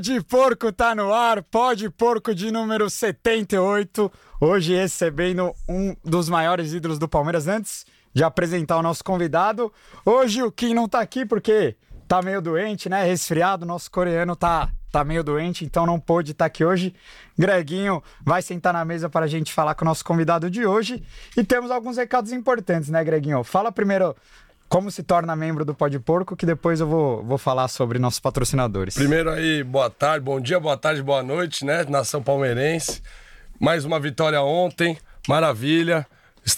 Pode Porco tá no ar, Pode Porco de número 78. Hoje recebendo um dos maiores ídolos do Palmeiras antes de apresentar o nosso convidado. Hoje o Kim não tá aqui porque tá meio doente, né? Resfriado, nosso coreano tá tá meio doente, então não pôde estar tá aqui hoje. Greguinho vai sentar na mesa para a gente falar com o nosso convidado de hoje. E temos alguns recados importantes, né, Greguinho? Fala primeiro como se torna membro do Pode Porco, que depois eu vou, vou falar sobre nossos patrocinadores. Primeiro aí, boa tarde, bom dia, boa tarde, boa noite, né? Nação Palmeirense. Mais uma vitória ontem, maravilha.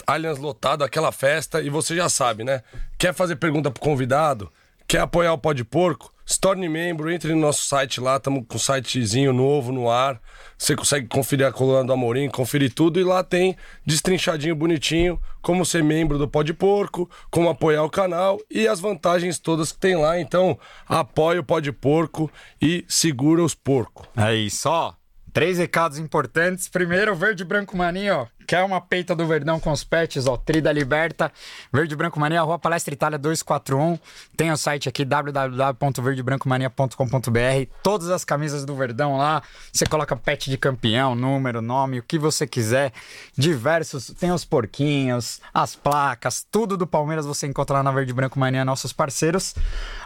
Allianz lotado, aquela festa. E você já sabe, né? Quer fazer pergunta pro convidado? Quer apoiar o Pode Porco? Se torne membro, entre no nosso site lá, estamos com um sitezinho novo no ar. Você consegue conferir a coluna do Amorim, conferir tudo e lá tem destrinchadinho bonitinho como ser membro do Pode Porco, como apoiar o canal e as vantagens todas que tem lá. Então, apoia o Pode Porco e segura os porcos. É isso, ó. Três recados importantes. Primeiro, verde branco maninho, ó. Quer uma peita do Verdão com os pets, ó, Trida Liberta, Verde Branco Mania, Rua Palestra Itália 241. Tem o site aqui www.verdebrancomania.com.br. Todas as camisas do Verdão lá. Você coloca pet de campeão, número, nome, o que você quiser. Diversos, tem os porquinhos, as placas, tudo do Palmeiras você encontra lá na Verde Branco Mania, nossos parceiros.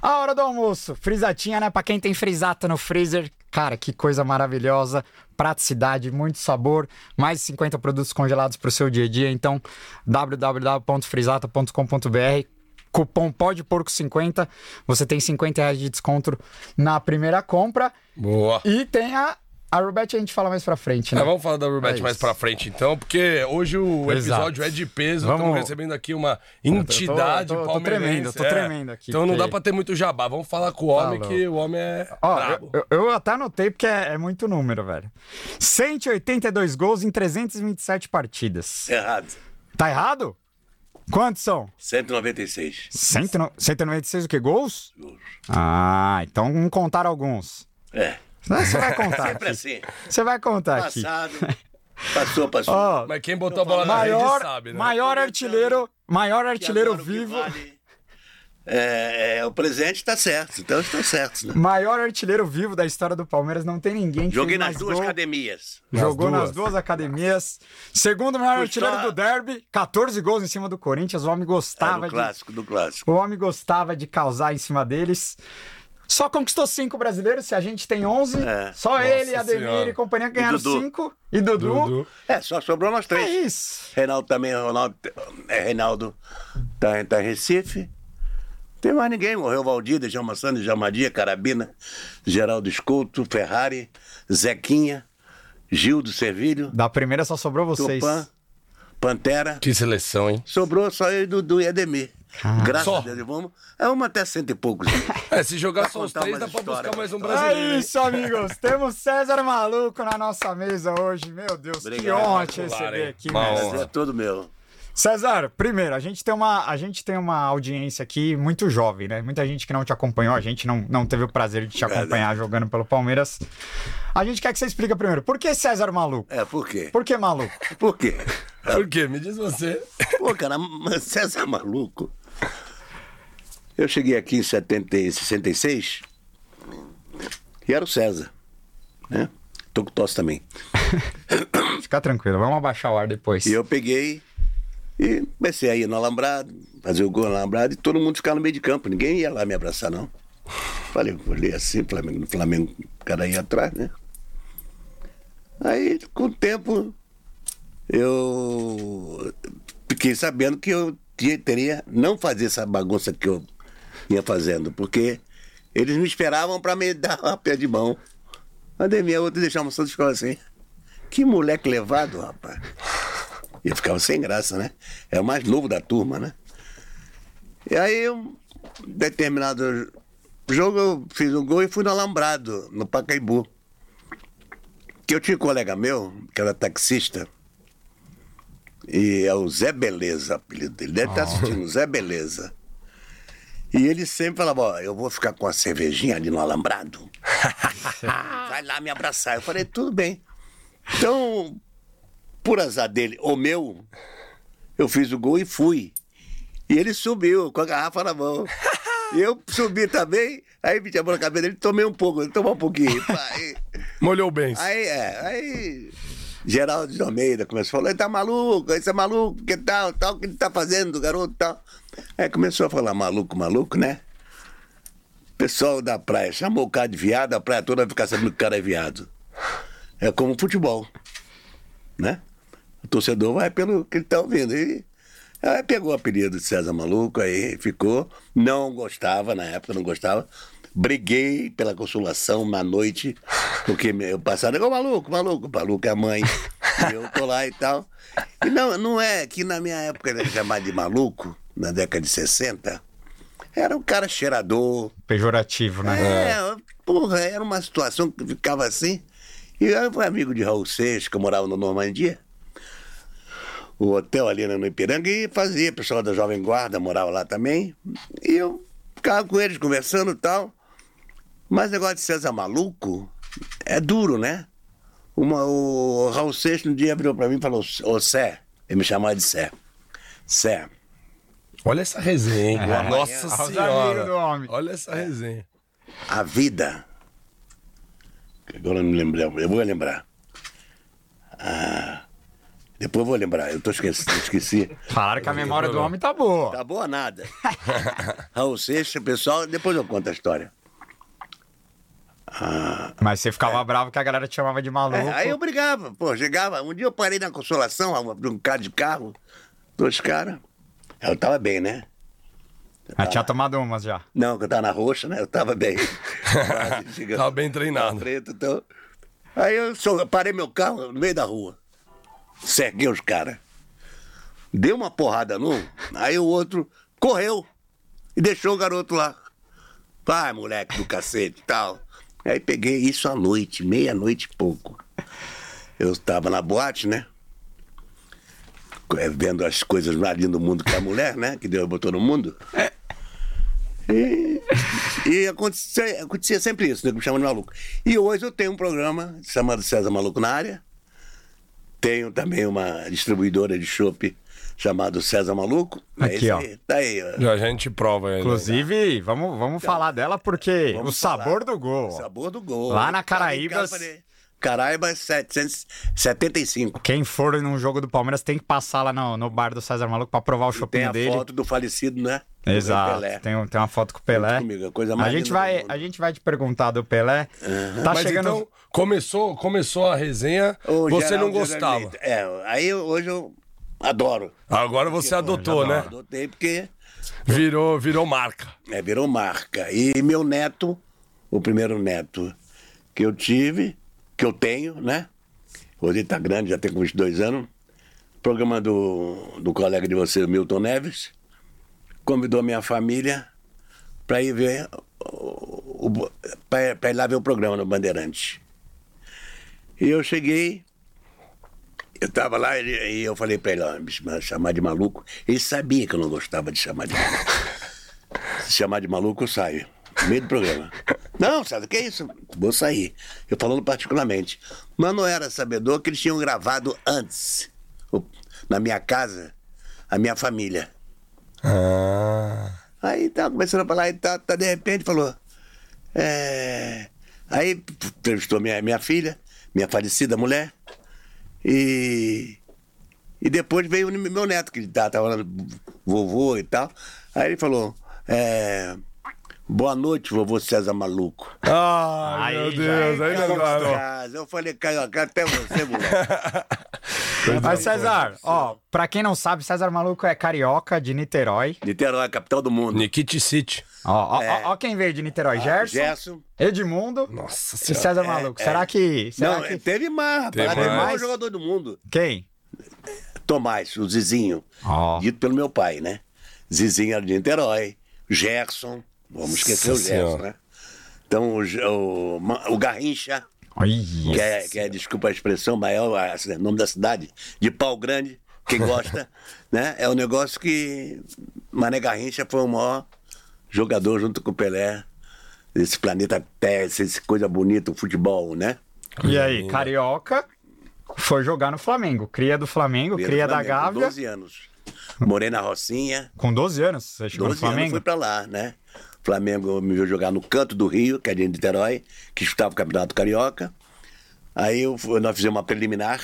A hora do almoço, frisatinha, né? Pra quem tem frisata no freezer, Cara, que coisa maravilhosa, praticidade, muito sabor, mais de 50 produtos congelados para o seu dia a dia. Então, www.frisata.com.br cupom pode porco 50 você tem 50 reais de desconto na primeira compra boa e tem a a Rubete a gente fala mais pra frente, né? É, vamos falar da Rubete é mais pra frente, então, porque hoje o episódio é de peso. Vamos... Estamos recebendo aqui uma entidade eu tô, tô, tô tremendo, tô é. tremendo aqui. Então não dá pra ter muito jabá. Vamos falar com o homem, Falou. que o homem é. Ó, eu, eu, até anotei porque é, é, muito número, velho. 182 gols em 327 partidas. Errado. Tá errado? Quantos são? 196. 196 o quê? Gols? Gols. Ah, então vamos contar alguns. É. Você vai contar. Sempre assim. Você vai contar Passado. aqui. Passou, passou. Oh, Mas quem botou a bola na maior, rede sabe, né? Maior artilheiro, maior artilheiro vivo. Vale é, é, o presente está certo, então estão certos. Né? Maior artilheiro vivo da história do Palmeiras, não tem ninguém que Joguei nas duas gol. academias. Jogou nas duas. nas duas academias. Segundo maior artilheiro do derby, 14 gols em cima do Corinthians. O homem gostava do clássico, de... do clássico. O homem gostava de causar em cima deles. Só conquistou cinco brasileiros, se a gente tem 11. É. Só Nossa ele, Ademir senhora. e companhia ganharam cinco. E Dudu. Dudu. É, só sobrou nós três. É isso. Reinaldo também, Ronaldo, é, Reinaldo tá, tá em Recife. Tem mais ninguém. Morreu Valdir, Djalma Santos, Jamadia, Carabina, Geraldo Esculto, Ferrari, Zequinha, Gil do Servilho. Da primeira só sobrou vocês. Tupã, Pantera. Que seleção, hein? Sobrou só eu, Dudu e Ademir. Graças só. a Deus, vamos. É uma até cento e poucos. é, se jogar só os três, dá pra buscar mais um brasileiro. É isso, amigos. Temos César Maluco na nossa mesa hoje. Meu Deus, Obrigado. que honra te receber aqui, mestre. É todo meu. César, primeiro, a gente tem uma, a gente tem uma audiência aqui muito jovem, né? Muita gente que não te acompanhou, a gente não, não teve o prazer de te acompanhar é, jogando pelo Palmeiras. A gente quer que você explique primeiro, por que César maluco? É, por quê? Por que maluco? Por quê? Por quê? Me diz você. Pô, cara, César maluco. Eu cheguei aqui em 70, 66 e era o César, né? Tô com tosse também. Fica tranquilo, vamos abaixar o ar depois. E eu peguei e comecei a ir no Alambrado, fazer o gol no Alambrado e todo mundo ficava no meio de campo. Ninguém ia lá me abraçar, não. Falei, olhei assim, Flamengo, no Flamengo, o cara ia atrás, né? Aí, com o tempo, eu fiquei sabendo que eu teria não fazer essa bagunça que eu ia fazendo, porque eles me esperavam para me dar uma pé de mão. Ademir, outra deixava o ficava assim. Que moleque levado, rapaz. E eu ficava sem graça, né? É o mais novo da turma, né? E aí, um determinado jogo, eu fiz um gol e fui no Alambrado, no Pacaembu. Que eu tinha um colega meu, que era taxista, e é o Zé Beleza, o apelido dele. Deve estar oh. assistindo, Zé Beleza. E ele sempre falava, ó, eu vou ficar com a cervejinha ali no alambrado. Vai lá me abraçar. Eu falei, tudo bem. Então, por azar dele, o meu, eu fiz o gol e fui. E ele subiu com a garrafa na mão. E eu subi também, Aí meti a mão na cabeça dele, tomei um pouco, ele tomou um pouquinho. Aí, Molhou bem. aí, é, aí Geraldo de Almeida começou a falar, tá maluco, esse é maluco, que tal, tal, o que ele tá fazendo, garoto, tal. Aí começou a falar maluco, maluco, né? O pessoal da praia chamou o cara de viado, a praia toda vai ficar sabendo que o cara é viado. É como futebol, né? O torcedor vai pelo que ele tá ouvindo. E aí pegou o apelido de César Maluco, aí ficou. Não gostava, na época não gostava. Briguei pela consolação na noite, porque eu passava, igual maluco, maluco, maluco é a mãe. E eu tô lá e tal. E não, não é que na minha época ele chamar de maluco, na década de 60, era um cara cheirador, Pejorativo, né? é, porra, era uma situação que ficava assim. E eu fui amigo de Raul Seixas, que eu morava no Normandia. O hotel ali no Ipiranga e fazia, o pessoal da Jovem Guarda morava lá também. E eu ficava com eles conversando e tal. Mas o negócio de César Maluco é duro, né? Uma, o Raul Seixas um dia virou pra mim e falou: Ô Sé, ele me chamava de Sé. Sé, Olha essa resenha, hein? É. Nossa do senhora. homem. Olha essa resenha. a vida. Agora eu não lembrei, eu vou lembrar. Ah, depois eu vou lembrar, eu tô esquecendo, esqueci. Falaram que a memória do homem tá boa. Tá boa nada. Raul Seixas, pessoal, depois eu conto a história. Mas você ficava bravo que a galera te chamava de maluco. É, aí eu brigava, pô, chegava. Um dia eu parei na consolação, um cara de carro, dois caras. Eu tava bem, né? Mas tinha tomado umas já. Não, que eu tava na roxa, né? Eu tava bem. Tava bem treinado. Tava preto, então. Aí eu, só- eu parei meu carro no meio da rua. Cerquei os caras. Dei uma porrada num, aí o outro correu e deixou o garoto lá. Vai, moleque do cacete e tal. Aí peguei isso à noite, meia-noite e pouco. Eu estava na boate, né? É, Vendo as coisas mais lindas do mundo que a mulher, né? Que Deus botou no mundo. E, e acontecia, acontecia sempre isso, né? Me chamam de maluco. E hoje eu tenho um programa chamado César Maluco na área. Tenho também uma distribuidora de chopp chamado César Maluco. Aqui, esse ó. Tá aí, ó. Já a gente prova aí. né? Inclusive, vamos, vamos falar dela porque Vamos o sabor falar. do gol. O sabor do gol. Lá na Caraíbas- Caraíbas 775. Quem for num jogo do Palmeiras tem que passar lá no, no bar do César Maluco pra provar o Tem chopinho a dele. foto do falecido, né? Exato. Tem, tem uma foto com o Pelé. comigo, a coisa a mais gente linda vai, a gente vai te perguntar do Pelé. Tá Mas chegando. então, começou, começou a resenha, O você Geraldo não gostava. É, aí hoje eu adoro. Agora você adotou, né? Adotei porque Virou, virou marca. é, virou marca. E meu neto, o primeiro neto que eu tive, que eu tenho, né? Hoje ele tá grande, já tem com 22 anos. Programa do, do colega de você, Milton Neves, convidou minha família para ir ver o, o, para ir lá ver o programa no Bandeirante. E eu cheguei, eu tava lá e eu falei para ele, ó, me chama- chamar de maluco. Ele sabia que eu não gostava de chamar de maluco. Se chamar de maluco, eu saio. No meio do programa. Não, sabe o que é isso? Vou sair. Eu falando particularmente. Mas não era sabedor que eles tinham gravado antes, na minha casa, a minha família. Ah. Aí tá começando a falar e tá, tá, de repente falou. É... Aí entrevistou minha, minha filha, minha falecida mulher. E. E depois veio meu neto, que tá, tava falando vovô e tal. Aí ele falou: é, Boa noite, vovô César Maluco. Ai, Aí meu Deus, aí não dá, não. Casa. Eu falei, Caioca, até você, moleque. Mas César, ó, pra quem não sabe, César Maluco é carioca de Niterói. Niterói, capital do mundo. Nikit City. Ó, ó, É. ó, ó quem veio de Niterói, Gerson, Gerson. Edmundo Nossa e. César Maluco. Será que... Será Não, que... teve mais, rapaz. Teve Teve mais. mais jogador do mundo. Quem? Tomás, o Zizinho. Ó. Dito pelo meu pai, né? Zizinho era de Niterói. Gerson. Vamos esquecer Nossa o Gerson, né? Então, o, o, o Garrincha, Olha. que é, que é, desculpa a expressão, mas é o nome da cidade, de pau grande, quem gosta, né? É um negócio que Mané Garrincha foi o maior jogador junto com o Pelé desse planeta Terra, essa coisa bonita, o futebol, né? E aí, carioca foi jogar no Flamengo. Cria do Flamengo, Cria cria do da Flamengo, com Gávea. 12 anos. Morei na Rocinha, Com 12 anos, você chegou 12 no anos Flamengo? fui pra lá, né? Flamengo me viu jogar no canto do Rio, que é de Niterói, que estava o Campeonato Carioca. Aí eu, nós fizemos uma preliminar,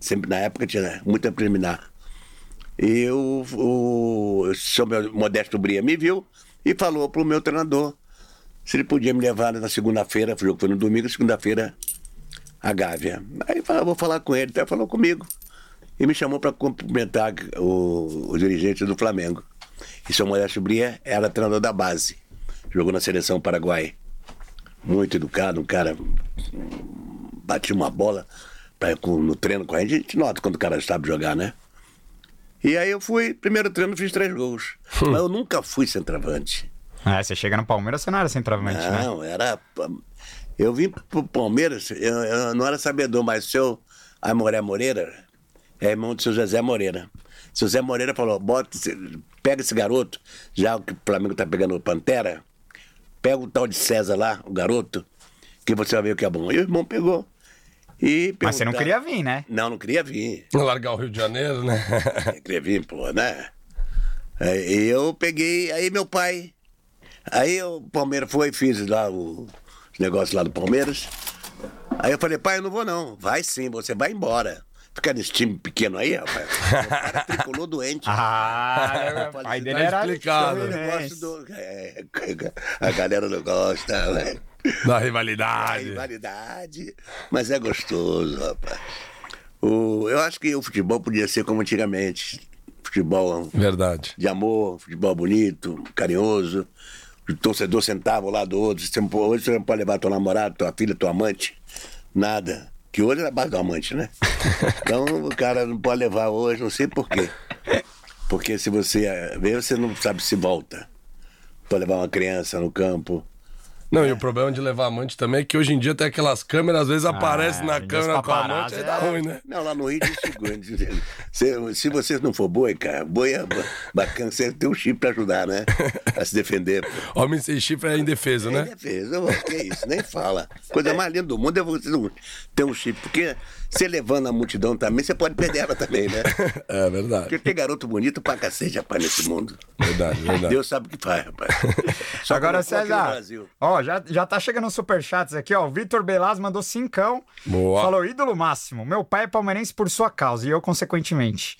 sempre na época tinha muita preliminar. E o, o, o seu Modesto Bria me viu e falou pro meu treinador se ele podia me levar na segunda-feira, o jogo foi no domingo, segunda-feira, a Gávea. Aí falou, vou falar com ele, então falou comigo. E me chamou para cumprimentar o, os dirigentes do Flamengo. E seu Modesto Bria era treinador da base. Jogou na seleção Paraguai. Muito educado, um cara. Batia uma bola pra, com, no treino com a gente. A gente nota quando o cara sabe jogar, né? E aí eu fui, primeiro treino, fiz três gols. Mas eu nunca fui centroavante. É, você chega no Palmeiras, você não era centroavante, né? Não, era. Eu vim pro Palmeiras, eu, eu não era sabedor, mas o seu Amoré Moreira é irmão do seu José Moreira. Seu Zé Moreira falou: bota, pega esse garoto, já que o Flamengo tá pegando o Pantera, pega o tal de César lá, o garoto, que você vai ver o que é bom. E o irmão pegou. E Mas você não queria vir, né? Não, não queria vir. Largar o Rio de Janeiro, né? Eu queria vir, pô, né? E eu peguei, aí meu pai. Aí o Palmeiras foi, fiz lá o negócio lá do Palmeiras. Aí eu falei, pai, eu não vou não. Vai sim, você vai embora. Fica nesse time pequeno aí, rapaz. O cara tricolou doente. Ah, o pai dele tá era explicado. Do. é, a galera não gosta, velho. Da rivalidade. rivalidade. Mas é gostoso, rapaz. O, eu acho que o futebol podia ser como antigamente. Futebol Verdade. de amor, futebol bonito, carinhoso. O torcedor sentava ao lado do outro. Você não pode- hoje você não pode levar teu namorado, tua filha, tua amante. Nada. Que hoje é a base do amante, né? Então o cara não pode levar hoje, não sei por quê. Porque se você eh, vê, você não sabe se volta. Pode levar uma criança no campo. Não, e o problema de levar amante também é que hoje em dia tem aquelas câmeras, às vezes aparece na câmera com a amante, aí dá é- ruim, né? Não, lá no Rio se, se você não for boi, cara, boi é ba- bacana, você tem um chip pra ajudar, né? A se defender. pô. Homem sem chifre é indefeso, É né? defesa, ô, que isso, nem fala. Coisa mais linda do mundo é você não ter um chip, porque você levando a multidão também, você pode perder ela também, né? É verdade. Porque tem garoto bonito pra cacete, rapaz, nesse mundo. Verdade, verdade. Deus sabe o que faz, rapaz. Só Agora, César, ó, já, já tá chegando os superchats aqui, ó. O Vitor Belaz mandou cincão. Boa. Falou, ídolo máximo. Meu pai é palmeirense por sua causa e eu, consequentemente.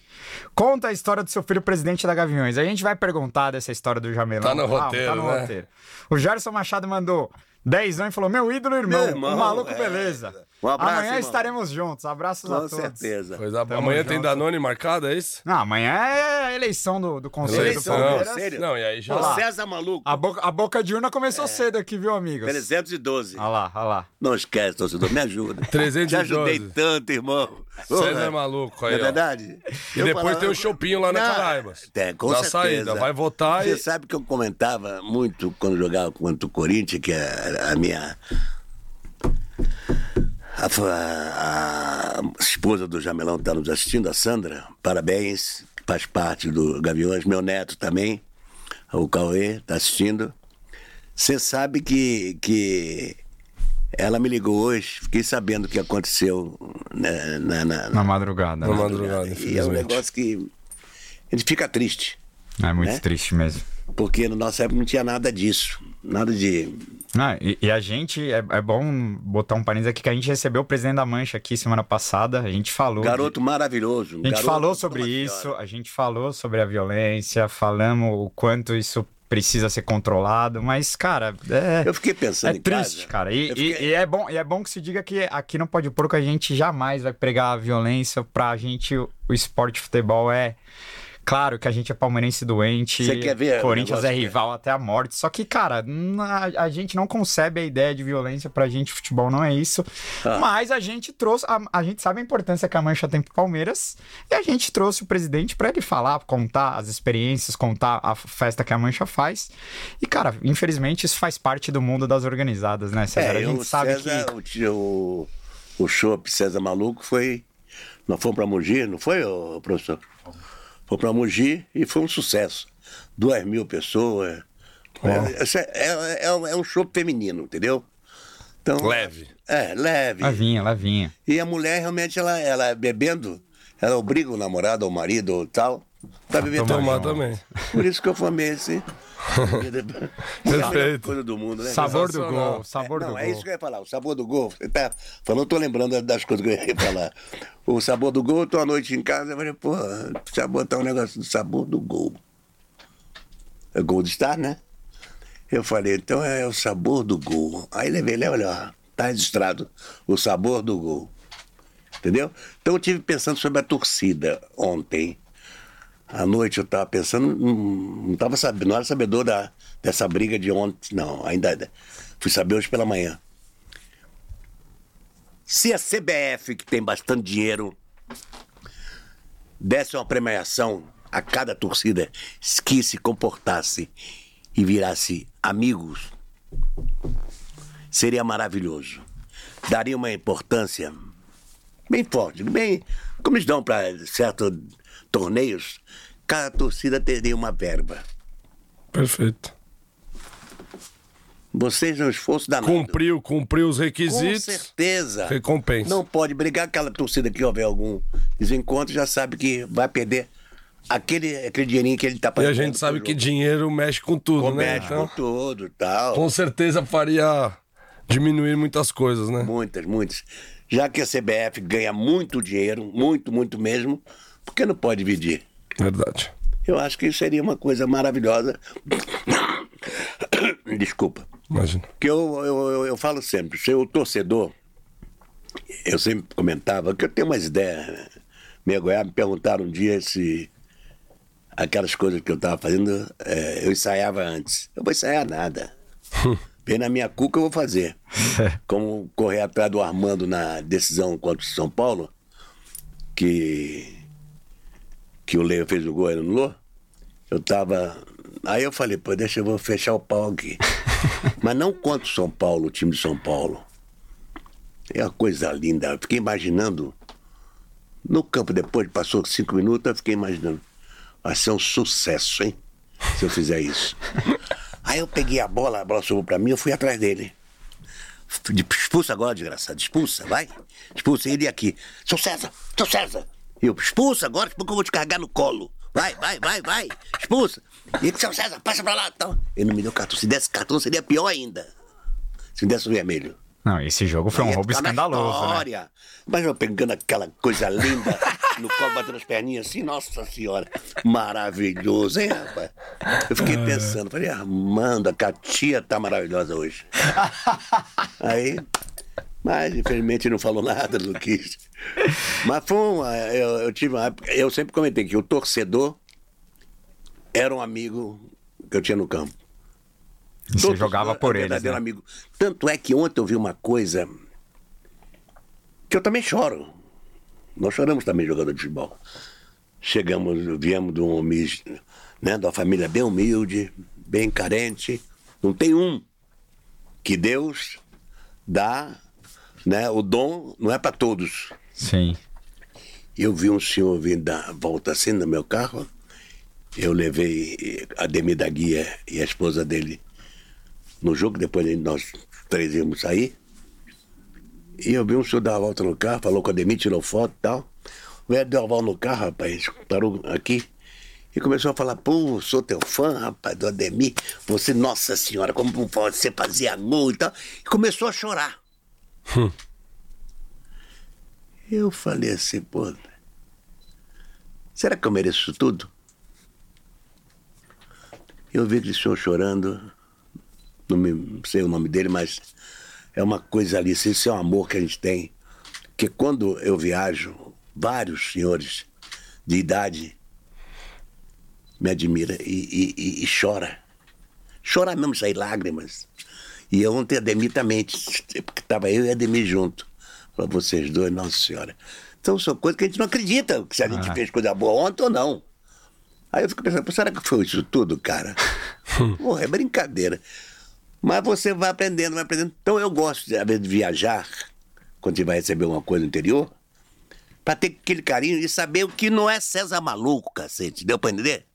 Conta a história do seu filho presidente da Gaviões. A gente vai perguntar dessa história do Jamelão. Tá no Calma, roteiro, Tá no né? roteiro. O Gerson Machado mandou 10 anos e falou, meu ídolo irmão, Meu irmão, um maluco é. beleza. Um abraço, Amanhã irmão. estaremos juntos. Abraços a Com todos. certeza. Coisa boa. Tamo Amanhã tem. Danone marcado, é isso? Não, amanhã é a eleição do, do Conselho Eleição, do Palmeiras. sério? Não, e aí já. César Maluco, A boca, a boca de urna É. começou cedo aqui, viu, amigos? 312. Olha lá, olha lá. Não esquece, torcedor, me ajuda. 312. Te ajudei tanto, irmão. César é maluco aí, Não é verdade? E depois tem um chopinho lá na Caraibas. Tem, com Na certeza. saída, vai votar Você e- sabe que eu comentava muito quando jogava contra o Corinthians, que é a minha... A, a- a esposa do Jamelão está nos assistindo, a Sandra, parabéns, faz parte do Gaviões, meu neto também, o Cauê, está assistindo. Você sabe que, que ela me ligou hoje, fiquei sabendo o que aconteceu né, na, na, Na madrugada. Na né? madrugada, e é um negócio que a gente fica triste, É muito né? triste mesmo. porque na nossa época não tinha nada disso, nada de. Ah, e, e a gente, é, é bom botar um parênteses aqui que a gente recebeu o presidente da Mancha aqui semana passada. A gente falou. Garoto maravilhoso. a gente falou sobre isso, a gente falou sobre a violência, falamos o quanto isso precisa ser controlado, mas, cara, é. Eu fiquei pensando É em triste, casa. cara. E, Eu e- fiquei- e é bom, e é bom que se diga que aqui no Pode Porco a gente jamais vai pregar a violência. Pra gente, o, o esporte de futebol é. Claro que a gente é palmeirense doente. Você quer ver o Corinthians é que- rival até a morte. Só que, cara, a, a gente não concebe a ideia de violência. Pra gente, futebol não é isso. Ah. Mas a gente trouxe. A, a gente sabe a importância que a Mancha tem pro Palmeiras. E a gente trouxe o presidente pra ele falar, contar as experiências, contar a festa que a Mancha faz. E, cara, infelizmente isso faz parte do mundo das organizadas, né, César? a É, gente o sabe César, que. o, o, o Chopp César Maluco foi. Nós fomos pra Mogi, não foi, professor? Foi pra Mogi e foi um sucesso. Duas mil pessoas. É, isso é, é, é um- é um show feminino, entendeu? Então, Leve. É, leve. Lá vinha, lá vinha. E a mulher realmente, ela, ela bebendo, ela obriga o namorado ou o marido ou tal Pra beber Tomar também. também. Por isso que eu formei esse. Perfeito. coisa do mundo, né? Sabor do gol, sabor É, do não, gol. é isso que eu ia falar. O sabor do gol. Você tá falando, eu tô lembrando das coisas que eu ia falar. O sabor do gol, eu tô à noite em casa, eu falei, pô, precisa botar um negócio do sabor do gol. É gol de estar, né? Eu falei, então é o sabor do gol. Aí levei ele, olha, ó, tá registrado. O sabor do gol. Entendeu? Então eu tive pensando sobre a torcida ontem. À noite eu estava pensando, não estava sabendo, não era sabedor da, dessa briga de ontem, não. Ainda fui saber hoje pela manhã. Se a CBF, que tem bastante dinheiro, desse uma premiação a cada torcida que se comportasse e virasse amigos, seria maravilhoso. Daria uma importância bem forte, bem como eles dão para certos torneios, cada torcida teria uma verba. Perfeito. Vocês no esforço danado. Cumpriu, cumpriu os Com requisitos. certeza. Recompensa. Não pode brigar aquela torcida que houver algum desencontro, já sabe que vai perder aquele, aquele dinheirinho que ele está E pagando. a gente sabe que dinheiro mexe com tudo, né? Comete Então, com tudo e tal. com certeza faria diminuir muitas coisas, né? Muitas, muitas. Já que a CBF ganha muito dinheiro, muito, muito mesmo, por que não pode dividir? Verdade. Eu acho que seria uma coisa maravilhosa. Desculpa. Imagina. Que eu, eu, eu, eu falo sempre, ser o torcedor, eu sempre comentava que eu tenho umas ideias meio goiaba, me perguntaram um dia se aquelas coisas que eu estava fazendo, eh, eu ensaiava antes. Eu vou ensaiar nada. Vem na minha cuca, eu vou fazer. Como correr atrás do Armando na decisão contra o São Paulo, que, que o Leio fez o gol e anulou. Eu tava. Aí eu falei, pô, deixa eu vou fechar o pau aqui. Mas não contra o São Paulo, o time de São Paulo. É uma coisa linda. Eu fiquei imaginando. No campo, depois passou cinco minutos, eu fiquei imaginando. Vai ser um sucesso, hein? Se eu fizer isso. Aí eu peguei a bola, a bola sobrou pra mim, eu fui atrás dele. De- Expulsa agora, desgraçado. Expulsa, vai. Expulsa ele aqui. Seu César, seu César. Eu, expulsa agora, porque eu vou te carregar no colo. Vai, vai, vai, vai. Expulsa. E ele, seu César, passa pra lá. Então, ele não me deu cartão. Se desse cartão, seria pior ainda. Se desse o vermelho. Não, esse jogo foi um Ia roubo escandaloso, né? história. Mas eu pegando aquela coisa linda no colo, batendo as perninhas assim, nossa senhora, maravilhoso, hein, rapaz? Eu fiquei pensando, falei, Armando, a tia tá maravilhosa hoje. Aí, mas infelizmente não falou nada, não quis. Mas foi uma, eu, eu tive uma eu sempre comentei que o torcedor era um amigo que eu tinha no campo. E você Todo jogava por eles, verdadeiro né? amigo. Tanto é que ontem eu vi uma coisa que eu também choro. Nós choramos também jogando de futebol. Chegamos, viemos de, um, né, de uma família bem humilde, bem carente. Não tem um que Deus dá, né? O dom não é para todos. Sim. Eu vi um senhor vindo da volta assim no meu carro. Eu levei a Demi da Guia e a esposa dele no jogo, depois nós três íamos sair. E eu vi um senhor dar a volta no carro, falou com a Demi, tirou foto e tal. O velho deu a volta no carro, rapaz, parou aqui e começou a falar: pô, sou teu fã, rapaz, do Ademir. Você, nossa senhora, como você fazia gol e tal. E começou a chorar. Eu falei assim, pô, será que eu mereço isso tudo? Eu vi aquele senhor chorando, não me, sei o nome dele, mas é uma coisa ali, isso é um amor que a gente tem. Que quando eu viajo, vários senhores de idade me admira e, e, e, e chora. Chora mesmo, sair lágrimas. E ontem a Demi também, porque estava eu e a Demi junto. Falou, vocês dois, nossa senhora. Então são coisas que a gente não acredita se a gente fez coisa boa ontem ou não. Aí eu fico pensando, "Pô, será que foi isso tudo, cara? Porra, é brincadeira. Mas você vai aprendendo, vai aprendendo. Então eu gosto, de, às vezes, de viajar, quando você vai receber uma coisa no interior, pra ter aquele carinho e saber o que não é César maluco, cacete. Deu pra entender?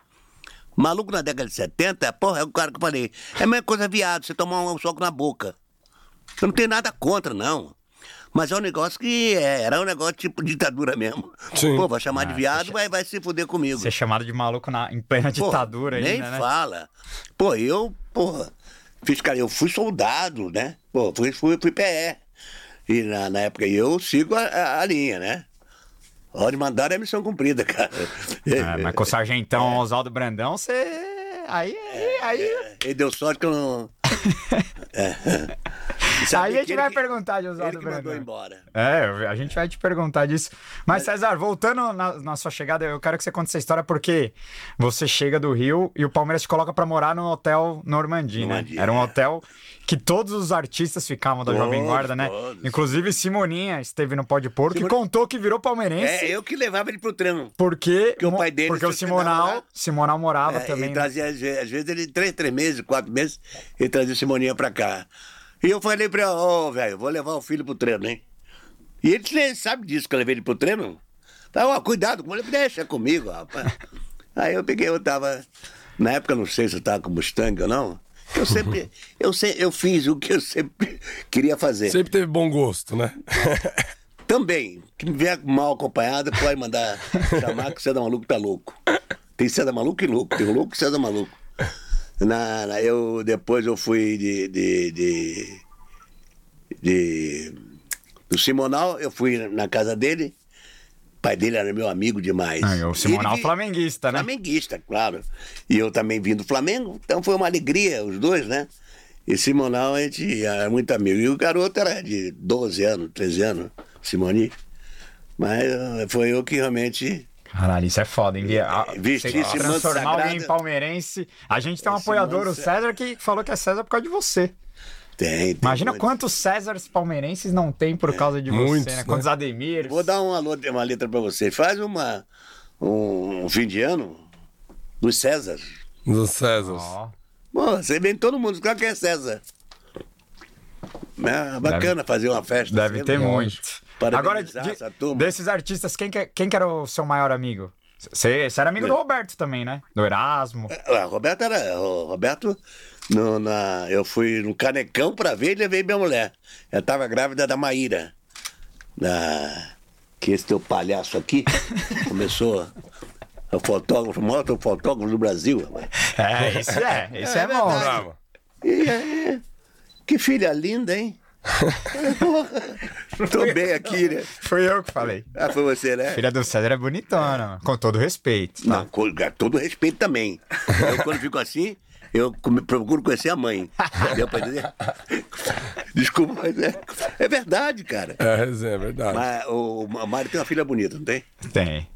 Maluco na década de 70, porra, é o cara que eu falei. É a mesma coisa viado, você tomar um soco na boca. Eu não tenho nada contra, não. Mas é um negócio que é, era um negócio tipo ditadura mesmo. Sim. Pô, vai chamar Ah, de viado, vai, vai se fuder comigo. Ser chamado de maluco na, em plena Pô, ditadura Nem ainda, né? fala. Pô, eu, porra, fiz, cara, eu fui soldado, né? Pô, fui, fui, fui PE. E na, na época eu sigo a, a- a linha, né? Hora de mandar é missão cumprida, cara. É, mas com o sargentão É. Oswaldo Brandão, você. Aí, aí, aí. Ele deu sorte que eu não. É. Aí Sabe a gente ele vai que- perguntar de Oswaldo Ele que mandou Brandão. embora. É, a gente vai te perguntar disso. Mas, César, voltando na, na sua chegada, eu quero que você conte essa história porque você chega do Rio e o Palmeiras te coloca pra morar no Hotel Normandie, né? Normandie, Era um é. hotel que todos os artistas ficavam da Jovem Todos, Guarda, né? todos. Inclusive Simoninha esteve no Pó de Porco e Simone- contou que virou palmeirense É, eu que levava ele pro treino. porque, Porque o pai dele porque o Simonal. Simonal morava É, também. ele né? trazia, às ve- às vezes, ele, três, três meses, quatro meses, ele trazia Simoninha pra cá. E eu falei pra ele, ô, velho, vou levar o filho pro treino, hein? E ele sabe disso, que eu levei ele pro treino. Falei, ó, cuidado com ele, deixa comigo, rapaz. Aí eu peguei, eu tava, na época, não sei se eu tava com Mustang ou não, eu sempre, eu, se, eu fiz o que eu sempre queria fazer. Sempre teve bom gosto, né? Também, que me vier mal acompanhado, pode mandar chamar que César Maluco tá louco. Tem César Maluco e louco, tem o louco e César Maluco. Na, na- eu, depois eu fui de, de, de, de- Do Simonal, eu fui na casa dele. O pai dele era meu amigo demais. Ah, e o Simonal Ele flamenguista, né? Flamenguista, claro. E eu também vim do Flamengo, então foi uma alegria, os dois, né? E Simonal, a gente era muito amigo. E o garoto era de 12 anos, 13 anos, Simoni. Mas eh, foi eu que realmente. Caralho, isso é foda, hein? A- Vestir você esse manto transformar alguém em palmeirense. A gente tem um Esse apoiador, o César, que falou que é César por causa de você. Tem, tem Imagina quantos Césares palmeirenses não tem por causa de você, Muitos, né? né? Quantos Ademir. Vou dar uma, uma letra pra você. Faz uma, um, fim de ano dos César. Dos César. Ó, Bom, você vem todo mundo, claro que é César. É bacana fazer uma festa. deve ter muito. Agora, de- essa turma. desses artistas, quem que, é- quem que era o seu maior amigo? Você, era amigo do Roberto também, né? Do Erasmo. Ah, Roberto era. O Roberto, no, na, eu fui no Canecão pra ver e levei minha mulher. Ela tava grávida da Maíra. Da, que esse teu palhaço aqui começou. O fotógrafo, o maior fotógrafo do Brasil. É, isso é. Isso é, É bom. E, é, que filha linda, hein? Porra, Tô bem aqui, né? Fui eu que falei. Ah, foi você, né? Filha do César é bonitona, com todo respeito. Tá? Não, com todo respeito também. Eu, quando fico assim, eu procuro conhecer a mãe. Deu pra dizer? Desculpa, mas é, é verdade, cara. É, é verdade. Mas o a Mari tem uma filha bonita, não tem? Tem.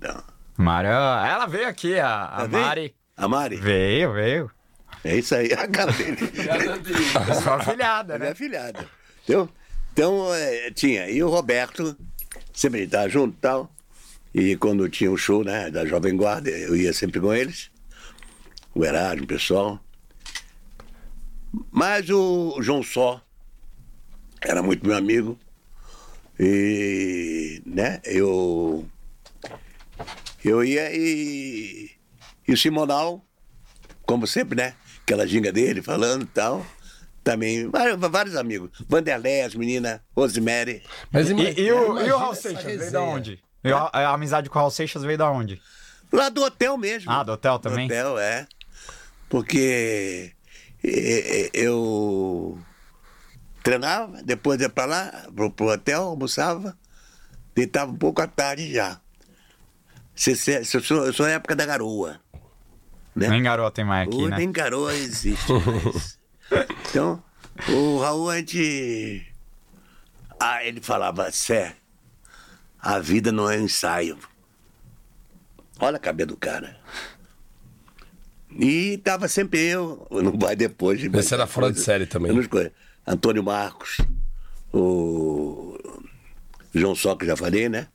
Não. Mari, ela veio aqui, a, a Tá? Mari. A Mari? Veio, veio. É isso aí, a cara dele. Sua afilhada, Ela né? é filhada. Entendeu? Então, é, tinha. E o Roberto, sempre estava junto e tal. E quando tinha o show, né, da Jovem Guarda, eu ia sempre com eles. O Erasmo, o pessoal. Mas o João Só era muito meu amigo. E, né, eu... Eu ia e... E o Simonal, como sempre, né? Aquela ginga dele falando e tal. Também, vários, amigos. Vanderlei, as meninas, Rosemary. Mas E, e o, e o Raul Seixas veio da onde? E a, a amizade com o Raul Seixas veio da onde? Lá do hotel mesmo. Ah, do hotel também? Do hotel, é. Porque é, é, eu treinava, depois ia pra lá, pro, pro hotel, almoçava, deitava um pouco à tarde já. Se- se- se- Eu sou, eu sou época da garoa. Né? Nem garoto tem mais aqui, né? nem garoa existe mais. então, o Raul, a gente. Ah, ele falava, Sé, a vida não é um ensaio. Olha a cabeça do cara. E tava sempre eu, não vai depois. mas Esse era fora de série também. Antônio Marcos, o João Só, que já falei, né?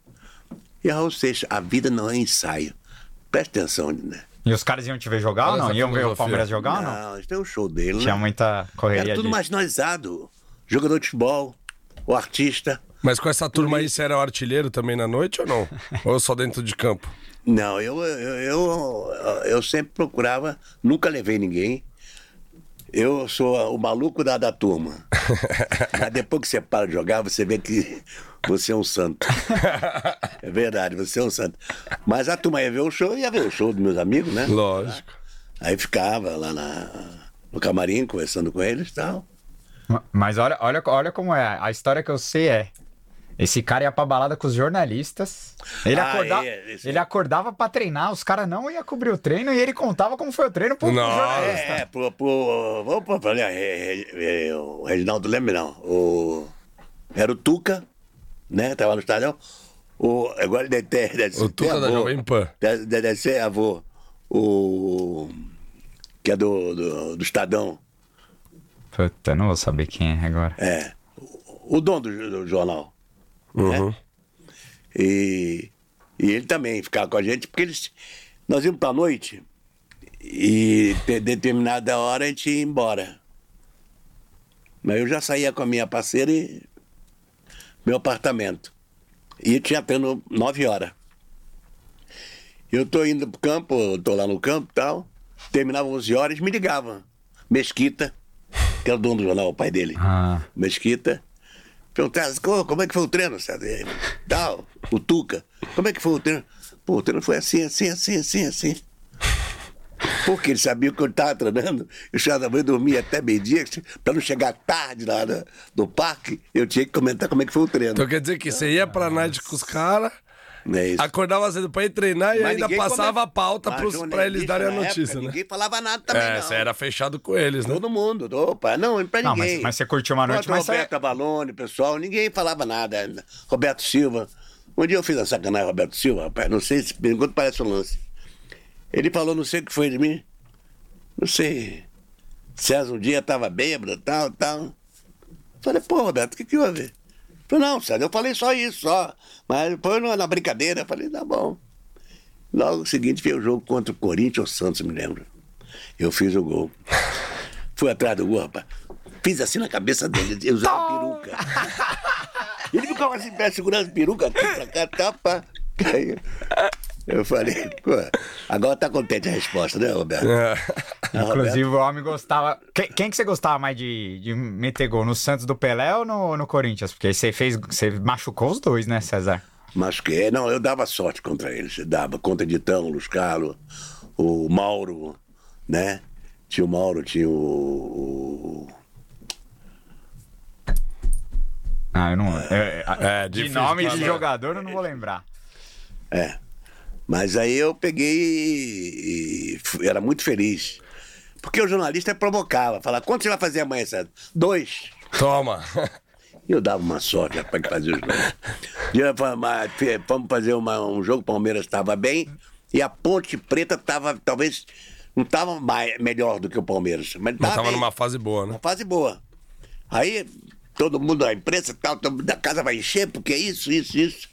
E Raul Seixas, a vida não é ensaio. Presta atenção, né? E os caras iam te ver jogar ou não? Iam ver o. Palmeiras jogar ou não? Não, isso tem o show dele, Tinha né? muita correria Era tudo de... marginalizado. Jogador de futebol, o artista. Mas com essa turma aí, você era o artilheiro também na noite ou não? ou só dentro de campo? Não, eu, eu, eu, eu sempre procurava, nunca levei ninguém. Eu sou o maluco da, da turma. Mas depois que você para de jogar, você vê que você é um santo. É verdade, você é um santo. Mas a turma ia ver o show, ia ver o show dos meus amigos, né? Lógico. Aí ficava lá na, no camarim, conversando com eles e tal. Ma- Mas olha, olha, olha como é. A história que eu sei é. Esse cara ia pra balada com os jornalistas. Ele, Ah, acordava, é, ele é. acordava pra treinar, os caras não iam cobrir o treino e ele contava como foi o treino pro, Nossa. jornalista. É, pro. pro é, é, é, o Reginaldo lembra, não. O, era o Tuca, né? Tava no estadião. O, agora deve ter. Deve O ter Tuca da avô. Jovem Pan. Deve, deve ser avô. O. Que é do, do, do Estadão. Puta, não vou saber quem é agora. É. O, o dono do, do jornal. Uhum. Né? E, e ele também ficava com a gente, porque eles. Nós íamos pra noite e de determinada hora a gente ia embora. Mas eu já saía com a minha parceira e meu apartamento. E tinha tendo nove horas. Eu tô indo pro campo, tô lá no campo e tal. Terminava 11 horas, me ligava. Mesquita, que era o dono do jornal, o pai dele. Ah. Mesquita. Perguntava, "Ô, como é que foi o treino, sabe? Tal, o Tuca. Como é que foi o treino? Pô, o treino foi assim, assim, assim, assim, assim. Porque ele sabia que eu estava treinando, eu já também dormia até meio-dia, para não chegar tarde lá no, no parque, eu tinha que comentar como é que foi o treino. Então quer dizer que você ia pra night com os caras, é isso. acordava cedo pra ir treinar e Mas ainda ninguém passava come- a pauta Mas pros, pra eles darem a na notícia, época, né? Ninguém falava nada também, É, não. você era fechado com eles, né? Todo mundo, opa, não, pra Não, mas- ninguém. mas você curtiu uma noite, mas você- Roberto Avalone, pessoal, ninguém falava nada. Roberto Silva. Um dia eu fiz uma sacanagem, Roberto Silva, rapaz, não sei se pergunta parece um lance. Ele falou, não sei o que foi de mim. Não sei. César um dia tava bêbado, tal, tal. Falei, pô, Roberto, o que que houve? Falei, não, César, eu falei só isso, só. Mas depois na brincadeira, eu falei, tá bom. Logo seguinte veio o jogo contra o Corinthians ou Santos, me lembro. Eu fiz o gol. Fui atrás do gol, rapaz. Fiz assim na cabeça dele, eu usava peruca. Ele ficava assim, segurando a peruca aqui pra cá, tapa. Caiu. Eu falei, pô, agora tá contente a resposta, né, Roberto? É. Ah, Inclusive, o homem gostava. Quem, quem que você gostava mais de, de meter gol? No Santos do Pelé ou no, no Corinthians? Porque você fez. Você machucou os dois, né, César? Mas que não, eu dava sorte contra eles. Eu dava contra Editão, Luiz Carlos, o Mauro, né? Tinha o Mauro, tinha o. o- Ah, eu não. é, É, de difícil nome pra de nós. jogador eu não vou lembrar. É. Mas aí eu peguei e, fui- era muito feliz. Porque o jornalista provocava, falava, quanto você vai fazer amanhã, César? Dois. Toma. E eu dava uma sorte, que fazia os. Dia, fomos- fe- Fomos fazer uma- um jogo, o Palmeiras estava bem, e a Ponte Preta estava, talvez, não estava melhor do que o Palmeiras. Mas estava tava numa fase boa, né? uma fase boa. Aí todo mundo, a imprensa tal, todo mundo da casa vai encher, porque é isso, isso, isso.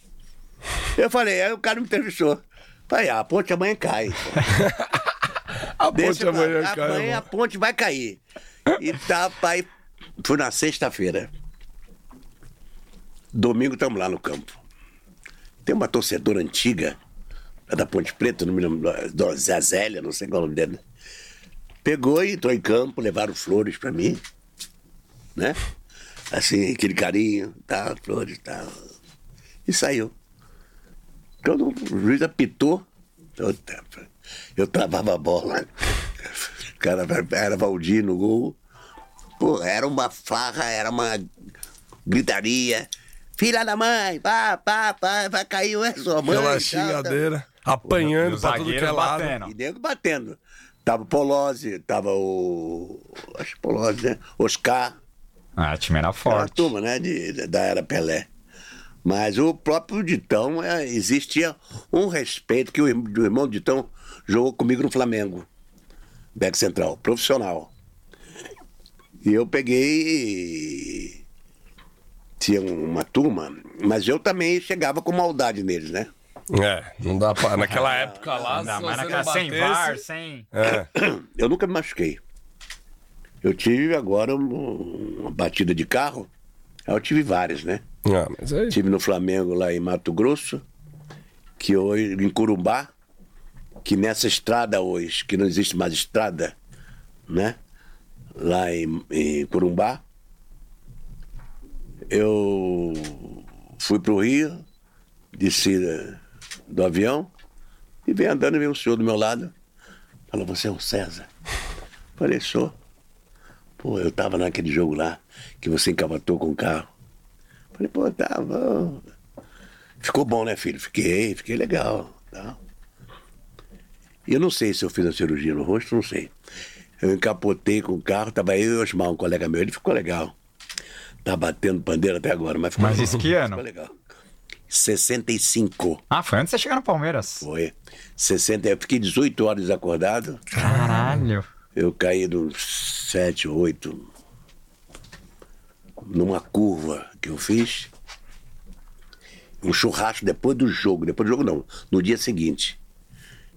Eu falei, aí o cara me entrevistou. Falei, ah, a ponte amanhã cai. A Deixa ponte eu amanhã, cara. amanhã a ponte vai cair. E tá, pai. Fui na sexta-feira. Domingo estamos lá no campo. Tem uma torcedora antiga, da Ponte Preta, não me lembro, da Zazélia, não sei qual é o nome dela. Pegou e entrou em campo, levaram flores pra mim. Né? Assim, aquele carinho, tal, flores e tal. E saiu. Quando o juiz apitou, eu, eu travava a bola. O cara era Valdir no gol. Pô, era uma farra, era uma gritaria. Filha da mãe, pá, pá, pá, vai cair é sua mãe. Aquela tal, xingadeira, apanhando Os pra tudo que é lado. batendo. E nego batendo. Tava o Polozzi, tava o. Acho que Polozzi, né? Oscar. Ah, o time era forte. turma, né? De, da era Pelé. Mas o próprio Ditão, é, existia um respeito que o, o irmão Ditão jogou comigo no Flamengo. Back central, profissional. E eu peguei. Tinha uma turma, mas eu também chegava com maldade neles, né? É, não dá pra. Naquela época lá, Não mas você naquela não sem. VAR, sem. É. Eu nunca me machuquei. Eu tive agora um- uma batida de carro. Eu tive várias, né? Ah, mas aí. Tive no Flamengo lá em Mato Grosso, que hoje em Curumbá, que nessa estrada hoje, que não existe mais estrada, né? lá em, em Corumbá. Eu fui pro Rio, desci do avião e veio andando e veio um senhor do meu lado. Falou, você é o César? Falei, sou. Pô, eu tava naquele jogo lá que você encabatou com o carro. Falei, pô, tava. Ficou bom, né, filho? Fiquei, fiquei legal. Tá? Eu não sei se eu fiz a cirurgia no rosto, não sei. Eu encapotei com o carro, tava eu e o Osmar, um colega meu, ele ficou legal. Tá batendo pandeiro até agora, mas ficou Mas isso que ano? Ficou legal. 65. Ah, foi antes de você chegar no Palmeiras. Foi. 60, eu fiquei 18 horas desacordado. Caralho. Eu caí dos 7, 8 numa curva que eu fiz. Um churrasco depois do jogo. Depois do jogo, não. No dia seguinte.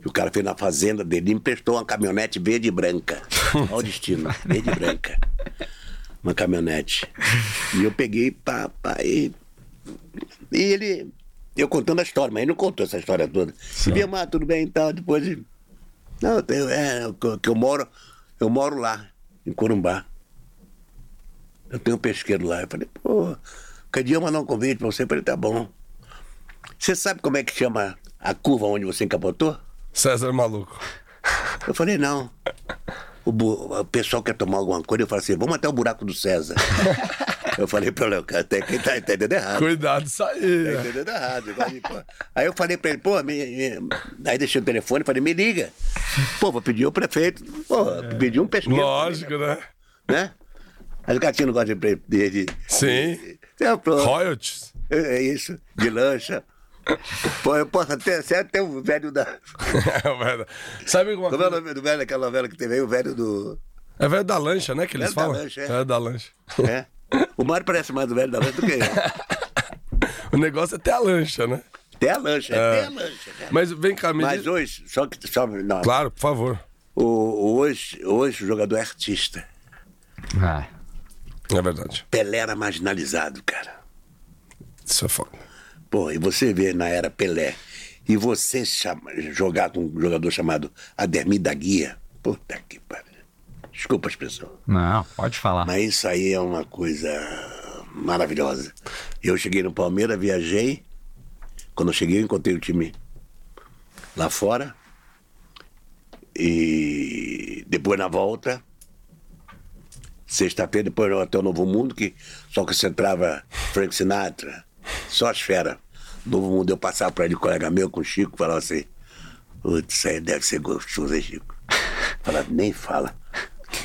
E o cara fez na fazenda dele e emprestou uma caminhonete verde e branca. Olha o destino. Verde e branca. Uma caminhonete. E eu peguei, pá, pá, e. E ele. Eu contando a história, mas ele não contou essa história toda. E via, mas tudo bem e tal. Depois. Não, eu é, que eu moro. Eu moro lá, em Corumbá. Eu tenho um pesqueiro lá. Eu falei, pô, que dia mandar um convite pra você? Eu falei, tá bom. Você sabe como é que chama a curva onde você encapotou? César é maluco. Eu falei, não. O, bu- o pessoal quer tomar alguma coisa, eu falei assim, vamos até o buraco do César. eu falei pra ele, tem quem tá entendendo errado. Cuidado isso aí. Tá entendendo errado. Aí eu falei pra ele, pô, me, aí deixei o telefone, falei, me liga. Pô, vou pedir o prefeito, pô, pedir um pesqueiro. Lógico, né? Né? Aí o gatinho não gosta de... de, de, de Sim. é. Royalties. É isso, de lancha. Pô, eu posso até ser até o velho da. É. Sabe Como é o coisa? nome do velho, aquela novela que teve aí, o velho do. É velho da lancha, né? Que eles Velho da falam. lancha, é. Velho da lancha. É. O Mário parece mais o velho da lancha do que eu. O negócio é ter a lancha, né? Tem a lancha, É. tem a lancha. né? Mas vem cá, me Mas diz... hoje, só que. Só, não, Claro, por favor. o, o- hoje, hoje o jogador é artista. Ah, É verdade. Pelé era marginalizado, cara. Isso é foda. Pô, e você vê na era Pelé, e você chama, jogar com um jogador chamado Ademir da Guia, puta que pariu. Desculpa a expressão. não, pode falar. Mas isso aí é uma coisa maravilhosa. Eu cheguei no Palmeiras, viajei. Quando eu cheguei, eu encontrei o time lá fora. E depois na volta, sexta-feira, depois no Hotel Novo Mundo, que só que você entrava Frank Sinatra, só as feras. Novo Mundo, eu passava para ele, colega meu, com o Chico, falava assim: Putz, isso aí deve ser gostoso, hein, Chico? Falava, nem fala.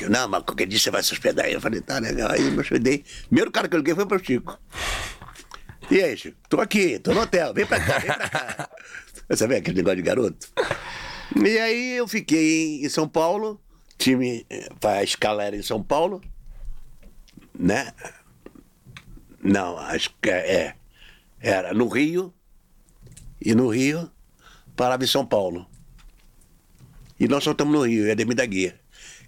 Não, mas qualquer dia você vai se hospedar aí. Eu falei, tá legal. Aí me hospedei. Primeiro cara que eu liguei foi pro Chico. E aí, Chico? Tô aqui, tô no hotel, vem pra cá, vem pra cá. Você vê aquele negócio de garoto? E aí eu fiquei em São Paulo, time, eh, a escala era em São Paulo, né? Não, acho que é, é. era no Rio, e no Rio parava em São Paulo. E nós só estamos no Rio, e Ademir da Guia.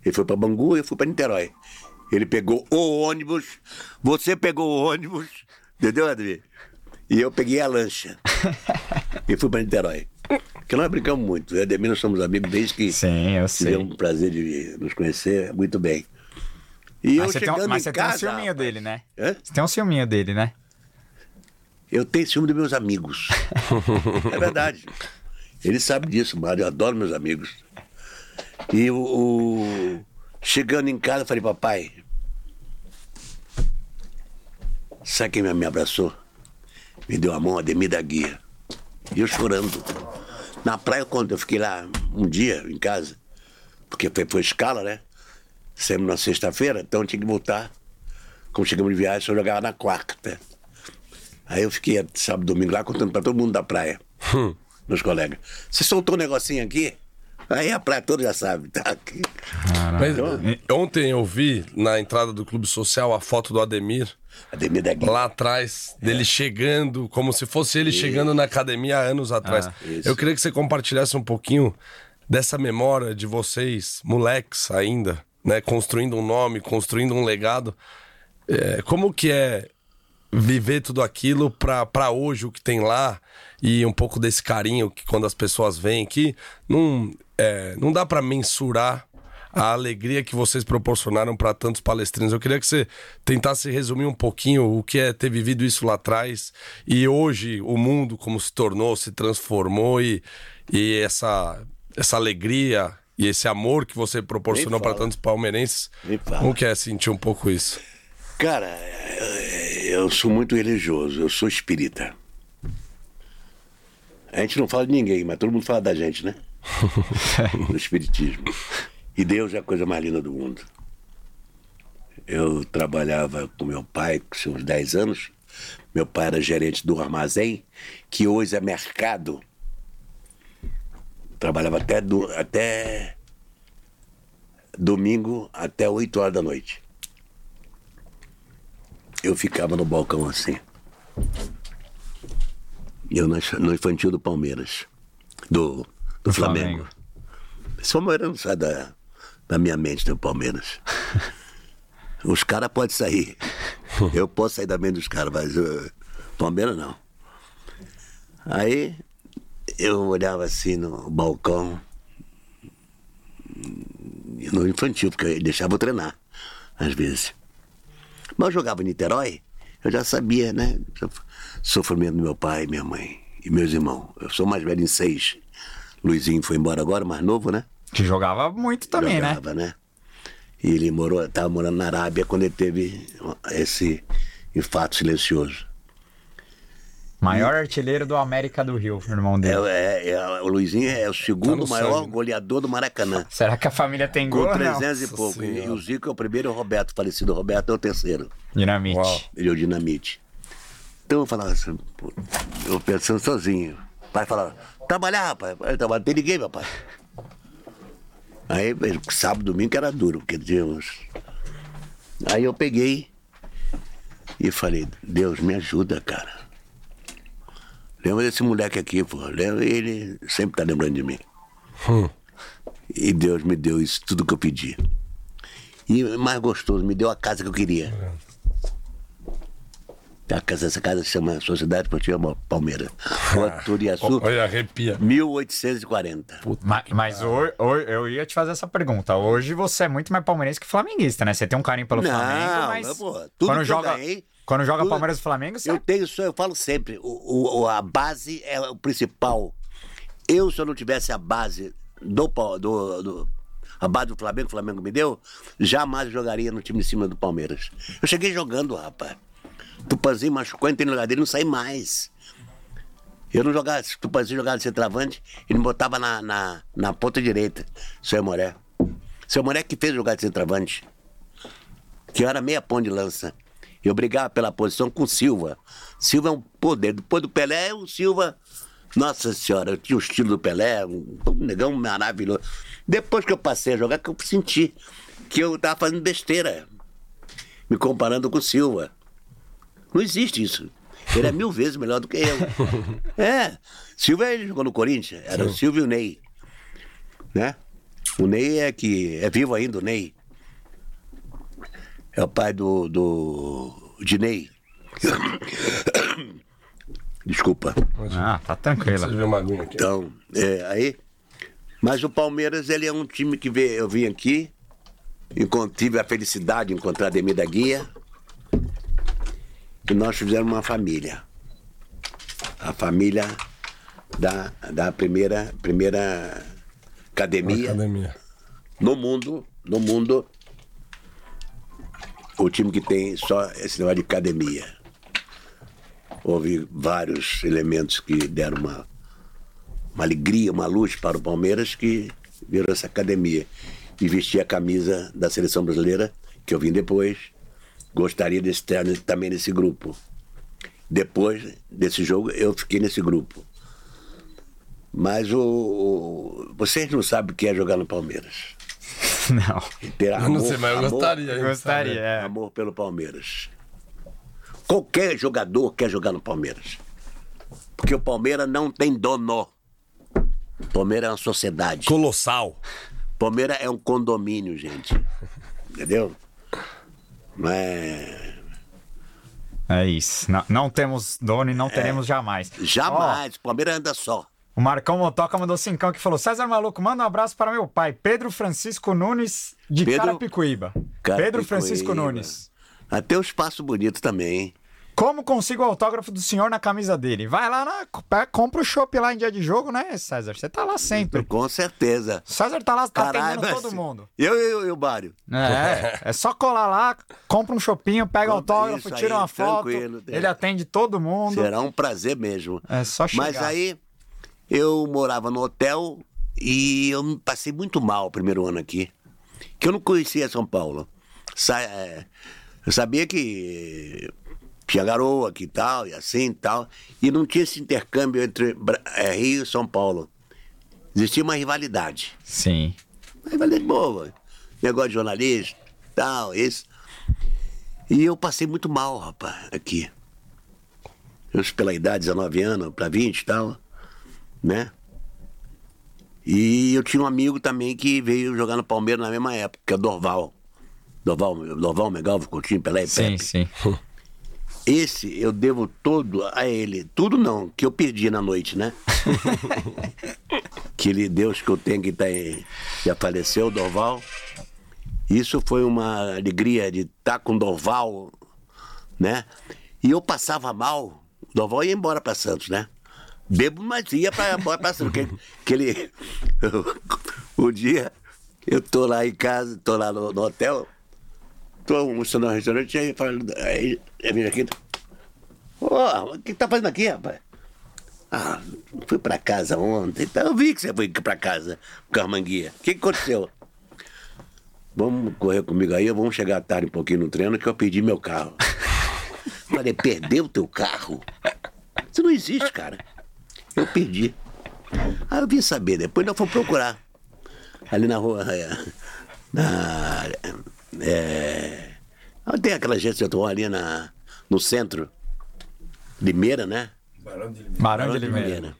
Ele foi para Bangu e eu fui para Niterói. Ele pegou o ônibus, você pegou o ônibus, entendeu, Ademir? E eu peguei a lancha. e fui para Niterói. Porque nós brincamos muito. Eu e Ademir nós somos amigos desde que Sim, eu sei. tivemos o prazer de nos conhecer muito bem. E eu Mas você, tem, um- chegando mas em você tem um casa, ciúminho rapaz, dele, né? Hã? Você tem um ciúminho dele, né? Eu tenho ciúme dos meus amigos. é verdade. Ele sabe disso, Mário. Eu adoro meus amigos. E o, o- chegando em casa, eu falei, papai. Sabe quem me me abraçou? Me deu a mão, Ademir da Guia. E eu chorando. Na praia, quando eu fiquei lá um dia em casa, porque foi, foi escala, né? Saímos na sexta-feira, então eu tinha que voltar. Como chegamos de viagem, só jogava na quarta. Aí eu fiquei sábado, domingo lá contando pra todo mundo da praia. Meus colegas. Você soltou um negocinho aqui? Aí a praia toda já sabe. Tá aqui. Mas, ontem eu vi na entrada do Clube Social a foto do Ademir. Ademir da Guia. Lá atrás, dele chegando, como se fosse ele chegando na academia há anos atrás. isso. eu queria que você compartilhasse um pouquinho dessa memória de vocês, moleques ainda, né? Construindo um nome, construindo um legado. É, como que é viver tudo aquilo pra hoje, o que tem lá, e um pouco desse carinho que quando as pessoas vêm aqui, não, é, não dá pra mensurar a alegria que vocês proporcionaram para tantos palestrinos. Eu queria que você tentasse resumir um pouquinho o que é ter vivido isso lá atrás e hoje o mundo como se tornou, se transformou e, e essa, essa alegria e esse amor que você proporcionou para tantos palmeirenses. Como que é sentir um pouco isso? Cara, eu sou muito religioso, eu sou espírita. A gente não fala de ninguém, mas todo mundo fala da gente, né? no espiritismo. E Deus é a coisa mais linda do mundo. Eu trabalhava com meu pai, com seus 10 anos. Meu pai era gerente do armazém, que hoje é mercado. Trabalhava até, do, até domingo, até 8 horas da noite. Eu ficava no balcão assim. Eu no infantil do Palmeiras. Do, do, Flamengo. Flamengo. Esse Palmeiras não sai da, da minha mente do Palmeiras. Os caras podem sair. Eu posso sair da mente dos caras, mas o Palmeiras não. Aí eu olhava assim no balcão, no infantil, porque eu deixava eu treinar, às vezes. Mas eu jogava em Niterói, eu já sabia, né? Sofrimento do meu pai, minha mãe e meus irmãos. Eu sou mais velho em seis. Luizinho foi embora agora, mais novo, né? Que jogava muito também, jogava, né? Jogava, né? E ele morou, estava morando na Arábia quando ele teve esse infarto silencioso. Maior artilheiro do América do Rio, irmão dele. É, é, é, o Luizinho é o segundo tá maior sangue, goleador do Maracanã. Será que a família tem gol? Com 300 e pouco. E o Zico é o primeiro e o Roberto, falecido Roberto, é o terceiro. Dinamite. Uau. Ele é o Dinamite. Então eu falava assim, eu pensando sozinho. O pai falava, trabalhar, rapaz. Eu trabalho, não tem ninguém, meu pai. Aí, sábado, domingo era duro, porque uns... Aí eu peguei e falei, Deus, me ajuda, cara. Lembra desse moleque aqui, pô. Lembra, ele sempre tá lembrando de mim. Hum. E Deus me deu isso, tudo que eu pedi. E mais gostoso, me deu a casa que eu queria. A casa, essa casa se chama Sociedade Esportiva Palmeiras. Rua Turiaçu. Olha, arrepia. 1840. mas, mas hoje, hoje, eu ia te fazer essa pergunta. Hoje você é muito mais palmeirense que flamenguista, né? Você tem um carinho pelo Não, Flamengo, mas. Pô, quando joga. Ganhei, quando joga Palmeiras e Flamengo, você... Eu tenho isso, eu falo sempre. O, o, a base é o principal. Eu, se eu não tivesse a base do, do, do a base do Flamengo, o Flamengo me deu, jamais jogaria no time de cima do Palmeiras. Eu cheguei jogando, rapaz. Tupanzinho machucou, entrei no lugar dele não saí mais. Eu não jogava, se Tupanzinho jogava de centroavante, ele me botava na, na, na ponta direita, seu Moré. Seu Moré que fez jogar de centroavante. Que eu era meia ponta de lança. Eu brigava pela posição com o Silva. Silva é um poder. Depois do Pelé, o Silva. Nossa senhora, eu tinha o estilo do Pelé, um, um negão maravilhoso. Depois que eu passei a jogar, que eu senti que eu tava fazendo besteira. Me comparando com o Silva. Não existe isso. Ele é mil vezes melhor do que eu. É. Silva ele jogou no Corinthians. Era Sim. o Silvio e o Ney. Né? O Ney é que. É vivo ainda, o Ney. É o pai do. do Dinei. Desculpa. Ah, tá tranquilo. Então, é, aí. Mas o Palmeiras, ele é um time que veio, eu vim aqui, tive a felicidade de encontrar Ademir da Guia, e nós fizemos uma família. A família da, da primeira, primeira academia, academia no mundo, no mundo, o time que tem só esse negócio de academia. Houve vários elementos que deram uma, uma alegria, uma luz para o Palmeiras que virou essa academia. E vestir a camisa da seleção brasileira, que eu vim depois, gostaria de estar também nesse grupo. Depois desse jogo, eu fiquei nesse grupo. Mas o, o, vocês não sabem o que é jogar no Palmeiras. Não. Ter amor, eu não sei, mas eu gostaria. Eu gostaria, é. Amor pelo Palmeiras. Qualquer jogador quer jogar no Palmeiras. Porque o Palmeiras não tem dono. Palmeiras é uma sociedade. Colossal. Palmeiras é um condomínio, gente. Entendeu? Não é. É isso. Não, não temos dono e não é. teremos jamais. Jamais. Oh. Palmeiras anda só. O Marcão Motoca mandou cincão que falou: César Maluco, manda um abraço para meu pai, Pedro Francisco Nunes, de Pedro- Carapicuíba. Pedro Francisco Carapicuíba. Nunes. Até o espaço bonito também, hein? Como consigo o autógrafo do senhor na camisa dele? Vai lá, na, compra o chopp lá em dia de jogo, né, César? Você tá lá sempre. Com certeza. César tá lá, tá Caralho, atendendo todo mundo. Eu e eu, eu, Mário. É, é só colar lá, compra um chopinho, pega o autógrafo, tira aí, uma foto. tranquilo. Ele atende todo mundo. Será um prazer mesmo. É só chegar. Mas aí, eu morava no hotel e eu passei muito mal o primeiro ano aqui. Que eu não conhecia São Paulo. É, eu sabia que tinha garoa aqui e tal, e assim e tal. E não tinha esse intercâmbio entre é, Rio e São Paulo. Existia uma rivalidade. Sim. Uma rivalidade boa. Negócio de jornalista, tal, isso. E eu passei muito mal, rapaz, aqui. Eu, pela idade, 19 anos, para 20 e tal, né? E eu tinha um amigo também que veio jogar no Palmeiras na mesma época, que é o Dorval. Dorval, Dorval Megalvo, Coutinho, Pelé e Sim, Pepe. sim. Esse eu devo todo a ele. Tudo não, que eu perdi na noite, né? Aquele Deus que eu tenho que tá em- já faleceu, Dorval. Isso foi uma alegria de estar com o Dorval, né? E eu passava mal. Dorval ia embora para Santos, né? Bebo, mas ia para para Santos. Que, que ele, o dia, eu tô lá em casa, tô lá no, no hotel, tô almoçando no restaurante, aí, falando, aí ele vem aqui. Ô, o que tá fazendo aqui, rapaz? Ah, fui pra casa ontem. Então eu vi que você foi pra casa com a manguia. O que, que aconteceu? Vamos correr comigo aí, vamos chegar tarde um pouquinho no treino que eu perdi meu carro. Falei, perdeu o teu carro? Isso não existe, cara. Eu perdi. Aí eu vim saber, depois nós fomos procurar. Ali na rua. é, Na. É. onde Tem aquela agência de automóvel ali na, no centro. Limeira, né? Barão de Limeira.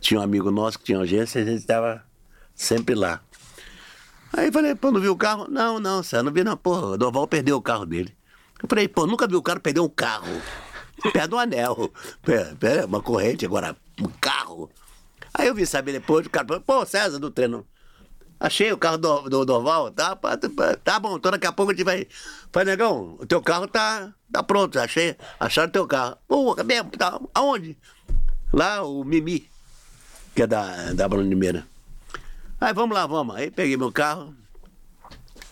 Tinha um amigo nosso que tinha agência e a gente estava sempre lá. Aí eu falei, pô, não viu o carro? Não, não, Sérgio, não vi não. Pô, o Doval perdeu o carro dele. Eu falei, pô, nunca vi o cara perder um carro. Perde um anel. Pera, pera, uma corrente, agora um carro. Aí eu vi saber depois, o cara falou, pô, César do treino. Achei o carro do, do Doval, tá, tá, tá bom, então daqui a pouco a gente vai. Falei, negão, o teu carro tá, tá pronto, achei, acharam o teu carro. Pô, mesmo, tá, aonde? Lá, o Mimi, que é da, da Bruno Limeira. Aí vamos lá, vamos. Aí peguei meu carro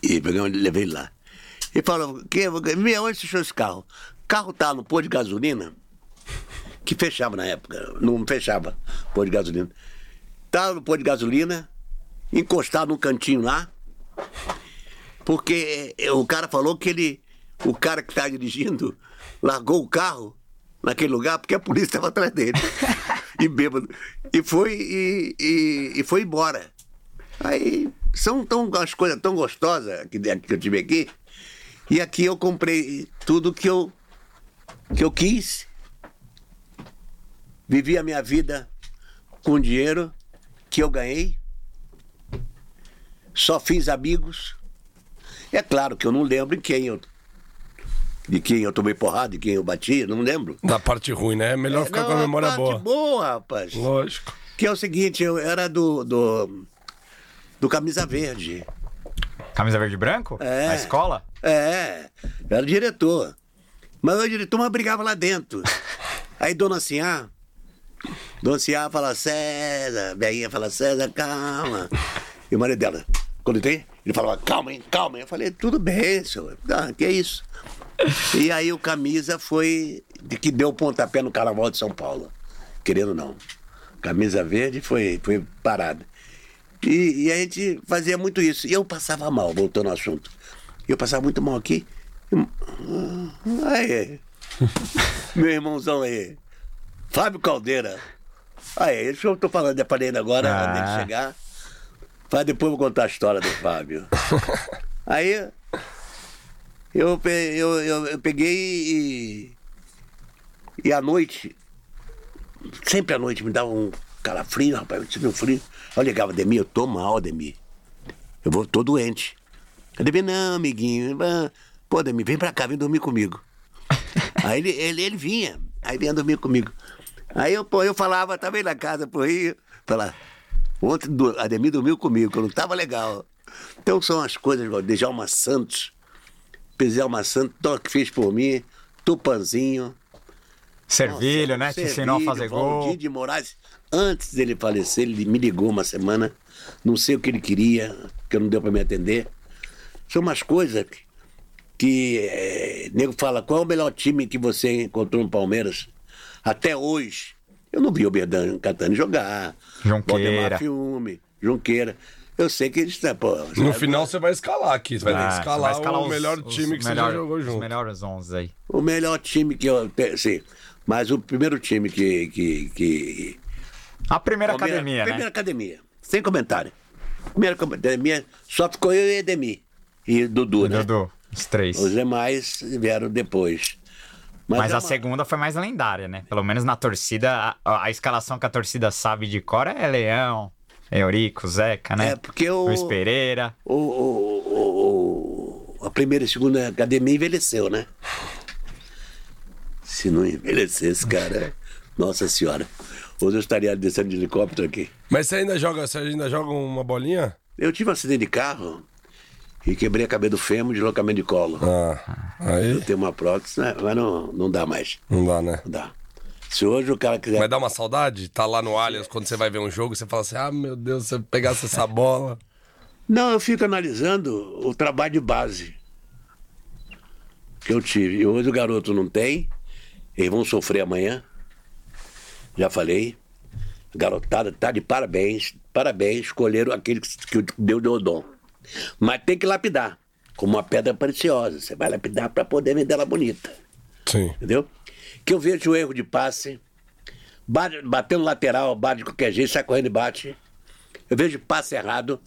e peguei, levei lá. E falou, que, Mimi, onde você achou esse carro? O carro tá no pôr de gasolina, que fechava na época, não fechava pôr de gasolina. Tava no pôr de gasolina, encostado num cantinho lá, porque eh, o cara falou que ele, o cara que tá dirigindo, largou o carro naquele lugar porque a polícia estava atrás dele. e bêbado. E foi, e, e, e foi embora. Aí são tão, as coisas tão gostosas que, que eu tive aqui. E aqui eu comprei tudo que eu, que eu quis. Vivi a minha vida com dinheiro que eu ganhei. Só fiz amigos. É claro que eu não lembro em quem eu. De quem eu tomei porrada, de quem eu bati, não lembro. Da parte ruim, né? É melhor ficar Não, com a memória parte boa. boa, rapaz. Lógico. Que é o seguinte, eu era do. do, do Camisa Verde. Camisa verde e branco? É. Na escola? É, eu era diretor. Mas o diretor mas brigava lá dentro. Aí Dona Ciá, Dona Ciá fala, César, Belinha fala, César, calma. E o marido dela, quando tem, ele falava, calma, hein, calma. Eu falei, tudo bem, senhor. Ah, que é isso? E aí o camisa foi de que deu o pontapé no carnaval de São Paulo. Querendo ou não. Camisa verde foi, foi parada. E, e a gente fazia muito isso. E eu passava mal, voltando ao assunto. Eu passava muito mal aqui. Aí, meu irmãozão aí, Fábio Caldeira. Aí, isso eu tô falando de aparelho agora, Ah. antes de chegar. Mas depois eu vou contar a história do Fábio. Aí, eu, eu, eu, eu peguei e. E à noite, sempre à noite me dava um calafrio, rapaz, eu tive um frio. Eu ligava, Ademir, eu tô mal, Ademir. Eu vou, tô doente. Ademir, não, amiguinho. ah, Pô, Ademir, vem pra cá, vem dormir comigo. Aí ele, ele, ele vinha, aí vinha dormir comigo. Aí eu, pô, eu falava também na casa pro Rio, falar, ontem Ademir dormiu comigo, que eu não tava legal. Então são as coisas, igual Djalma Santos, Djalma Santos, que fez por mim, Tupanzinho. Servilho, né? Te ensinou a Servilho, fazer gol. Valdir de Moraes, antes dele falecer, ele me ligou uma semana, não sei o que ele queria, que não deu para me atender. São umas coisas que, que eh, nego fala, qual é o melhor time que você encontrou no Palmeiras? Até hoje, eu não vi o Berdan Catani jogar. Junqueira. Fiume, Junqueira. Eu sei que eles... tá, Pô, No final você vai escalar aqui. Você vai ter Ah, você escalar, vai escalar o os- melhor os time que melhor- você já jogou Os junto. melhores 11 aí. O melhor time que eu... Sim, mas o primeiro time que... que, que A primeira Palmeiras- academia, Primeira né? academia. Sem comentário. Primeira academia, só ficou eu e Edemir. E Dudu, né? Dudu, os três. Os demais vieram depois. Mas é a uma- segunda foi mais lendária, né? Pelo menos na torcida, a, a escalação que a torcida sabe de cor é Leão, Eurico, Zeca, né? É, porque o- Luiz Pereira. O, o- o- o- a primeira e segunda academia envelheceu, né? Se não envelhecesse, cara, nossa senhora. Hoje eu estaria descendo de helicóptero aqui. Mas você ainda joga, você ainda joga uma bolinha? Eu tive um acidente de carro e quebrei a cabeça do fêmur de deslocamento de colo. Ah, aí Eu tenho uma prótese, né? mas não, não dá mais. não dá, né? Não dá. Se hoje o cara quiser. Mas dá uma saudade? Tá lá no Allianz, quando você vai ver um jogo, você fala assim, ah, meu Deus, se eu pegasse essa bola... Não, eu fico analisando o trabalho de base que eu tive. E hoje o garoto não tem, eles vão sofrer amanhã. Já falei. Garotada tá de parabéns, parabéns, escolheram aquele que que deu deu o dom. Mas tem que lapidar, como uma pedra preciosa. Você vai lapidar para poder vender ela bonita. Sim. Entendeu? Que eu vejo o erro de passe, bate, batendo lateral, bate de qualquer jeito, sai correndo e bate. Eu vejo passe errado.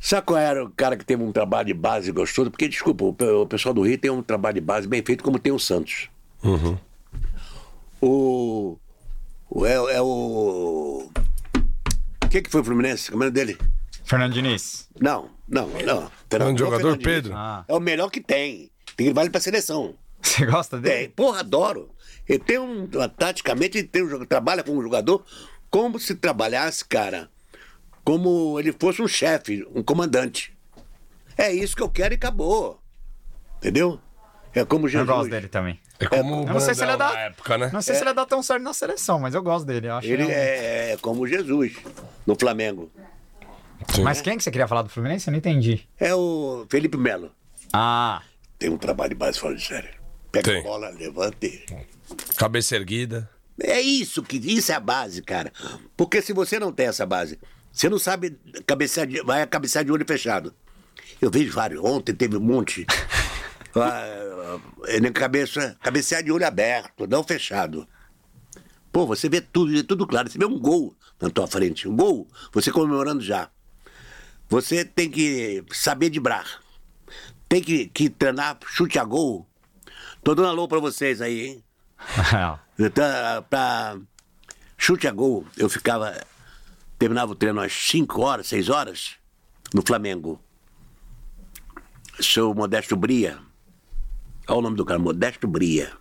Sabe qual era o cara que teve um trabalho de base gostoso? Porque, desculpa, o pe- o pessoal do Rio tem um trabalho de base bem feito, como tem o Santos. O. o é, é o. O que, que foi o Fluminense? Como é o nome dele? Fernando Diniz. Não, não, não. Grande Não, jogador, Fernando. Pedro? Ah. É o melhor que tem. Tem que vale pra seleção. Você gosta Tem, dele? porra, adoro. Ele tem um. Taticamente, ele tem um, trabalha com um jogador como se trabalhasse, cara, como ele fosse um chefe, um comandante. É isso que eu quero e acabou. Entendeu? É como Eu Jesus. gosto dele também. É como o Eu não sei se ele é na época, né? Não sei se ele é da tão certo na seleção, mas eu gosto dele. Eu acho Ele ele um- é, é como Jesus no Flamengo. Sim. Mas quem que você queria falar do Fluminense? Eu não entendi. É o Felipe Melo. Ah, Tem um trabalho de base fora de série. Pega Tem. a bola, levanta e... Cabeça erguida. É isso que isso é a base, cara. Porque se você não tem essa base, você não sabe cabecear de, vai cabecear de olho fechado. Eu vejo vários. Ontem teve um monte. Ah, ah, na cabeça, cabecear de olho aberto, não fechado. Pô, você vê tudo, vê tudo claro. Você vê um gol na tua frente. Um gol, você comemorando já. Você tem que saber dibrar. Tem que, que treinar chute a gol. Tô dando alô pra vocês aí, hein? Pra, pra chute a gol, eu ficava. Terminava o treino às 5 horas, 6 horas, no Flamengo. Seu Modesto Bria. Olha o nome do cara, Modesto Bria.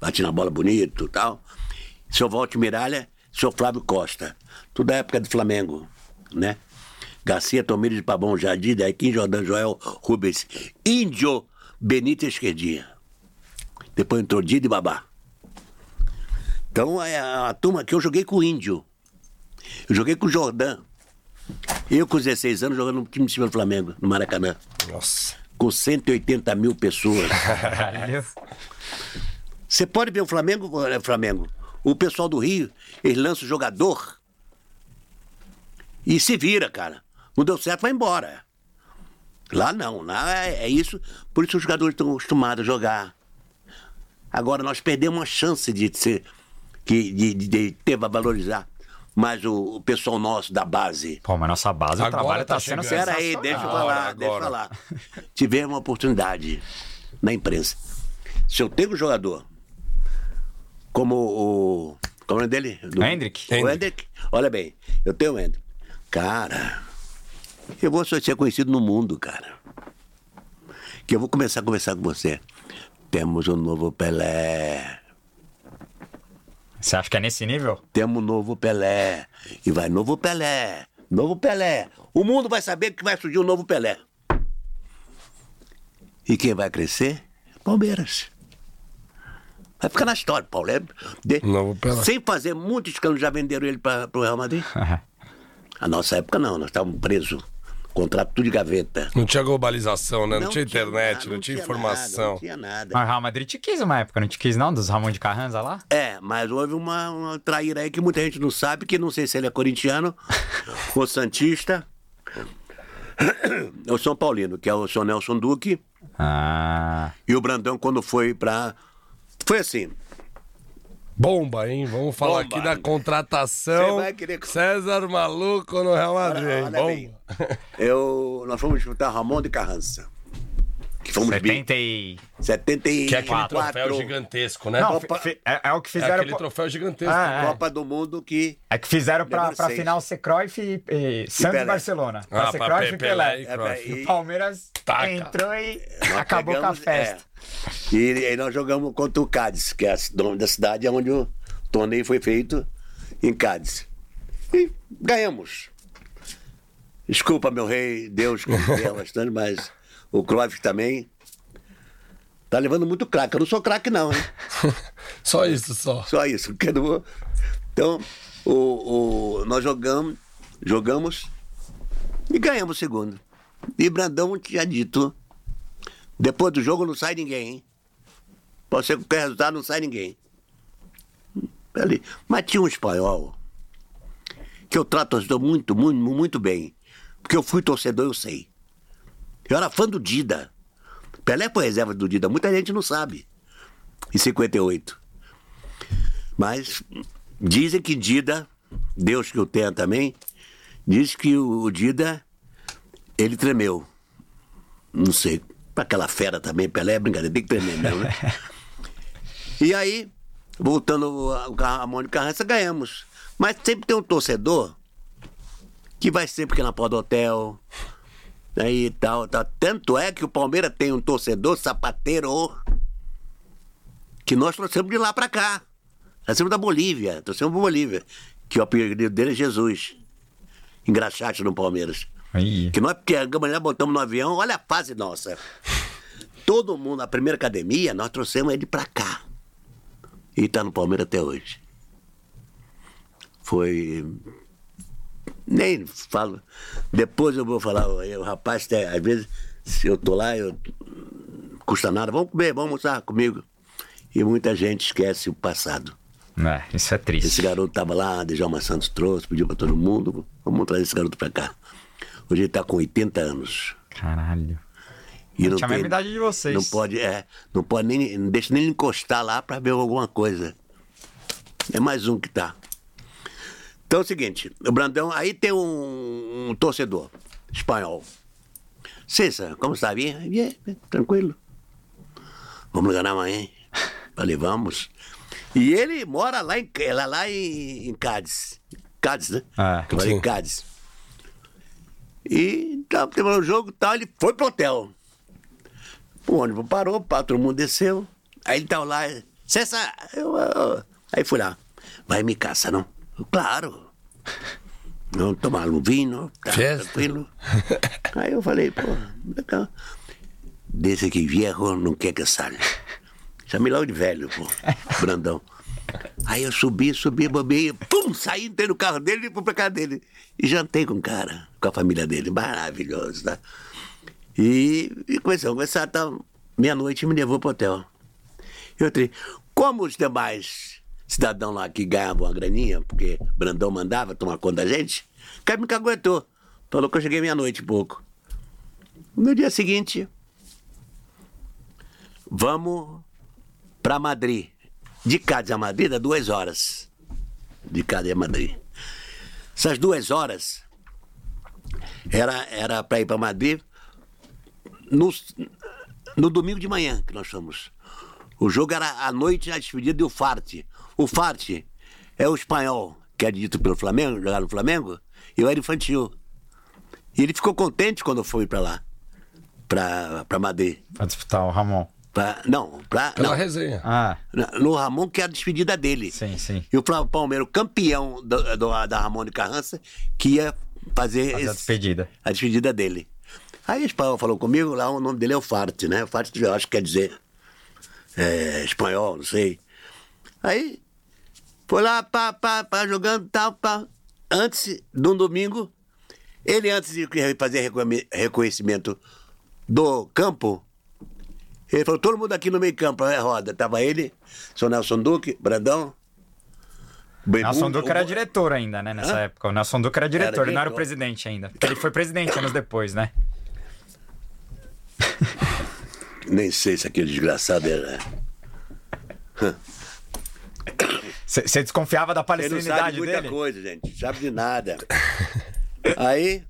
Bate na bola bonito e tal. Seu Walter Miralha, seu Flávio Costa. Tudo da época do Flamengo, né? Garcia, Tomires de Pabão, Jardim, Daiquim, Jordan, Joel, Rubens, Índio, Benito Esquerdinha. Depois entrou Didi e Babá. Então, é a, a turma que eu joguei com o Índio. Eu joguei com o Jordão. Eu, com 16 anos, jogando no time de cima do Flamengo, no Maracanã. Nossa. Com 180 mil pessoas. Você pode ver o Flamengo, é, Flamengo. O pessoal do Rio, eles lançam o jogador e se vira, cara. Não deu certo, vai embora. Lá não, lá é, é isso. Por isso os jogadores estão acostumados a jogar. Agora nós perdemos uma chance de ser, que, de, de, de ter para valorizar. Mas o, o pessoal nosso da base. Pô, mas nossa base, o Agora trabalho tá, tá sendo. Espera aí, deixa eu falar, Agora, deixa eu falar. Tivemos uma oportunidade na imprensa. Se eu tenho um jogador como o. Como é o nome dele? Do- Hendrick. O Hendrick. Hendrick. Olha bem, eu tenho o Hendrick. Cara, eu vou só ser conhecido no mundo, cara. Que eu vou começar a conversar com você. Temos um novo Pelé. Você acha que é nesse nível? Temos um novo Pelé. E vai novo Pelé. Novo Pelé. O mundo vai saber que vai surgir um novo Pelé. E quem vai crescer? Palmeiras. Vai ficar na história, Paulo. É de- Novo Pelé. Sem fazer muito escândalo, já venderam ele para o Real Madrid. A nossa época não, nós estávamos presos. Contrato tudo de gaveta. Não tinha globalização, né? Não, tinha internet, nada, não, tinha nada, informação. não tinha nada. Mas o Real Madrid te quis uma época, não te quis não? Dos Ramon de Carranza lá? É, mas houve uma, uma traíra aí que muita gente não sabe, que não sei se ele é corintiano ou santista. É o São Paulino, que é o São Nelson Duque. Ah. E o Brandão, quando foi pra. Foi assim. Bomba, hein? Vamos falar Bomba. aqui da contratação. Querer- César Maluco no Real Madrid? Olha bem. Bomba. Eu, nós fomos disputar Ramon de Carrança. Que fomos bi- 70 e... 74. Que é aquele troféu gigantesco, né? Não, Copa- é, é o que é fizeram... aquele pro- troféu gigantesco. Ah, é. Copa do Mundo que. É que fizeram pra, pra final ser Cruyff e, e Santos e Pelé. Barcelona. Ah, Pra ser Cruyff Pe- e Pelé. Pelé e É. E o e- Palmeiras Taca. entrou e nós acabou pegamos- com a festa. é. E aí nós jogamos contra o Cádiz, que é o nome da cidade onde o torneio foi feito em Cádiz. E ganhamos. Desculpa, meu rei, Deus que bastante, mas o Cruyff também tá levando muito craque. Eu não sou craque, não, hein? Só isso, só. Só isso. porque eu não vou- Então, o, o- nós jogamos, jogamos e ganhamos o segundo. E Brandão tinha dito: depois do jogo não sai ninguém, hein? Pode ser que qualquer resultado não sai ninguém. Ali. Mas tinha um espanhol que eu trato muito, muito, muito bem. Porque eu fui torcedor, eu sei. Eu era fã do Dida. Pelé foi reserva do Dida, muita gente não sabe. Em 58. Mas dizem que Dida, Deus que o tenha também, diz que o, Dida, ele tremeu. Não sei. Pra aquela fera também, Pelé é brincadeira, tem que tremer mesmo, né? e aí, voltando Ramon de Carrança, ganhamos. Mas sempre tem um torcedor que vai sempre na porta do hotel, aí e tal, tal. Tanto é que o Palmeiras tem um torcedor sapateiro que nós trouxemos de lá pra cá. Trouxemos da Bolívia, trouxemos da Bolívia. Que o apelido dele é Jesus. Engraxate no Palmeiras. Ih. Que nós pegamos lá, botamos no avião, olha a fase nossa. Todo mundo, a primeira academia, nós trouxemos ele pra cá. E tá no Palmeiras até hoje. Foi. Nem falo. Depois eu vou falar, o rapaz, até, às vezes, se eu tô lá, eu. Custa nada, vamos comer, vamos almoçar comigo. E muita gente esquece o passado. É, isso é Esse triste. garoto tava lá, Djalma Santos trouxe, pediu pra todo mundo, vamos trazer esse garoto pra cá. Hoje ele tá com 80 anos. Caralho. E não Tinha a mesma idade de vocês. Não pode, é, não pode nem, não deixa nem encostar lá pra ver alguma coisa. É mais um que tá. Então é o seguinte, o Brandão, aí tem um, um torcedor espanhol. César, como está? Bien? Bien, bien, tranquilo. Vamos ganhar amanhã? Falei, vamos. E ele mora lá em, lá, lá em, em Cádiz. Cádiz, né? É, Eu falei, sim. Cádiz. E tá, terminou o jogo e tal, ele foi pro hotel. O ônibus parou, pá, todo mundo desceu. Aí ele tava lá, César, eu, eu- aí fui lá, vai me caça, não? Eu, claro. Não tomar um vinho, tá tranquilo. Aí eu falei, pô, legal. Desse que viejo não quer que salga. Chamei logo de velho, pô, Brandão. Aí eu subi, subi, bobei, pum, saí, entrei no carro dele e fui pra casa dele. E jantei com o cara, com a família dele, maravilhoso, tá? E, e começamos a conversar, tá? Meia-noite me levou pro hotel. Eu entrei. Como os demais cidadãos lá que ganhavam uma graninha, porque Brandão mandava tomar conta da gente, o cara me caguetou. Falou que eu cheguei meia-noite e pouco. No dia seguinte, vamos pra Madrid. De Cádiz a Madrid dá duas horas. De Cádiz a Madrid. Essas duas horas era, era pra ir pra Madrid no, no domingo de manhã que nós fomos. O jogo era à noite a despedida do Farte. O Farte é o espanhol, que é dito pelo Flamengo, jogar no Flamengo, e eu era infantil. E ele ficou contente quando eu fui pra lá, pra, pra Madrid. Pra disputar o Ramon. Pra, não, pra. Pela não, resenha. Ah, no Ramon, que é a despedida dele. sim, sim. E o Flávio Palmeiro, campeão do, do- da Ramon de Carrança, que ia fazer, Fazer a esse- despedida. a despedida dele. Aí o espanhol falou comigo, lá o nome dele é o Farte, né? O Farte eu acho que quer dizer é, espanhol, não sei. Aí foi lá, pá, pá, pá, jogando, tal, pá. Antes, de um domingo, ele antes de fazer reconhe- reconhecimento do campo, ele falou, todo mundo aqui no meio campo, é roda. Tava ele, seu Nelson Duque, Brandão. Nelson Duque era diretor ainda, né, nessa Hã? época. O Nelson Duque era diretor, ele não era o presidente ainda. Porque ele foi presidente anos depois, né? Nem sei se aquele desgraçado era. Você desconfiava da Ele não sabe muita dele? coisa, gente. Sabe de nada. Aí,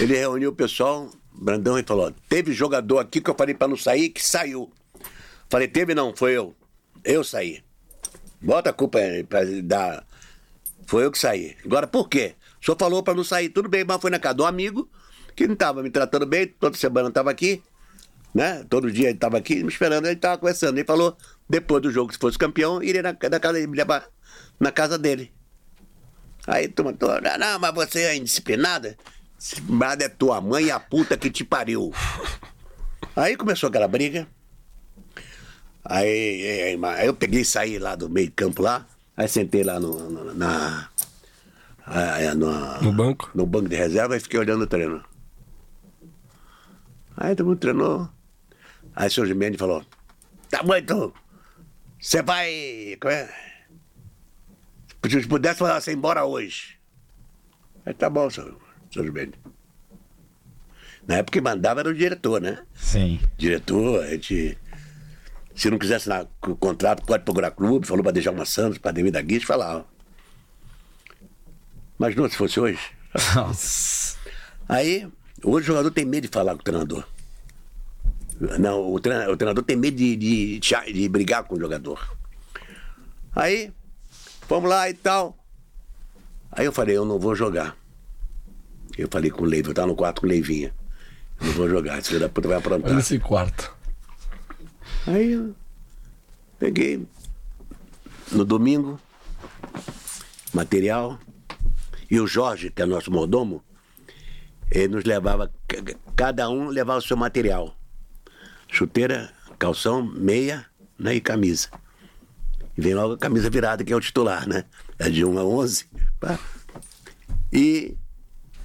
ele reuniu o pessoal, Brandão, e falou: teve jogador aqui que eu falei pra não sair, que saiu. Falei, teve não, foi eu. Eu saí. Bota a culpa aí pra dar. Foi eu que saí. Agora, por quê? O senhor falou pra não sair, tudo bem, mas foi na casa do amigo, que não tava me tratando bem, toda semana eu tava aqui, né? Todo dia ele tava aqui me esperando, ele tava conversando. Ele falou, depois do jogo, se fosse campeão, iria na, na casa dele, me levar na casa dele. Aí tu toda, não, não, mas você é indisciplinada? Disciplinada é tua mãe e a puta que te pariu. Aí começou aquela briga. Aí, aí, aí eu peguei e saí lá do meio campo lá, aí sentei lá no, no- na, no, No banco? no banco de reserva e fiquei olhando o treino. Aí todo mundo treinou. Aí o senhor Gimenez falou, tá bom então, você vai... como é? Se pudesse falar você embora hoje. Aí tá bom, senhor, senhor Gimenez. Na época que mandava era o diretor, né? Sim. diretor, a gente. Se não quisesse assinar o contrato, pode procurar clube, falou para deixar uma Santos, para Demir da Guiz, falava. Mas não, se fosse hoje. Nossa. Aí, hoje o jogador tem medo de falar com o treinador. Não, o treinador, o treinador tem medo de, de, de, brigar com o jogador. Aí, vamos lá e tal. Aí eu falei, eu não vou jogar. Eu falei com o Leiva, eu tava no quarto com o Leivinha. Eu não vou jogar, esse filho da puta vai aprontar. Olha esse quarto. Aí eu peguei no domingo material e o Jorge, que é nosso mordomo, ele nos levava, ca- cada um levava o seu material. Chuteira, calção, meia né, e camisa. E vem logo a camisa virada, que é o titular, né? É de 1 a 11. pá. E,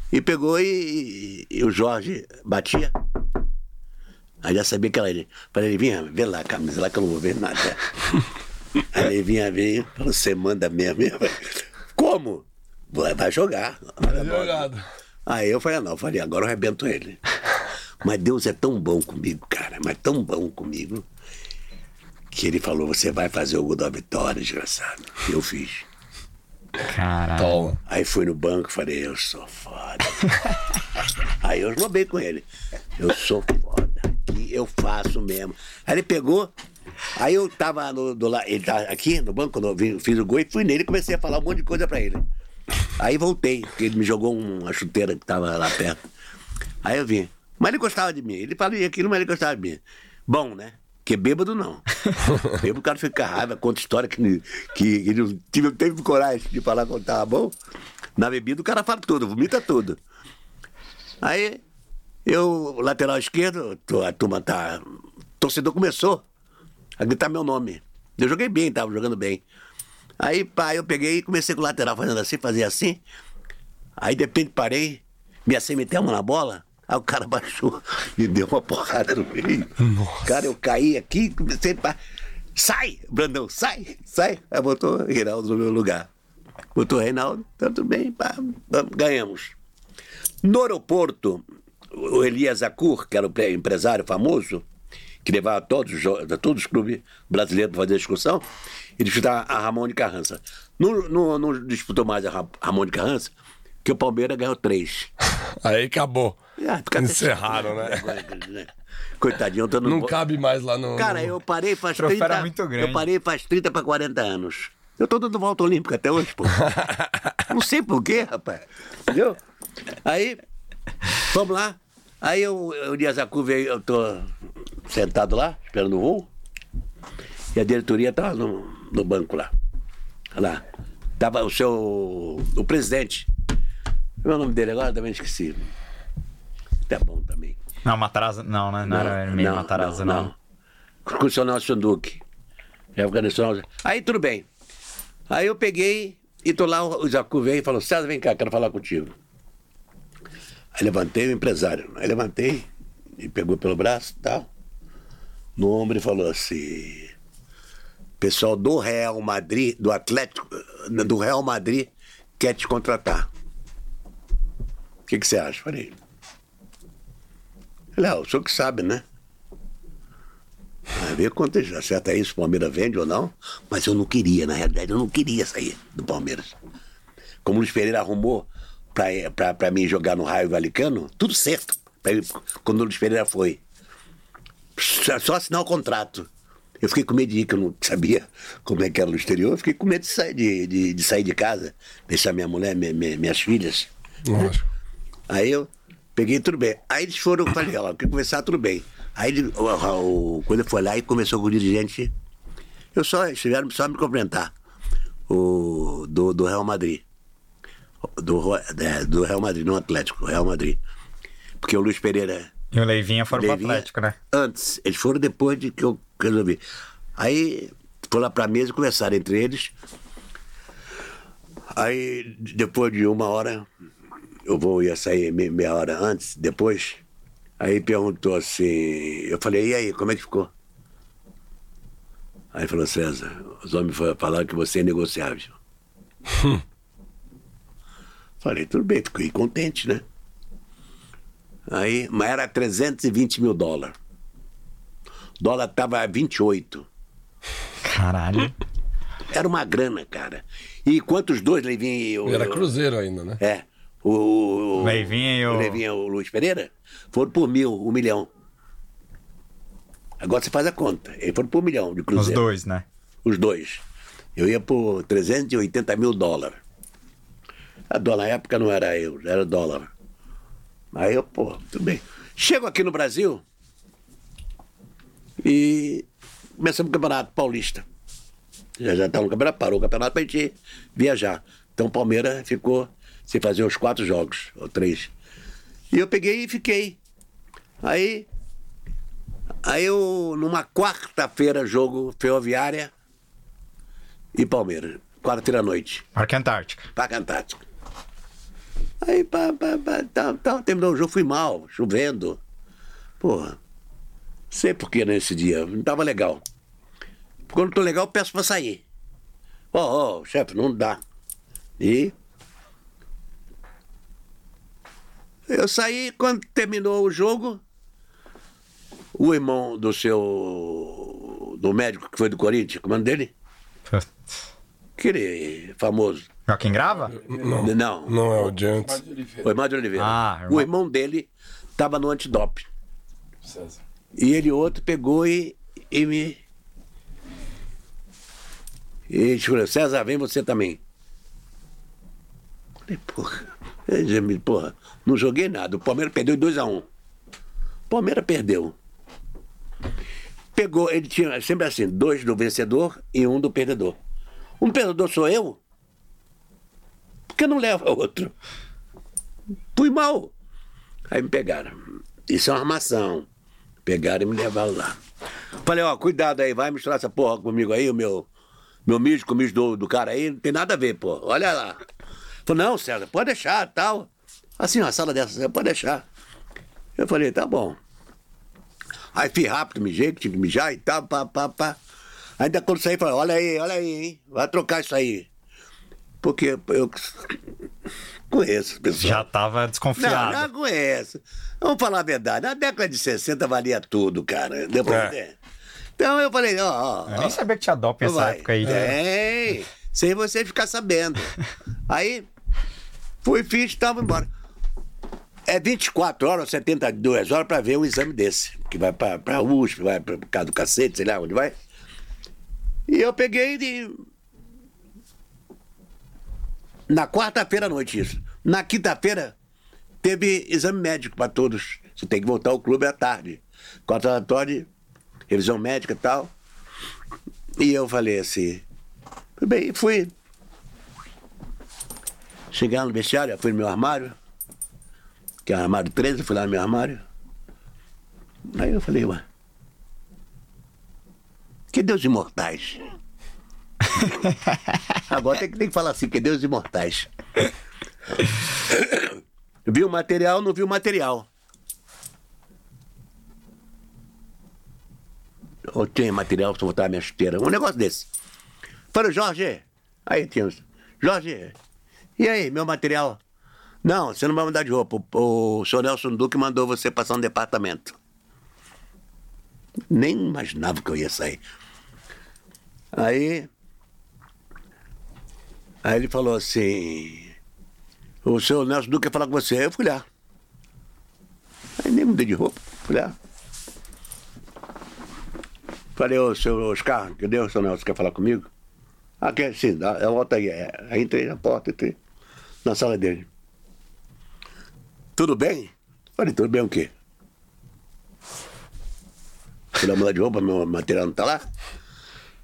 e pegou e, e o Jorge batia. Aí já sabia que ela ia. Falei, ele vinha, vê lá a camisa lá que eu não vou ver nada. Aí ele vinha ver, falou, você manda mesmo. Como? Vai, vai jogar. Jogado. Aí eu falei, ah, não, eu falei, agora eu arrebento ele. Mas Deus é tão bom comigo, cara, mas tão bom comigo, que ele falou, você vai fazer o gol da vitória, desgraçado. E eu fiz. Caralho. Aí fui no banco e falei, eu sou foda. Aí eu esnobei com ele. Eu sou foda. Aqui eu faço mesmo. Aí ele pegou, aí eu tava no, do lado, ele tá aqui no banco, quando eu fiz o gol, e fui nele e comecei a falar um monte de coisa pra ele. Aí voltei, porque ele me jogou uma chuteira que tava lá perto. Aí eu vim. Mas ele gostava de mim. Ele falava aquilo, mas ele gostava de mim. Bom, né? Porque bêbado não. bêbado o cara fica raiva, conta história que, que ele não tive, teve coragem de falar quando tava bom. Na bebida o cara fala tudo, vomita tudo. Aí, eu, lateral esquerdo, a turma tá. O torcedor começou a gritar meu nome. Eu joguei bem, tava jogando bem. Aí, pá, eu peguei e comecei com o lateral fazendo assim, fazia assim. Aí, de repente, parei, me meteu a mão na bola. Aí o cara baixou e deu uma porrada no meio. Cara, eu caí aqui, comecei a. Sai, Brandão, sai, sai. Aí botou o Reinaldo no meu lugar. Botou o Reinaldo, tá tudo bem, pá, ganhamos. No aeroporto, o Elias Acur, que era o pre- empresário famoso, que levava todos, todos os clubes brasileiros para fazer a excursão, e disputar a Ramon de Carrança. Não, não, não disputou mais a Ra- Ramon de Carrança, que o Palmeiras ganhou três. Aí acabou. Ah, Encerraram, chato, né? Coitadinho, eu tô no Não cabe mais lá no. Cara, eu parei faz O troféu 30 era muito grande. Eu parei faz 30 para 40 anos. Eu tô dando volta olímpica até hoje, pô. Não sei por quê, rapaz. Entendeu? Aí, vamos lá. Aí eu, o Dias Acu veio, eu tô sentado lá, esperando o voo. E a diretoria estava no, no banco lá. Lá. Tava o seu. o presidente. Qual é o nome dele agora? Também esqueci. Tá bom também. Não, Matarazzo. Não, né? Não, era meio Matarazzo, não. Constitucional Sanduque. Época nacional. Aí tudo bem. Aí eu peguei e tô lá, o Jacu veio e falou: César, vem cá, quero falar contigo. Aí levantei o empresário. Aí levantei e pegou pelo braço e tal. No ombro e falou assim: Pessoal do Real Madrid, do Atlético, do Real Madrid, quer te contratar. O que, que você acha? Falei. Falei, ah, o senhor que sabe, né? Vai ver quanto já acerta isso, o Palmeiras vende ou não. Mas eu não queria, na realidade, eu não queria sair do Palmeiras. Como o Luiz Pereira arrumou pra, pra, pra mim jogar no Raio Valicano, tudo certo. Pra, quando o Luiz Pereira foi. Só, só assinar o contrato. Eu fiquei com medo de ir, que eu não sabia como é que era no exterior. Eu fiquei com medo de sair de, de, de sair de casa, deixar minha mulher, minha, minha, minhas filhas. Lógico. Aí eu peguei tudo bem. Aí eles foram, eu falei, ó, quer conversar, tudo bem. Aí ele, o, o, quando ele foi lá e conversou com o dirigente, eu só, eles tiveram só me cumprimentar. O, do, do Real Madrid. Do, é, do Real Madrid, não Atlético, Real Madrid. Porque o Luiz Pereira. E o Leivinha foram pro Leivinha, Atlético, né? Antes, eles foram depois de que eu resolvi. Aí foi lá pra mesa e conversaram entre eles. Aí, depois de uma hora, eu vou ia sair me- meia hora antes, depois. Aí perguntou assim, eu falei, e aí, como é que ficou? Aí falou, César, os homens fa- falaram que você é negociável. falei, tudo bem, fiquei contente, né? Aí, mas era 320 mil dólares. O dólar tava a 28. Caralho. Era uma grana, cara. E quantos dois, Leivinho e o... E era Cruzeiro ainda, né? É. O, o, Leivinha e o- Leivinha e o Luiz Pereira foram por mil, um milhão. Agora você faz a conta. Eles foram por um milhão de Os cruzeiro. dois, né? Os dois. Eu ia por 380 mil dólares. A dólar na época não era euro, era dólar. Aí eu, pô, tudo bem. Chego aqui no Brasil e começamos o Campeonato Paulista. Já já estava no campeonato, parou o campeonato pra gente viajar. Então o Palmeiras ficou sem fazer os quatro jogos, ou três. E eu peguei e fiquei. Aí, aí eu, numa quarta-feira, jogo Ferroviária e Palmeiras. Quarta-feira à noite. Parque Antártica. Parque Antártico. Aí, pá, pá, pá, tá, tá, terminou o jogo, fui mal, chovendo. Porra, sei por que nesse dia, não tava legal. Quando tô legal, peço pra sair. Ó, ó, chefe, não dá. E. Eu saí, quando terminou o jogo, o irmão do seu. do médico que foi do Corinthians, como é o nome dele? Aquele famoso. Joaquim Grava? Não. Não. Não é o de antes. Foi Mário Oliveira. Ah, irmão. o irmão dele estava no antidoping. César. E ele outro pegou e, e me. E falou, César, vem você também. Falei, porra. Ele me- Porra, não joguei nada. O Palmeiras perdeu 2x1. O Palmeiras perdeu. Pegou, ele tinha sempre assim, dois do vencedor e um do perdedor. Um perdedor sou eu? Por que não leva outro? Fui mal. Aí me pegaram. Isso é uma armação. Pegaram e me levaram lá. Falei, ó, cuidado aí, vai misturar essa porra comigo aí, o meu, meu mijo com o mijo do, do cara aí, não tem nada a ver, pô. Olha lá. Falei, não, César, pode deixar, tal. Assim, uma sala dessa, pode deixar. Eu falei, tá bom. Aí fiz rápido, mijei, que tinha que mijar e tal, pá, pá, pá. Ainda quando saí, falei, olha aí, olha aí, hein? Vai trocar isso aí. Porque eu conheço, pessoal. Já tava Não, desconfiado. não conheço. Vamos falar a verdade. Na década de 60 valia tudo, cara. Deu pra É. Então eu falei, ó, ó. Eu ó, nem sabia que tinha doping nessa vai. época aí. Tem. Sem você ficar sabendo. aí, fui, fiz, tava embora. É 24 horas, 72 horas pra ver um exame desse. Que vai pra, pra USP, vai pra casa do cacete, sei lá onde vai. E eu peguei e. Na quarta-feira à noite, isso. Na quinta-feira, teve exame médico para todos. Você tem que voltar ao clube à tarde. Quatro horas da tarde, revisão médica e tal. E eu falei assim, bem, fui. Lá no vestiário, fui no meu armário, que é o armário 13, fui lá no meu armário. Aí eu falei, ué, que Deus imortais? Agora tem que, tem que falar assim, que Deus imortais. Viu o material, não viu o material. Ou tinha material pra botar a minha chuteira. Um negócio desse. Falei, Jorge, aí tinha. Jorge, e aí, meu material? Não, você não vai mudar de roupa. O, o senhor Nelson Duque mandou você passar um departamento. Nem imaginava que eu ia sair. Aí. Aí ele falou assim. O senhor Nelson Duque quer falar com você. Aí eu fui lá. Aí nem mudei de roupa. Fui lá. Falei, ô senhor Oscar, cadê o senhor Nelson? Quer falar comigo? Ah, quer sim, eu volto aí. É, Aí entrei na porta, entrei na sala dele. Tudo bem? Falei, tudo bem o quê? Fui lá mudar de roupa, meu material não tá lá?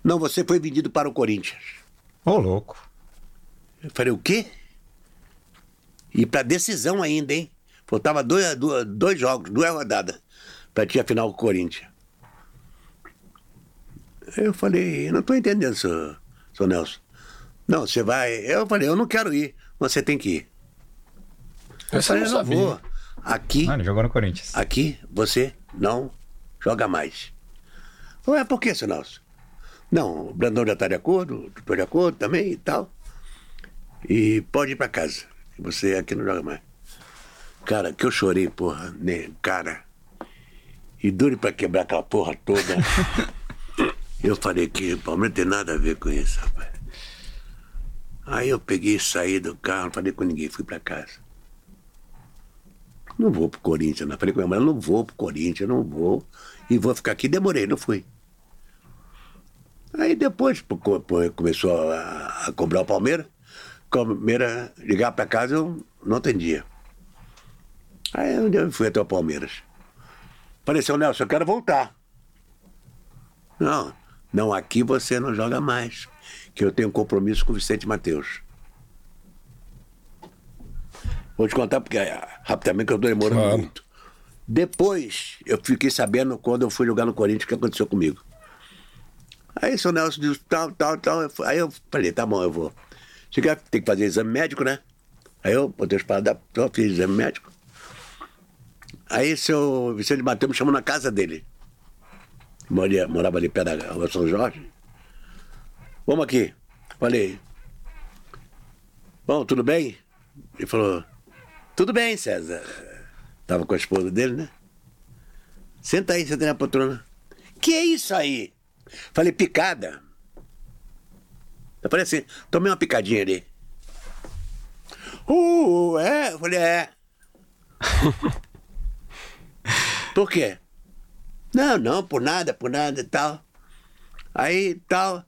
Não, você foi vendido para o Corinthians. Ô, louco. Eu falei, o quê? E pra decisão ainda, hein? Faltava dois, dois, dois jogos, duas rodadas, pra tinha final com o Corinthians. Eu falei, não tô entendendo, senhor, senhor Nelson. Não, você vai. Eu falei, eu não quero ir, você tem que ir. Eu Essa eu falei, não não sabia. vou. Aqui, Ah, ele jogou no Corinthians. aqui, você não joga mais. Ué, por que, seu Nelson? Não, o Brandão já tá de acordo, tá de acordo também e tal. E pode ir pra casa. Você aqui não joga mais. Cara, que eu chorei, porra, né? Cara. E dure pra quebrar aquela porra toda. eu falei que o Palmeiras tem nada a ver com isso, rapaz. Aí eu peguei e saí do carro, não falei com ninguém, fui pra casa. Não vou pro Corinthians, não. Falei com minha mãe, não vou pro Corinthians, não vou. E vou ficar aqui. Demorei, não fui. Aí depois começou a, cobrar o Palmeiras. Palmeiras ligar pra casa, eu não atendia. Aí um dia eu fui até o Palmeiras. Falei, seu Nelson, eu quero voltar. Não, não, aqui você não joga mais. Que eu tenho um compromisso com o Vicente Mateus. Vou te contar porque ah, rapidamente que eu tô demorando Claro. muito. Depois eu fiquei sabendo quando eu fui jogar no Corinthians o que aconteceu comigo. Aí o seu Nelson disse tal, tal, tal. Aí eu falei, tá bom, eu vou. Cheguei, tem que fazer exame médico, né? Aí eu botei as paradas, da- fiz exame médico. Aí seu Vicente Mateus me chamou na casa dele. Moria, morava ali perto da rua São Jorge. Vamos aqui. Falei. Bom, tudo bem? Ele falou, tudo bem, César. Tava com a esposa dele, né? Senta aí, senta aí na poltrona. Que é isso aí? Falei, picada. Eu falei assim, tomei uma picadinha ali. Uh, é? Eu falei, é. por quê? Não, não, por nada, por nada e tal. Aí tal.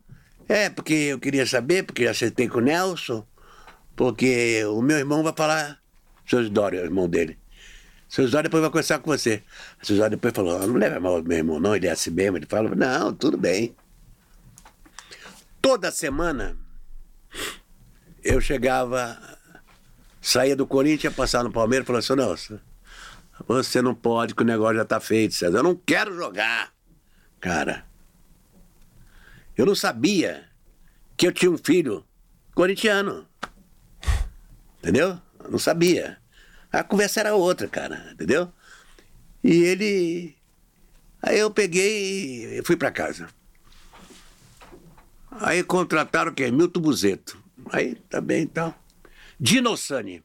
É, porque eu queria saber, porque eu acertei com o Nelson, porque o meu irmão vai falar, seu Isidório, é o irmão dele. Seu Isidório depois vai conversar com você. Seu Isidório depois falou, "Ah, não leva mal meu irmão, não, ele é assim mesmo. Ele fala, não, tudo bem. Toda semana eu chegava, saía do Corinthians, ia passar no Palmeiras e falava, seu Nelson, você não pode, que o negócio já tá feito, César. Eu não quero jogar. Cara, eu não sabia que eu tinha um filho corintiano. Entendeu? Eu não sabia. A conversa era outra, cara, entendeu? E ele. Aí eu peguei e fui pra casa. Aí contrataram o quê? Milton Buzeto. Aí tá bem e tal. Dinossani.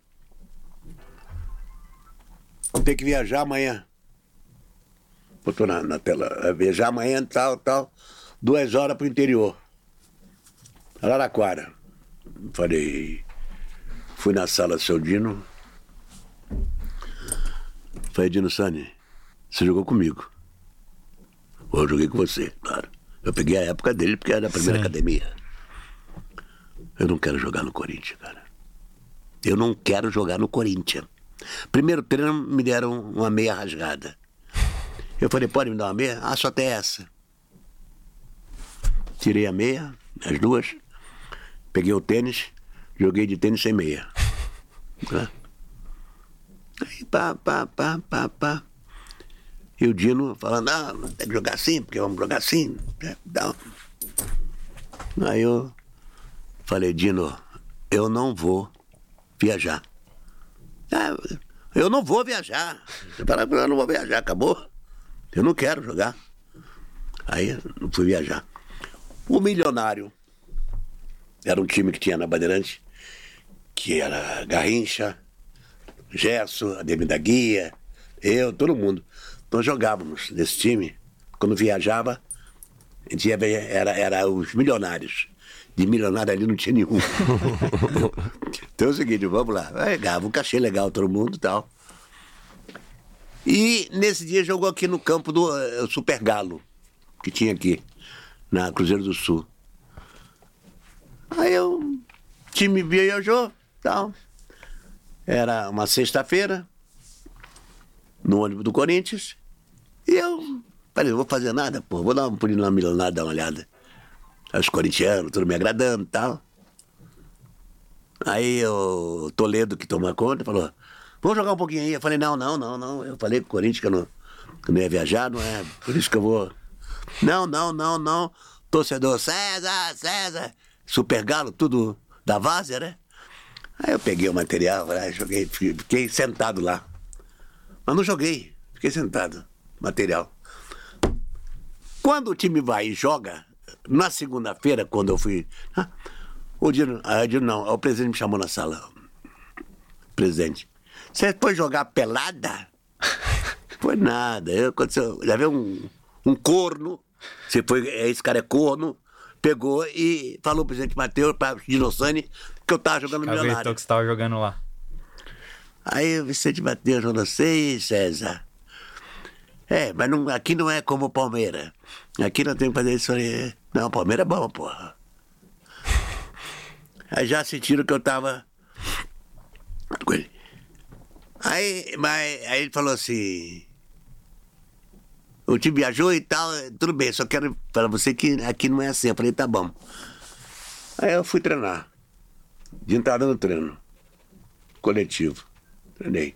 Tem que viajar amanhã. Botou na, na tela. "É, Viajar amanhã, tal, tal. Duas horas pro interior. Araraquara. Falei. Fui na sala do seu Dino. Falei, Dino Sani, você jogou comigo. Eu joguei com você, claro. Eu peguei a época dele porque era a primeira Sim. academia. Eu não quero jogar no Corinthians, cara. Eu não quero jogar no Corinthians. Primeiro treino me deram uma meia rasgada. Eu falei, pode me dar uma meia? Ah, só tem essa. tirei a meia, as duas, peguei o tênis, joguei de tênis sem meia. Aí, pá, pá, pá, pá, pá. E o Dino falando, ah, tem que jogar assim, porque vamos jogar assim. Dá. Aí eu falei, Dino, eu não vou viajar. Ah, eu não vou viajar. Eu falei, eu não vou viajar, acabou. Eu não quero jogar. Aí não fui viajar. O Milionário era um time que tinha na Bandeirante, que era Garrincha, Gerson, Ademir da Guia, eu, todo mundo. Nós jogávamos nesse time. Quando viajava, a gente ia ver, era, era os milionários. De milionário ali não tinha nenhum. então é o seguinte, vamos lá. Aí, Ganhava um cachê legal todo mundo e tal. E nesse dia jogou aqui no campo do eh, Super Galo, que tinha aqui, na Cruzeiro do Sul. Aí eu, o time viajou, tal. Era uma sexta-feira, no ônibus do Corinthians. E eu falei, não vou fazer nada, pô, vou dar um pulinho na milionária, dar uma olhada. Os corintianos, tudo me agradando e tal. Aí o Toledo, que toma conta, falou, vamos jogar um pouquinho aí. Eu falei, não, não, não, não. Eu falei com o Corinthians que eu não, que eu não ia viajar, não é por isso que eu vou. Não, não, não, não. Torcedor César, César, Super Galo, tudo da Várzea, né? Aí eu peguei o material, aí joguei, fiquei sentado lá. Mas não joguei, fiquei sentado, material. Quando o time vai e joga, na segunda-feira, quando eu fui. ah, O Dino, ah, o Dino não, o presidente me chamou na sala. Presidente, você foi jogar pelada? Foi nada. Eu, aconteceu, já veio um, um corno, você foi, esse cara é corno, pegou e falou pro presidente Matheus, pra Dinossani, que eu tava jogando Aproveitou milionário. que você tava jogando lá. Aí o Vicente Matheus falou assim, César. É, mas não, aqui não é como o Palmeiras. Aqui não tem que fazer isso aí. Não, o Palmeiras é bom, porra. Aí já sentiram que eu tava com ele. Aí, mas, aí ele falou assim. O time viajou e tal, tudo bem, só quero falar pra você que aqui não é assim. Eu falei, tá bom. Aí eu fui treinar. De entrada no treino. Coletivo. Treinei.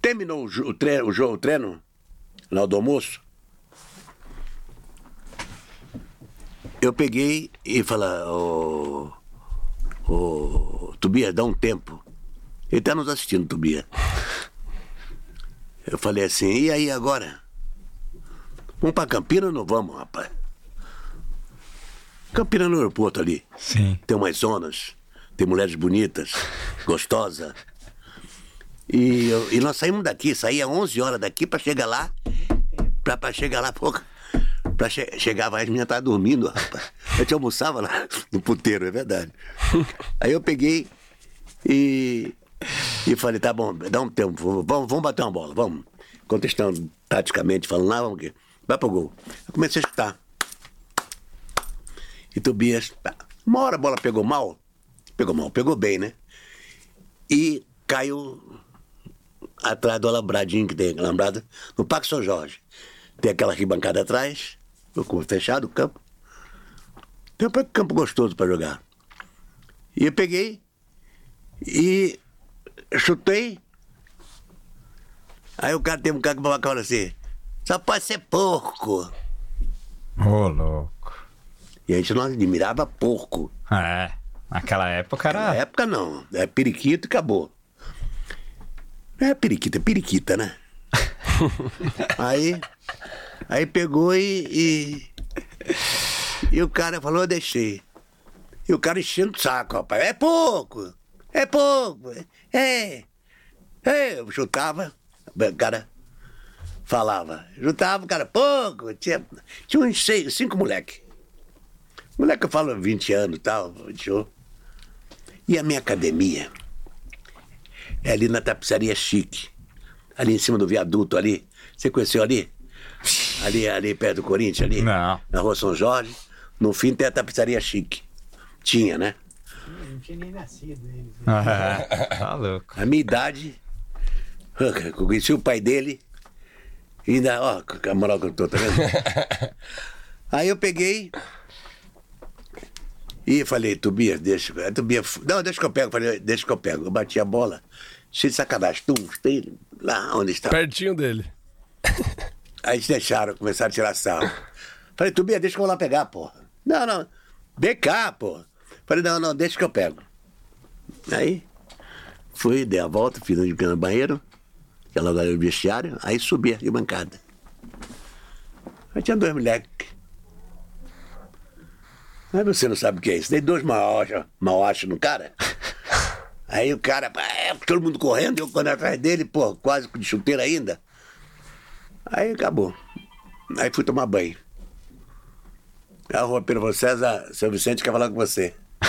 Terminou o, treino, o jogo, o treino, hora do almoço. Eu peguei e falei, ô. Ô. Tobias, dá um tempo. Ele tá nos assistindo, Tobias. Eu falei assim, e aí agora? Vamos pra Campina ou não vamos, rapaz? Campina no aeroporto ali. Sim. Tem umas zonas, tem mulheres bonitas, gostosas. E, eu- e nós saímos daqui, saía 11 horas daqui pra chegar lá. Pra, pra chegar lá, pô. Pra che chegava, as meninas estavam dormindo, rapaz. A gente almoçava lá no puteiro, é verdade. Aí eu peguei e, e falei, tá bom, dá um tempo, vamos, vamos bater uma bola, vamos. Contestando taticamente, falando, ah, vamos aqui. Vai pro gol. Eu comecei a escutar. E Tobias, uma hora a bola pegou mal, pegou mal, pegou bem, né? E caiu atrás do alambradinho que tem, alambrado, no Parque São Jorge. Tem aquela arquibancada atrás, fechado o campo. Tem um campo gostoso para jogar. E eu peguei e chutei. Aí o cara tem um cara que falou assim, só pode ser porco. Ô, louco. E a gente não admirava porco. É. Naquela época era. época não. É periquito e acabou. Não é periquita, é periquita, né? aí, aí pegou e, e. e o cara falou, eu deixei. E o cara enchendo o saco, rapaz. É pouco! É pouco! É! É! Eu chutava, o cara falava. Chutava, o cara, pouco! Tinha, tinha uns seis, cinco moleque. Moleque, eu falo 20 anos e tal, 21. E a minha academia é ali na tapeçaria chique. Ali em cima do viaduto ali. Você conheceu ali? Ali, ali perto do Corinthians, ali? Não. Na rua São Jorge. No fim tem a tapeçaria chique. Tinha, né? Não tinha nem nascido eles. É, tá louco. A minha idade. Eu conheci o pai dele. E ainda, ó, a moral que eu tô, tá vendo? Aí eu peguei e falei, Tobias, deixa. Tobias, não, deixa que eu pego. Falei, deixa que eu pego. Eu bati a bola, cheio de sacanagem. Tum, tem lá onde está. Pertinho dele. Aí eles deixaram, começaram a tirar sarro. Falei, Tobias, deixa que eu vou lá pegar, porra. Não, não. Vem cá, porra. Falei, não, não, deixa que eu pego. Aí, fui, dei a volta, fiz um no banheiro, que é logo ali no vestiário, aí subi de bancada. Aí tinha dois moleques. Aí você não sabe o que é isso. Dei dois mauachos mauacho no cara. Aí o cara, é, todo mundo correndo, eu correndo atrás dele, pô, quase de chuteira ainda. Aí acabou. Aí fui tomar banho. Aí a rua Pedro César, seu Vicente quer falar com você.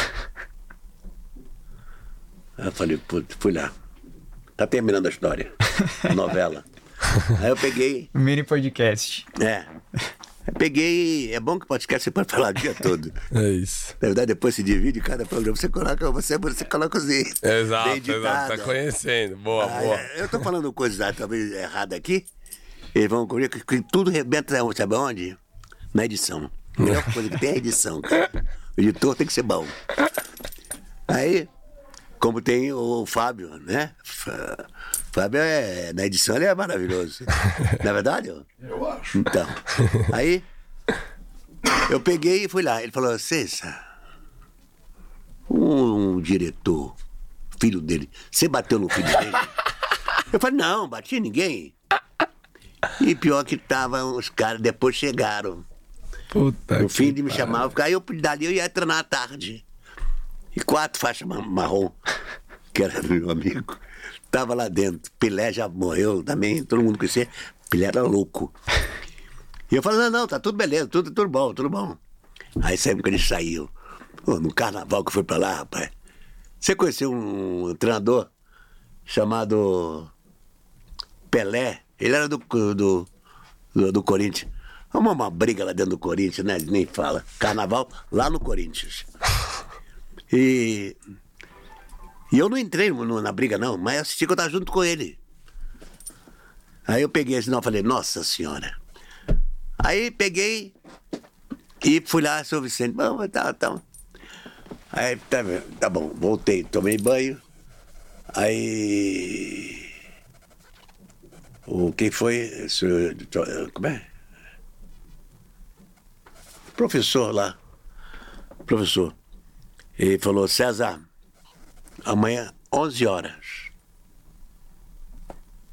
Aí eu falei, putz, fui lá. Tá terminando a história. A novela. Aí eu peguei, Mini podcast. é. Eu peguei. É bom que podcast você pode falar o dia todo. É isso. Na verdade, depois se divide cada programa. Você coloca, você, você coloca os itens. Exato, exato. Tá conhecendo. Boa, Ah, boa. é, eu tô falando coisas talvez erradas aqui. Eles vão comigo que, que tudo rebenta, sabe onde? Na edição. A melhor coisa que tem é a edição, cara. O editor tem que ser bom. Aí, como tem o Fábio, né? Fá- Fábio é. Na edição ele é maravilhoso. Não é verdade? Eu acho. Então. Aí, eu peguei e fui lá. Ele falou, César, um, diretor, filho dele, você bateu no filho dele? Eu falei, não, bati em ninguém. E pior que tava, os caras depois chegaram. Puta No que fim de me chamar, aí eu dali eu ia treinar à tarde. E quatro faixas ma- marrom, que era meu amigo, tava lá dentro. Pelé já morreu também, todo mundo conhecia. Pelé era louco. E eu falei, não, não, tá tudo beleza, tudo, tudo bom, tudo bom. Aí sempre que ele saiu, pô, no carnaval que foi pra lá, rapaz. Você conheceu um treinador chamado Pelé? Ele era do, do, do, do Corinthians. Arrumou uma briga lá dentro do Corinthians, né? Nem fala. Carnaval lá no Corinthians. E. E eu não entrei no- na briga, não, mas assisti que eu tava junto com ele. Aí eu peguei esse não, falei, nossa senhora. Aí peguei e fui lá, seu Vicente. Bom, tá, tá. Aí, tá, tá bom, voltei, tomei banho. Aí. O quem foi? Senhor, como é? Professor lá. Professor. Ele falou, César, amanhã, 11 horas.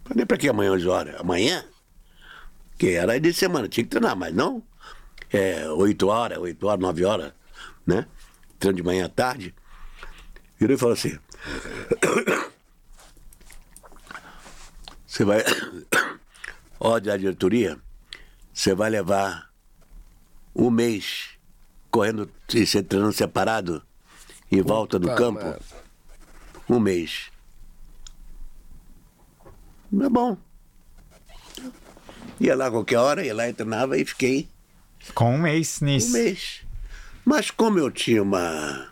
Falei, pra que amanhã, 11 horas? Amanhã? Que era de semana, tinha que treinar, mas não é, 8 horas, 8 horas, 9 horas, né? Treino de manhã à tarde. E ele falou assim: Você vai. Ordem da diretoria, você vai levar um mês correndo e se treinando separado em volta do Puta campo. merda. Um mês. Não é bom. Ia lá qualquer hora, ia lá e treinava e fiquei Com um mês um nisso. mês. Mas como eu tinha uma.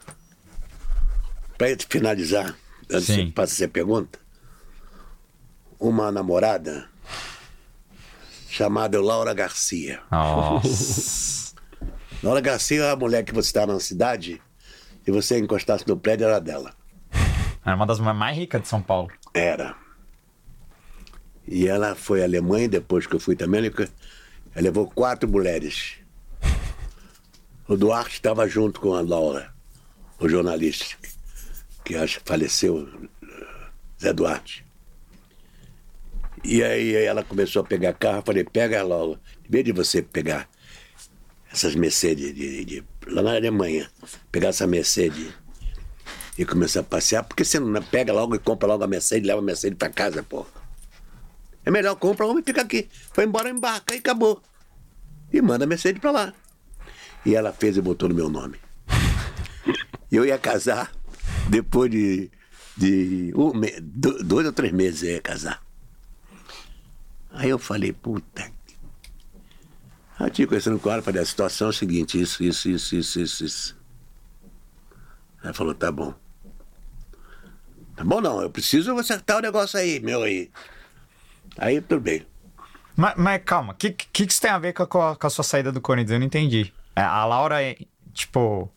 Para finalizar, antes Sim. de passar essa pergunta, uma namorada chamada Laura Garcia. Nossa. Laura Garcia é a mulher que você está na cidade e você encostasse no prédio era dela. Era uma das mais ricas de São Paulo. Era. E ela foi Alemanha, depois que eu fui também, ela levou quatro mulheres. O Duarte estava junto com a Laura, o jornalista, que acho que faleceu, Zé Duarte. E aí ela começou a pegar carro, eu falei, pega a Laura, em vez de você pegar essas Mercedes de, de- lá na Alemanha, pegar essa Mercedes e começar a passear, porque você não pega logo e compra logo a Mercedes, leva a Mercedes pra casa, pô. É melhor compra uma e fica aqui. Foi embora, embarca e acabou. E manda a Mercedes pra lá. E ela fez e botou no meu nome. Eu ia casar depois de, de um dois ou três meses eu ia casar. Aí eu falei, puta. Aí eu tinha conversando com ela, falei, a situação é a seguinte, isso, isso, isso, isso, isso, isso. Ela falou, tá bom. Tá bom não, eu preciso acertar o negócio aí, meu aí. Aí tudo bem. Mas, mas calma, o que, que, que isso tem a ver com a, com a sua saída do Corinthians? Eu não entendi. É, A Laura, é, tipo,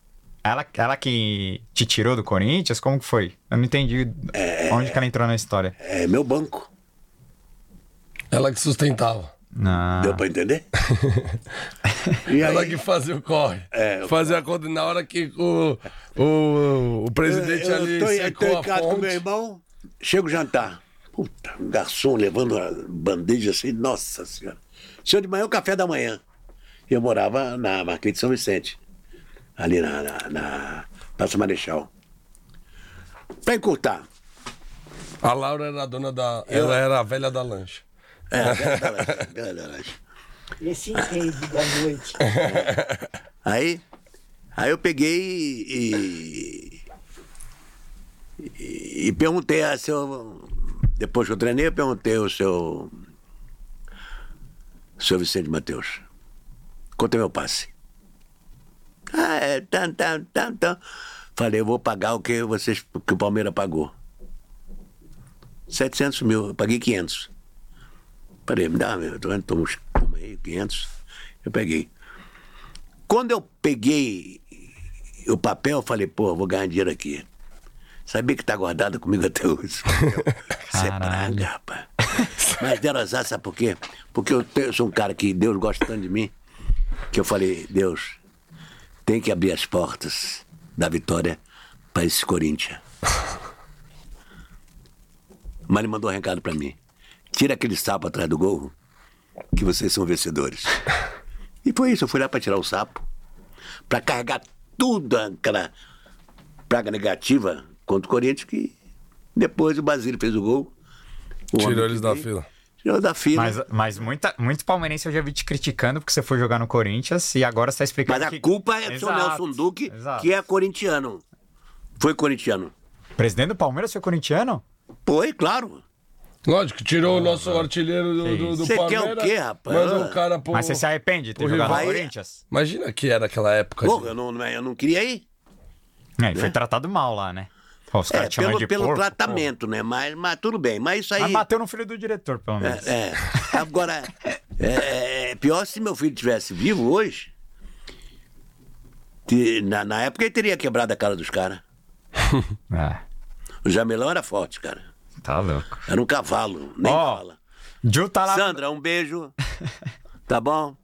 ela, ela que te tirou do Corinthians? Como que foi? Eu não entendi onde que ela entrou na história. É meu banco. Ela que sustentava. Não. Deu pra entender? e Ela aí, que fazia o corre. É, o fazia a conta na hora que o, o, o presidente eu, ali tô, eu tô secou em casa com meu irmão, chego jantar. Puta, um garçom levando a bandeja assim, nossa senhora. Senhor de manhã, o café da manhã. E eu morava na Marquês de São Vicente, ali na, na, na Praça Marechal. Pra encurtar, A Laura era a dona da. Eu- Ela era a velha da lancha. É, bela- bela lanche. Esse rei da noite. Aí, aí eu peguei e, e, e perguntei a seu. Depois que eu treinei, eu perguntei ao seu. Seu Vicente Mateus. Quanto é meu passe? Ah, é. Tan, tan, tan, tan. Falei, eu vou pagar o que, vocês, o que o Palmeiras pagou. 700 mil, eu paguei 500. Falei, me dá, meu, tô vendo, toma uns toma aí, 500. Eu peguei. Quando eu peguei o papel, eu falei, pô, vou ganhar dinheiro aqui. Sabia que tá guardado comigo até hoje. Isso é praga, rapaz. Mas deram azar, sabe por quê? Porque eu, eu sou um cara que Deus gosta tanto de mim, que eu falei, Deus, tem que abrir as portas da vitória para esse Corinthians. Mas ele mandou um recado para mim. Tira aquele sapo atrás do gol, que vocês são vencedores. E foi isso, eu fui lá para tirar o sapo, para carregar tudo aquela praga negativa contra o Corinthians, que depois o Basílio fez o gol. O Tirou eles da veio, fila. Tirou da fila. Mas, mas muita, muito palmeirense eu já vi te criticando porque você foi jogar no Corinthians e agora você tá explicando Mas a que... culpa é do seu Nelson Duque, exato. que é corintiano. Foi corintiano. Presidente do Palmeiras foi corintiano? Foi, claro. Lógico, tirou o nosso artilheiro do, do, do Você quer o Palmeiras. quê, rapaz? Ah. o cara pro. Mas você se arrepende de ter pro jogado no rival. Corinthians? Imagina que era aquela época. Pô, de- eu não, eu não queria ir. É, e foi tratado mal lá, né? Pô, os É, caras te chamam pelo, de pelo porco, tratamento, né? Mas, mas tudo bem. Mas isso pô. aí. Mas bateu no filho do diretor, pelo menos. É, é. Agora, é, é pior se meu filho tivesse vivo hoje. Na, na época ele teria quebrado a cara dos caras. É, O Jamelão era forte, cara. Tá louco. Era um cavalo, nem Ó, fala. Ju tá lá... Sandra, um beijo. Tá bom?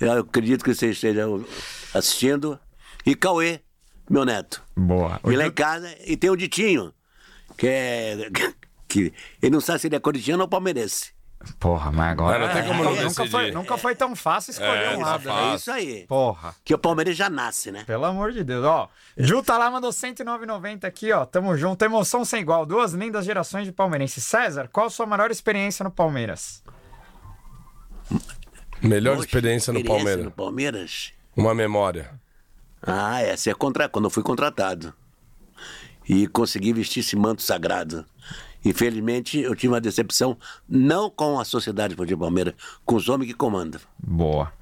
Eu acredito que você esteja assistindo. E Cauê, meu neto. Boa. E lá em casa, e tem o Ditinho, que é. Que ele não sabe se ele é corintiano ou palmeirense. Porra, mas agora... Mas não tem como não nunca, decidir. foi, nunca foi tão fácil escolher É, um lado? É isso aí. Porra. Que o Palmeiras já nasce, né? Pelo amor de Deus, ó. Ju tá lá, mandou 109,90 aqui, ó. Tamo junto. Emoção sem igual. Duas lindas gerações de palmeirense. César, qual a sua maior experiência no Palmeiras? Melhor Poxa, experiência no experiência Palmeiras. no Palmeiras? Uma memória. Ah, essa é contra... quando eu fui contratado. E consegui vestir esse manto sagrado. Infelizmente, eu tive uma decepção, não com a Sociedade Esportiva Palmeiras, com os homens que comandam. Boa.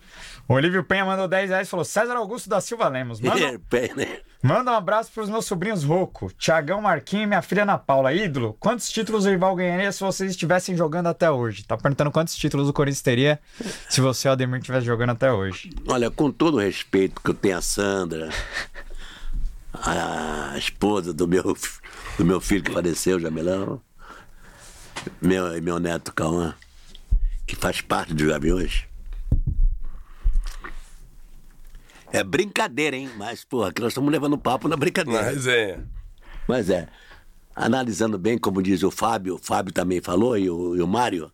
O Olívio Penha mandou 10 reais e falou: César Augusto da Silva Lemos. Manda, Bem, né? manda um abraço pros meus sobrinhos Roco, Tiagão Marquinho e minha filha Ana Paula. Ídolo, quantos títulos o rival ganharia se vocês estivessem jogando até hoje? Tá perguntando quantos títulos o Corinthians teria se você o Ademir estivessem jogando até hoje. Olha, com todo o respeito que eu tenho a Sandra, a esposa do meu, do meu filho que faleceu, Jamelão, meu, e meu neto Cauã, que faz parte dos Gaviões. É brincadeira, hein? Mas, porra, que nós estamos levando papo na brincadeira. resenha. Mas é, analisando bem, como diz o Fábio, o Fábio também falou, e o, e o Mário,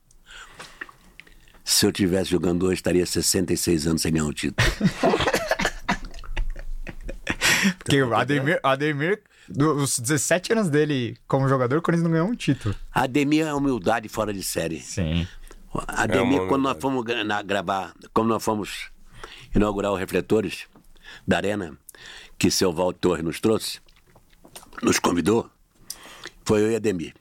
se eu tivesse jogando hoje, estaria 66 anos sem ganhar um título. Porque o Ademir, Ademir dos 17 anos dele como jogador, o Corinthians não ganhou um título. Ademir é humildade fora de série. Sim. Ademir, É quando nós fomos na- gravar, como nós fomos inaugurar os refletores da Arena, que seu Valdo Torres nos trouxe, nos convidou, foi eu e Ademir.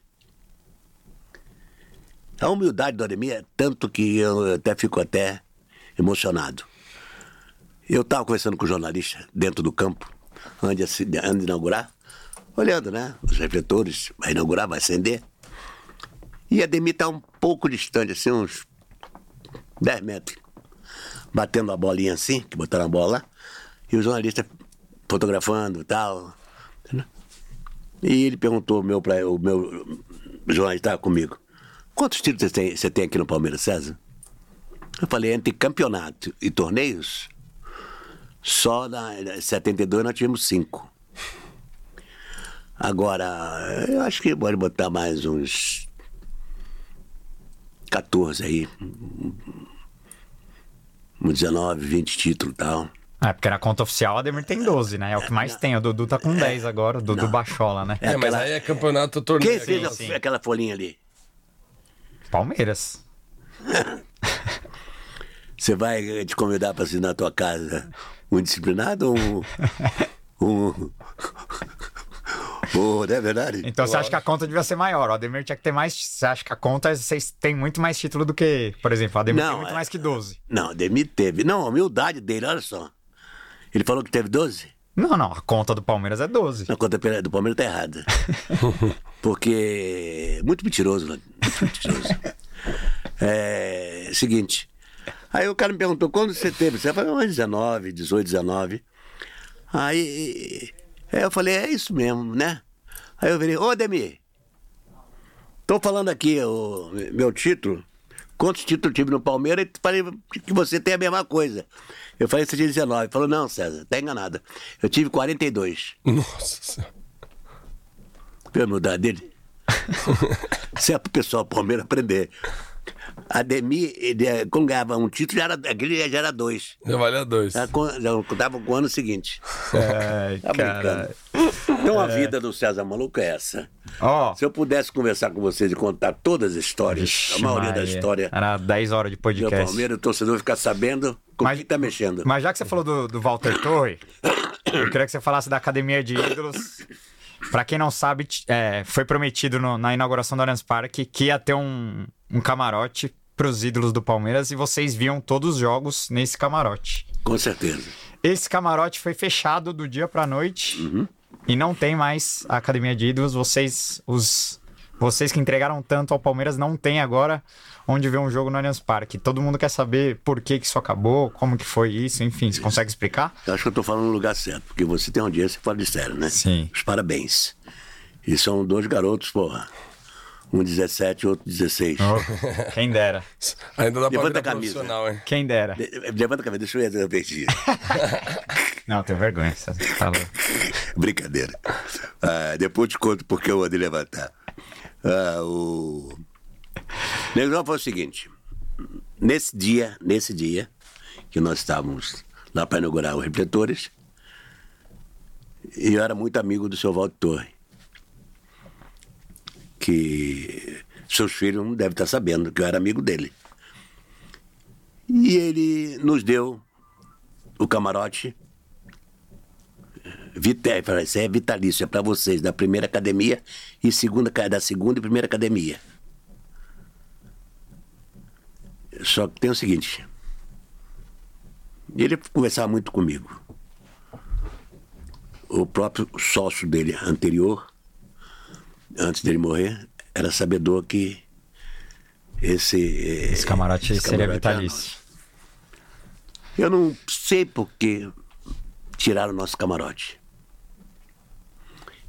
A humildade do Ademir é tanto que eu até fico até emocionado. Eu estava conversando com o jornalista dentro do campo, antes de, antes de inaugurar, olhando, né? Os refletores, vai inaugurar, vai acender. E Ademir está um pouco distante, assim, uns 10 metros. Batendo a bolinha assim, que botaram a bola lá. E o jornalista fotografando e tal. E ele perguntou, meu, pra, o meu jornalista estava comigo, quantos títulos você tem, você tem aqui no Palmeiras, César? Eu falei, entre campeonato e torneios, só na em 72 nós tivemos cinco. Agora, eu acho que pode botar mais uns 14 aí. Uns 19, 20 títulos e tal. É, porque na conta oficial o Ademir tem 12, né? É o que mais tem. O Dudu tá com 10 agora, o Dudu Bachola, né? É, mas aquela- aí é campeonato torneio. Quem fez a- sim. aquela folhinha ali? Palmeiras. Você vai eh, te convidar para assinar na tua casa um disciplinado ou um. um... Não é verdade? Então você acha que a conta devia ser maior. O Ademir tinha que ter mais. Você acha que a conta vocês têm muito mais título do que. Por exemplo, o Ademir Não, tem muito é- mais que 12. Não, Demi teve. Não, a humildade dele, olha só. Ele falou que teve 12? Não, não. A conta do Palmeiras é 12. Na conta do Palmeiras tá errada. Porque. Muito mentiroso, né? Muito mentiroso. É. Seguinte. Aí o cara me perguntou quando você teve? Você falou, uns 19, 18, 19. Aí. aí eu falei, é isso mesmo, né? Aí eu virei, ô Demi, tô falando aqui o meu título. Quantos títulos tive no Palmeiras? E falei que você tem a mesma coisa. Eu falei, você tinha 19. Ele falou, não, César, tá enganado. Eu tive 42. Nossa senhora. Viu a humildade dele? Isso é pro pessoal do Palmeiras aprender. Ademir, ele, eh, quando ganhava um título, já era, aquele já era dois. Já valia dois. Já, con- já contava com o ano seguinte. É, Tá cara. Então a vida do César Maluco é essa. Ó. Se eu pudesse conversar com vocês e contar todas as histórias, Vixe, a maioria da Maria. história Era 10 horas de podcast. Palmeiras, o torcedor ficar sabendo com Mas- quem tá mexendo. Mas já que você falou do, do Walter Torre, eu queria que você falasse da Academia de Ídolos. Pra quem não sabe, é, foi prometido no- na inauguração do Allianz Parque que ia ter um, um camarote pros ídolos do Palmeiras e vocês viam todos os jogos nesse camarote. Com certeza. Esse camarote foi fechado do dia pra noite Uhum. e não tem mais a Academia de Ídolos. Vocês, os, vocês que entregaram tanto ao Palmeiras, não tem agora onde ver um jogo no Allianz Parque. Todo mundo quer saber por que, que isso acabou, como que foi isso, enfim. Você consegue explicar? Eu acho que eu tô falando no lugar certo, porque você tem audiência fora de sério, né? Sim. Os parabéns. E são dois garotos, porra. Um 17 e outro 16. Quem dera. Ainda dá Levanta a camisa. hein? Quem dera. Le- Levanta a cabeça, deixa eu ver, eu perdi. Não, tenho vergonha. Você tá. Brincadeira. Ah, depois te conto porque eu andei levantar. Ah, o negócio foi o seguinte. Nesse dia, nesse dia, que nós estávamos lá para inaugurar os refletores, e eu era muito amigo do seu Walter Torre. Que seus filhos não devem estar sabendo que eu era amigo dele. E ele nos deu o camarote falei, isso é vitalício, é para vocês, da primeira academia e segunda, da segunda e primeira academia. Só que tem o seguinte. Ele conversava muito comigo. O próprio sócio dele anterior, antes dele morrer, era sabedor que esse. eh, Esse camarote esse seria camarote era vitalício. eu não sei por que tiraram o nosso camarote.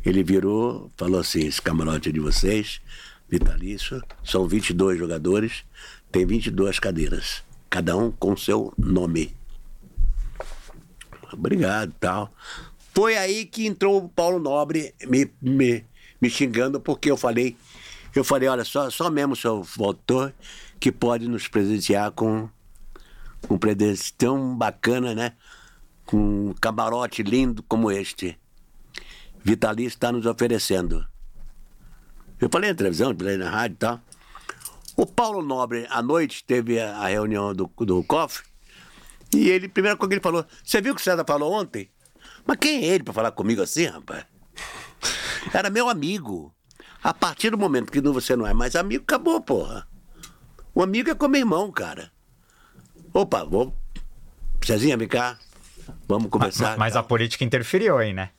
Ele virou, falou assim: esse camarote é de vocês, vitalício, são 22 jogadores, tem 22 cadeiras, cada um com seu nome. Obrigado tal. Foi aí que entrou o Paulo Nobre me, me, me xingando porque eu falei, eu falei, olha, só, só mesmo o voltor que pode nos presentear com um presente tão bacana, né? Com um camarote lindo como este. Vitalício está nos oferecendo. Eu falei na televisão, falei na rádio e tal. O Paulo Nobre, à noite, teve a, reunião do, do cofre. E ele, primeira coisa que ele falou: Você viu o que o César falou ontem? Mas quem é ele para falar comigo assim, rapaz? Era meu amigo. A partir do momento que você não é mais amigo, acabou, porra. O amigo é como irmão, cara. Opa, vou. Cezinha, vem cá. Vamos Mas, conversar. mas a política interferiu aí, né?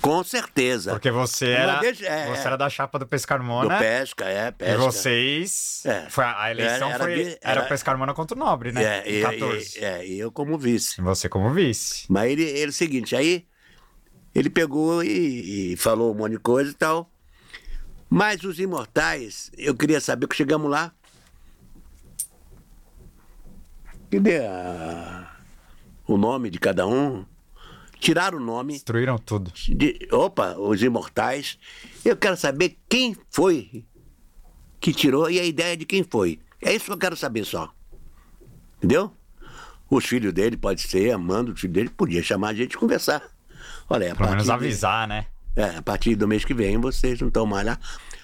Com certeza. Porque você era, deixa- é, você é. era da chapa do Do Pescarmona. pesca, é, E pesca. vocês. É. Foi, a eleição Era- foi. Era, era- o Pescarmona contra o Nobre, né? É, em e, 14. e- é, e eu como vice. E você como vice. Mas ele, ele é o seguinte, aí ele pegou e, e falou um monte de coisa e tal. Mas os imortais, eu queria saber que chegamos lá. Cadê a- o nome de cada um? Tiraram o nome. Destruíram tudo. de- opa, os imortais. Eu quero saber quem foi que tirou e a ideia de quem foi. É isso que eu quero saber só. Entendeu? Os filhos dele, pode ser, amando os filhos dele, podia chamar a gente e conversar. Olha, a Pelo menos partir de- avisar, né? é, a partir do mês que vem vocês não estão mais lá.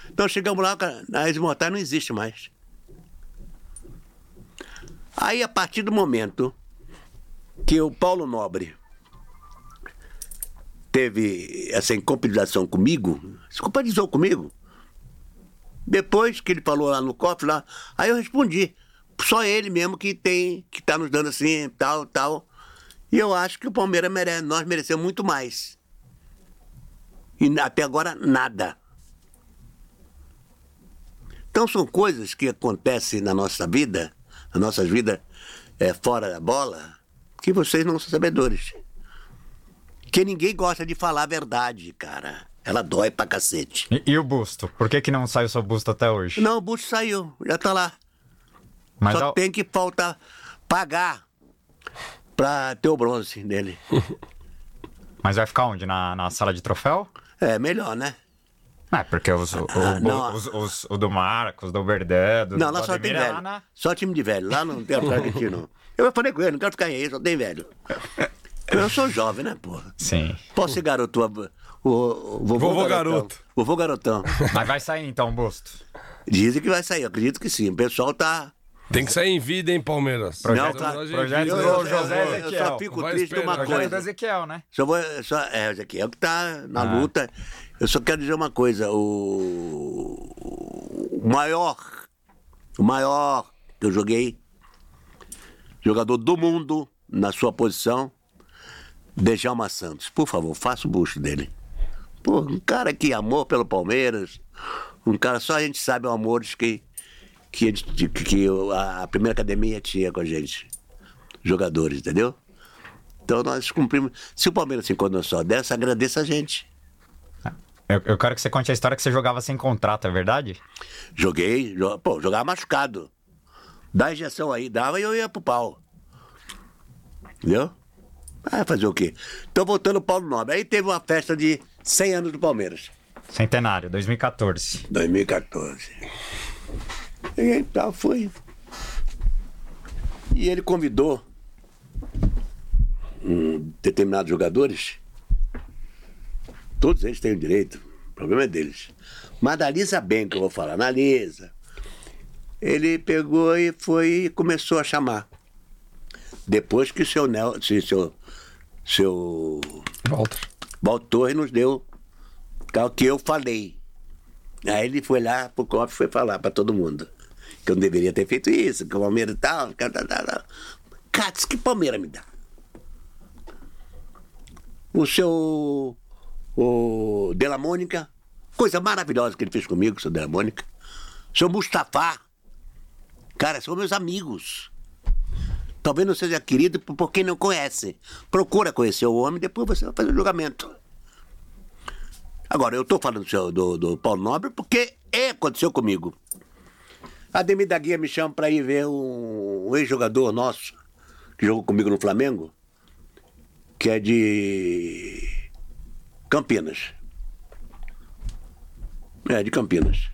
Então chegamos lá, as imortais não existe mais. Aí, a partir do momento que o Paulo Nobre teve essa incompatibilização comigo, se compatibilizou comigo, depois que ele falou lá no cofre, lá, aí eu respondi. Só ele mesmo que tem, que tá nos dando assim, tal, tal. E eu acho que o Palmeiras merece, nós merecemos muito mais. E até agora, nada. Então são coisas que acontecem na nossa vida, na nossas vidas é, fora da bola, que vocês não são sabedores. Que ninguém gosta de falar a verdade, cara. Ela dói pra cacete. E, e o busto? Por que, que não saiu seu busto até hoje? Não, o busto saiu, já tá lá. Mas Só ao- tem que faltar pagar pra ter o bronze nele. Mas vai ficar onde? Na, na sala de troféu? É melhor, né? É, porque os, o, Ah, o- não. os- os- o do Marcos, do Verdé, do Não, lá só tem velho. na- Só time de velho. Lá não tem argentino. Eu falei com ele, não quero ficar aí, só tem velho. Eu sou jovem, né, porra? Sim. Posso ser garoto, o, o vovô, Vovô garotão. garoto. Vovô garotão. Mas vai sair então o busto. Dizem que vai sair, acredito que sim. O pessoal tá. Tem que sair em vida, hein, Palmeiras? Projeto- Não, claro. Projeto Eu, eu- José eu- eu só fico Vai triste de uma esperando. Projeto coisa. Ezequiel, né? Só vou, só, é, o Ezequiel que tá na Ah. luta. Eu só quero dizer uma coisa. O, o maior, o maior que eu joguei, jogador do mundo na sua posição, Djalma Santos. Por favor, faça o busto dele. Pô, um cara que amor pelo Palmeiras, um cara, só a gente sabe o amor que, que, a gente- que, que a primeira academia tinha com a gente. Jogadores, entendeu? Então nós cumprimos. Se o Palmeiras se encontra só dessa, agradeça a gente. Eu, eu quero que você conte a história que você jogava sem contrato, é verdade? Joguei, jo- pô, jogava machucado. Dá injeção aí, dava e eu ia pro pau. Entendeu? Ah, fazer o quê? Então voltando ao Paulo Nobre. Aí teve uma festa de 100 anos do Palmeiras. Centenário, 2014. 2014. E tal, foi. E ele convidou um, determinados jogadores. Todos eles têm o direito. O problema é deles. Mas da Lisa bem que eu vou falar, na Lisa. Ele pegou e foi e começou a chamar. Depois que o seu Nel, se- seu, seu. Walter Torres nos deu o que eu falei. Aí ele foi lá pro COP e foi falar pra todo mundo. Que eu não deveria ter feito isso, que o Palmeiras tal, tal, tal, tal. Cats, que Palmeiras me dá? O seu. O Della Mônica, coisa maravilhosa que ele fez comigo, o seu Della Mônica. O seu Mustafa. Cara, são meus amigos. Talvez não seja querido por quem não conhece. Procura conhecer o homem, depois você vai fazer o julgamento. Agora, eu estou falando do, do, do Paulo Nobre porque é, aconteceu comigo. A Demi da Guia me chama para ir ver um, um ex-jogador nosso, que jogou comigo no Flamengo, que é de Campinas. É, de Campinas.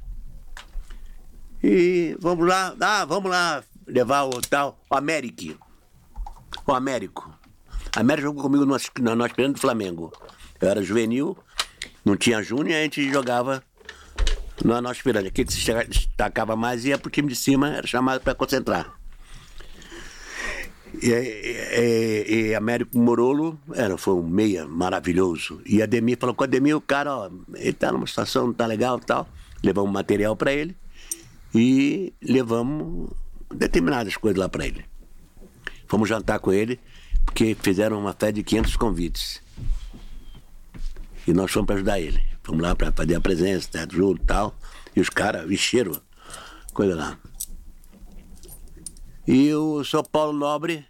E vamos lá, ah, vamos lá levar o tal, o Américo. O Américo. A Américo jogou comigo no, no, no do Flamengo. Eu era juvenil, não tinha júnior, a gente jogava no nosso aspirante. Aquele que se destacava mais ia pro time de cima, era chamado para concentrar. E, e, e, Américo Morolo era, foi um meia maravilhoso. E Ademir falou com o Ademir, o cara, ó, ele tá numa situação, não tá legal tal. Levamos material para ele e levamos determinadas coisas lá para ele. Fomos jantar com ele, porque fizeram uma festa de 500 convites. E nós fomos para ajudar ele. Fomos lá para fazer a presença, teto junto e tal. E os caras encheram coisa lá. E o São Paulo Nobre,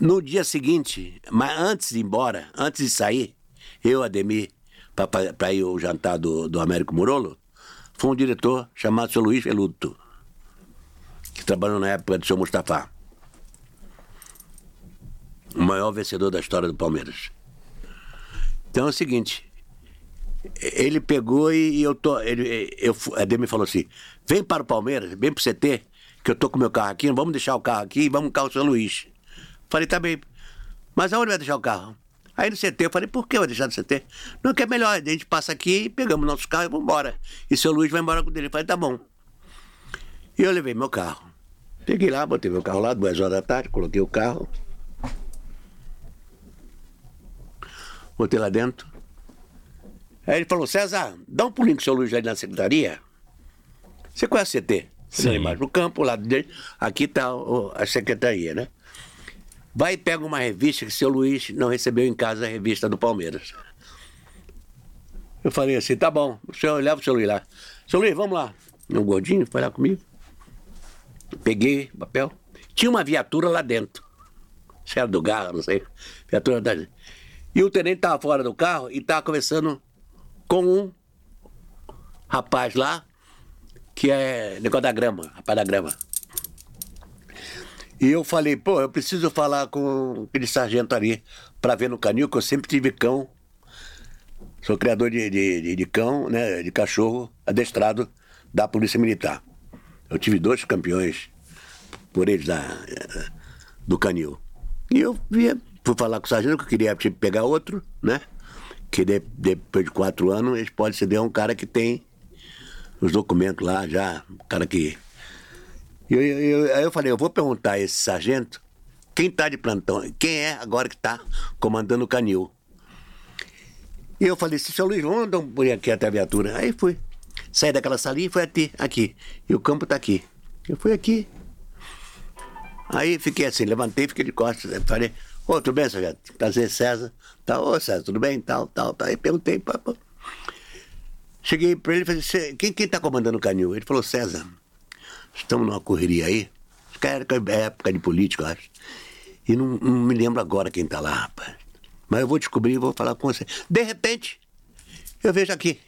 no dia seguinte, mas antes de ir embora, antes de sair, eu, Ademir, para ir ao jantar do, do Américo Murolo, foi um diretor chamado seu Luiz Veluto, que trabalhou na época do seu Mustafa. O maior vencedor da história do Palmeiras. Então é o seguinte, ele pegou e eu tô. Ele, eu, a Demi falou assim: vem para o Palmeiras, vem para o CT, que eu tô com meu carro aqui, vamos deixar o carro aqui e vamos carro São Luís. Falei, tá bem. Mas aonde vai deixar o carro? Aí no CT, eu falei, por que vai deixar no CT? Não, que é melhor, a gente passa aqui, pegamos nosso carro e vamos embora. E seu Luiz vai embora com o dele. Eu falei, tá bom. E eu levei meu carro. Peguei lá, botei meu carro lá, duas horas da tarde, coloquei o carro. Botei lá dentro. Aí ele falou, César, dá um pulinho com o seu Luiz aí na secretaria. Você conhece a CT? Sim. Mais no campo, lá dentro. Aqui está a secretaria, né? Vai e pega uma revista que seu Luiz não recebeu em casa a revista do Palmeiras. Eu falei assim, tá bom, o senhor leva o seu Luiz lá. Seu Luiz, vamos lá. Um gordinho foi lá comigo. Peguei o papel. Tinha uma viatura lá dentro. Se era do carro, não sei. Viatura da... E o tenente estava fora do carro e estava conversando com um rapaz lá, que é negócio da grama, rapaz da grama. E eu falei, pô, eu preciso falar com aquele sargento ali para ver no canil, que eu sempre tive cão. Sou criador de, de, de, cão, né, de cachorro adestrado da Polícia Militar. Eu tive dois campeões por eles da, do canil. E eu via, fui falar com o sargento que eu queria tipo, pegar outro, né? Que de, depois de quatro anos eles podem ceder a um cara que tem os documentos lá já, um cara que. Eu, eu, aí eu falei, eu vou perguntar a esse sargento quem está de plantão, quem é agora que está comandando o canil. E eu falei, seu Luiz, vamos dar um por aqui até a viatura. Aí fui. Saí daquela salinha e fui até aqui. E o campo está aqui. Eu fui aqui. Aí fiquei assim, levantei, fiquei de costas. Falei, Ô, tudo bem, sargento? Prazer, César. Tá, ô, César, tudo bem? Tal, tal, tal. Aí perguntei. Cheguei pra ele e falei, quem, quem tá comandando o canil? Ele falou, César, estamos numa correria aí. Que é época de política, acho. E não, não, me lembro agora quem tá lá, rapaz. Mas eu vou descobrir e vou falar com você. De repente, eu vejo aqui.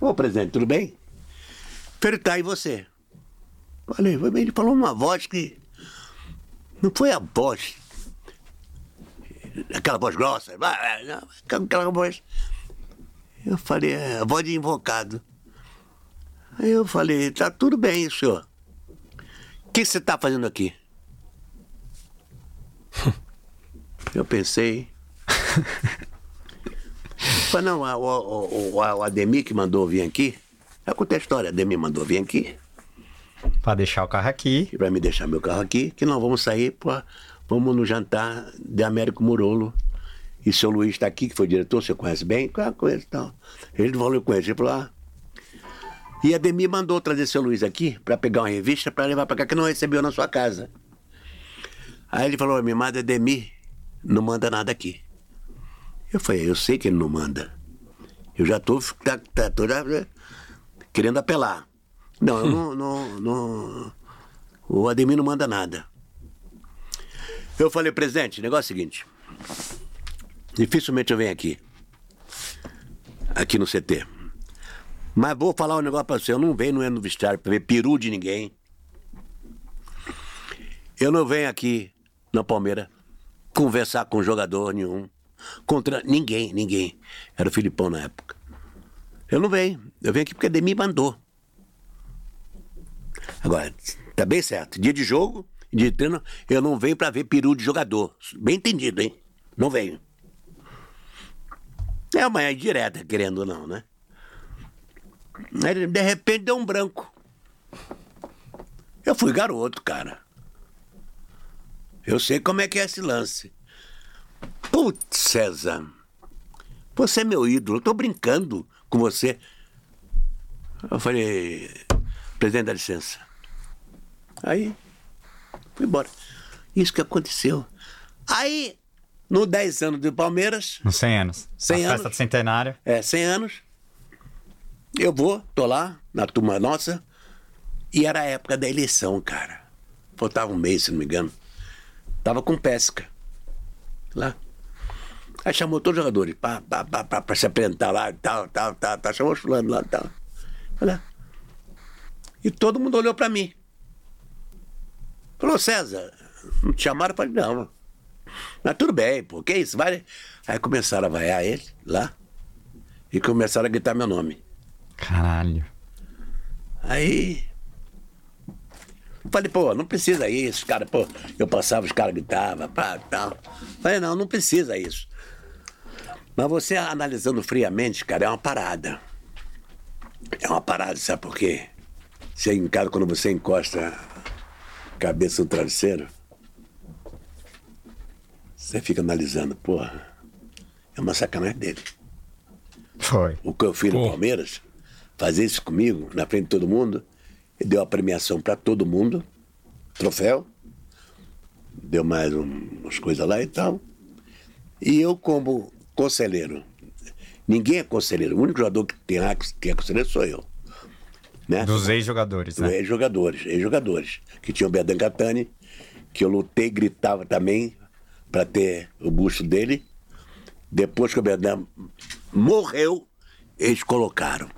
Ô, presidente, tudo bem? Falei, tá, e você? Falei, ele falou uma voz que não foi a voz, aquela voz grossa, aquela voz. Eu falei, é a voz de invocado. Aí eu falei, tá tudo bem, senhor. O que você está fazendo aqui? eu pensei. Falei, não, o, o, o, Ademir que mandou vir aqui. Eu contei a história, Ademir mandou vir aqui. Para deixar o carro aqui. Para me deixar meu carro aqui, que nós vamos sair para. Vamos no jantar de Américo Murolo. E seu Luiz está aqui, que foi diretor, você conhece bem? Claro, conheço e tal. Ele falou, eu conheço. Ele falou, ah. E a Demi mandou trazer seu Luiz aqui para pegar uma revista para levar para cá, que não recebeu na sua casa. Aí ele falou, minha manda Demi, não manda nada aqui. Eu falei, eu sei que ele não manda. Eu já estou tá, tá, tô, querendo apelar. Não, eu não, não, não, O Ademir não manda nada. Eu falei, presidente, negócio é o seguinte. Dificilmente eu venho aqui. Aqui no CT. Mas vou falar um negócio pra você. Eu não venho no, no vestiário pra ver peru de ninguém. Eu não venho aqui na Palmeiras conversar com jogador nenhum. Contra ninguém, ninguém. Era o Filipão na época. Eu não venho. Eu venho aqui porque a Demi mandou. Agora, tá bem certo. Dia de jogo, de treino, eu não venho para ver peru de jogador. Bem entendido, hein? Não venho. É uma direta, querendo ou não, né? De repente deu um branco. Eu fui garoto, cara. Eu sei como é que é esse lance. Putz, César. Você é meu ídolo, eu tô brincando com você. Eu falei, presidente, dá licença. Aí, fui embora. Isso que aconteceu. Aí, no 10 anos do Palmeiras, Nos 100 anos. 100 a festa anos. do centenário. é, 100 anos, eu vou, tô lá, na turma nossa, e era a época da eleição, cara. Faltava um mês, se não me engano. Tava com pesca. Lá. Aí chamou todos os jogadores pra, pra, pra, pra, pra se apresentar lá, tal, tal, tal, tal. Chamou os fulano lá, tal. Falei, ah. E todo mundo olhou pra mim. Falou, César, não te chamaram? Falei, não. Mas tudo bem, pô, que isso? Vai. Aí começaram a vaiar ele lá. E começaram a gritar meu nome. Caralho. Aí. Falei, pô, não precisa isso, cara, pô. Eu passava, os caras gritavam, pá, tal. Falei, não, não precisa isso. Mas você analisando friamente, cara, é uma parada. É uma parada, sabe por quê? Você em casa, quando você encosta cabeça no travesseiro, você fica analisando, porra, é uma sacanagem dele. Foi. O que eu fiz no. Palmeiras, fazer isso comigo, na frente de todo mundo, e deu a premiação para todo mundo, troféu, deu mais um- umas coisas lá e tal. E eu, como conselheiro, ninguém é conselheiro, o único jogador que tem lá que é conselheiro sou eu. Né? Dos ex-jogadores, né? Ex-jogadores, ex-jogadores. Que tinha o Berdan Catani, que eu lutei, gritava também para ter o busto dele. Depois que o Berdan morreu, eles colocaram.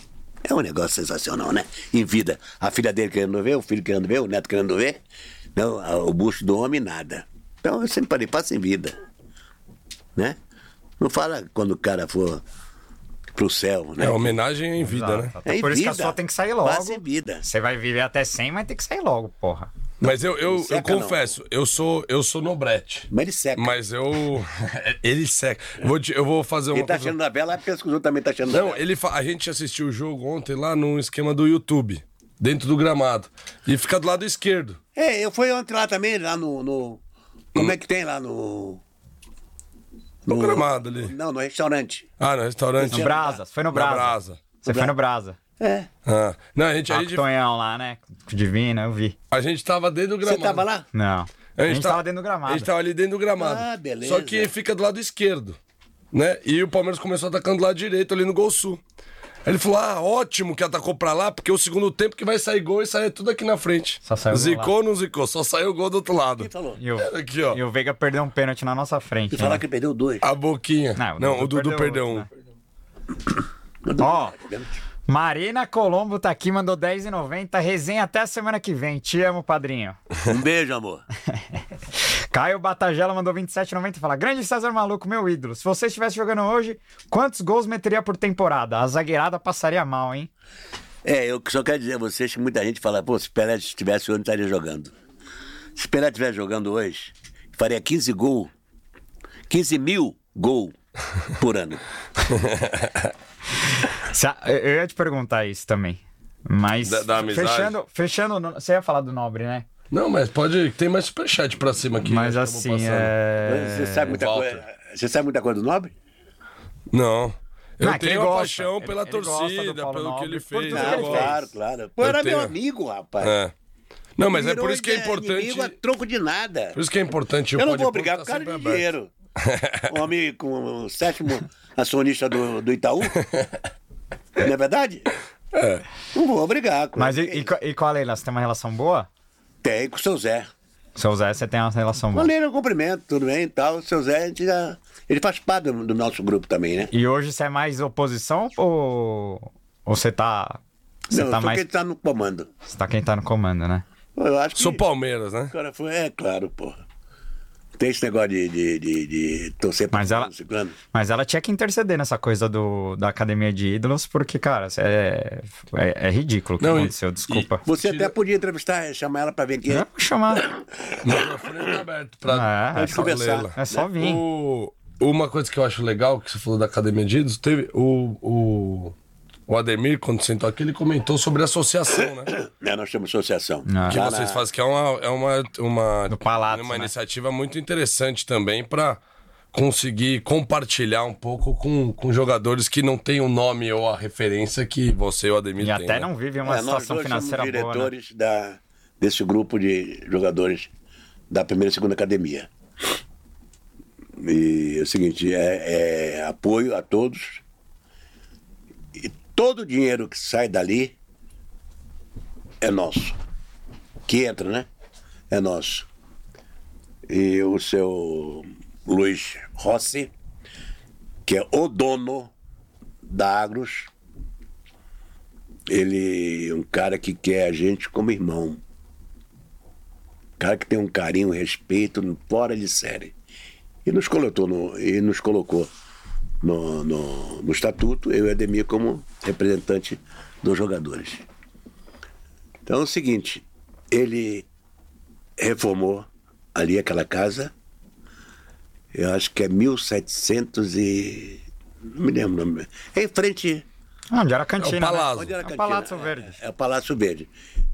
É um negócio sensacional, né? Em vida. A filha dele querendo ver, o filho querendo ver, o neto querendo ver. Não, o busto do homem, nada. Então eu sempre falei, passa em vida. Né? Não fala quando o cara for pro céu, né? É homenagem em vida, né? Até É em por isso que a sua tem que sair logo. Em vida. Você vai viver até 100, mas tem que sair logo, porra. Mas eu, eu, eu não. confesso, eu sou, eu sou nobrete. Mas ele seca. Mas eu. ele seca. Vou, te- eu vou fazer uma Ele tá coisa- achando na vela, pensa que os outros também tá achando na Não, vela. ele fa- a gente assistiu o jogo ontem lá no esquema do YouTube, dentro do gramado. E fica do lado esquerdo. É, eu fui ontem lá também, lá no. no- como é que tem lá no. No gramado ali. Não, no restaurante. Ah, no restaurante. No Brasa, foi no Brasa. Brasa. Você foi no Brasa. É. Ah. Não, a gente, a, Ah, gente, Tonhão lá, né? Divino, eu vi. a gente tava dentro do Você gramado. tava lá? Não. A gente, tá- tava dentro do gramado. A gente tava ali dentro do gramado. Ah, beleza. Só que fica do lado esquerdo, né? E o Palmeiras começou atacando do lado direito, ali no Gol Sul. Ele falou, ah, ótimo que atacou pra lá, porque o segundo tempo que vai sair gol e sair tudo aqui na frente. Só saiu zicou ou não zicou? Só saiu o gol do outro lado. Quem falou? E o, Aqui, ó. e o Veiga perdeu um pênalti na nossa frente. E falar né? que perdeu dois. A boquinha. Não, Não, o o Dudu perdeu perdeu um. outro, Ó, Marina Colombo tá aqui, mandou 10,90. Resenha até a semana que vem. Te amo, padrinho. Um beijo, amor. Caio Batagela mandou 27,90 e fala: Grande César Maluco, meu ídolo. Se você estivesse jogando hoje, quantos gols meteria por temporada? A zagueirada passaria mal, hein? É, eu só quero dizer a vocês que muita gente fala, pô, se Pelé estivesse hoje, não estaria jogando. Se Pelé estivesse jogando hoje, faria 15 gols. 15 mil gols por ano. Eu ia te perguntar isso também. Mas. Da- da amizade? Fechando, fechando. Você ia falar do Nobre, né? Não, mas pode. Tem mais superchat pra cima aqui. Mas vou assim, é. Você sabe muita coisa. Você sabe muita coisa do Nobre? Não. Eu Não, é que tenho ele uma paixão Ele- pela ele torcida, Paulo pelo que Nobre, ele que ele fez. claro, claro. Pô, Eu era tenho- meu amigo, rapaz. É. Não, mas é por isso que é inimigo importante. a troco de nada. Por isso que é importante. o Eu não vou brigar tá com o cara de dinheiro. Um homem com o sétimo acionista do, do Itaú. Não é verdade? É. Não vou brigar com Mas e, ele. e, e com a Leila, você tem uma relação boa? Tem com o seu Zé. Seu Zé, você tem uma relação Com boa. a Leila eu cumprimento, tudo bem e tal. O seu Zé, a gente já... ele faz parte do, do nosso grupo também, né? E hoje você é mais oposição ou, ou você tá. Você não, tá mais. que ele tá no comando. Você tá quem tá no comando, né? Eu acho que... Sou Palmeiras, né? O cara foi... É, claro, porra. Tem esse negócio de, de, de, de torcer pra Mas ela- ciclano. Mas ela tinha que interceder nessa coisa do, da academia de ídolos, porque, cara, é, é, é ridículo o que Não, e- aconteceu, desculpa. Você Tira- até podia entrevistar, chamar ela pra vir aqui. Eu vou chamar. Microfone tá aberto pra, É, pra é só conversar. É só vir. O- uma coisa que eu acho legal, que você falou da Academia de Ídolos, teve o, o, o Ademir, quando sentou aqui, ele comentou sobre a associação, né? É, nós temos associação. Ah. que vocês na- fazem, que é uma, é uma, uma, Palato, uma né? iniciativa muito interessante também para conseguir compartilhar um pouco com, com jogadores que não têm o nome ou a referência que você e o Ademir E têm. até né? não vive uma É, nós situação somos financeira boa. Né? diretores da, desse grupo de jogadores da primeira e segunda academia. E é o seguinte, é, é apoio a todos. Todo o dinheiro que sai dali é nosso. Que entra, né? É nosso. E o seu Luiz Rossi, que é o dono da Agros, ele é um cara que quer a gente como irmão. Cara que tem um carinho, respeito, fora de série. E nos colocou no, e nos colocou no, no, no estatuto, eu e Ademir, como representante dos jogadores. Então é o seguinte, ele reformou ali aquela casa, eu acho que é 1700 e... não me lembro o nome. É em frente... Ah, onde era a cantina, É o né? Palácio. Onde era a É o? Palácio É, Verde. É, o Palácio Verde.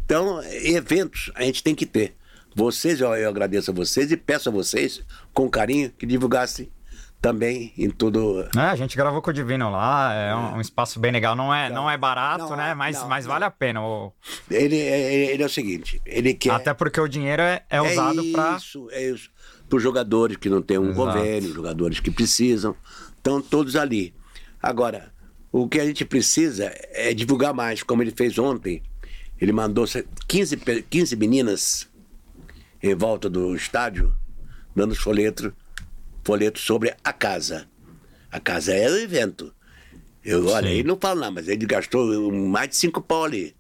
Então, eventos a gente tem que ter. Vocês, eu, eu agradeço a vocês e peço a vocês, com carinho, que divulgassem também em tudo. É, a gente gravou com o Divino lá, é um, um espaço bem legal. Não é, não é barato, Não, né? Mas, não, mas não. vale a pena. o- Ele, é- ele é o seguinte, ele quer. Até porque o dinheiro é, é usado é pra. isso, é isso. Para os jogadores que não têm um Exato. convênio, jogadores que precisam, estão todos ali. Agora, o que a gente precisa é divulgar mais, como ele fez ontem. Ele mandou 15, pe- 15 meninas em volta do estádio, dando os folhetos, folhetos sobre a casa. A casa é o evento. Eu, olha, Sim. ele não fala nada, mas ele gastou mais de cinco pau ali.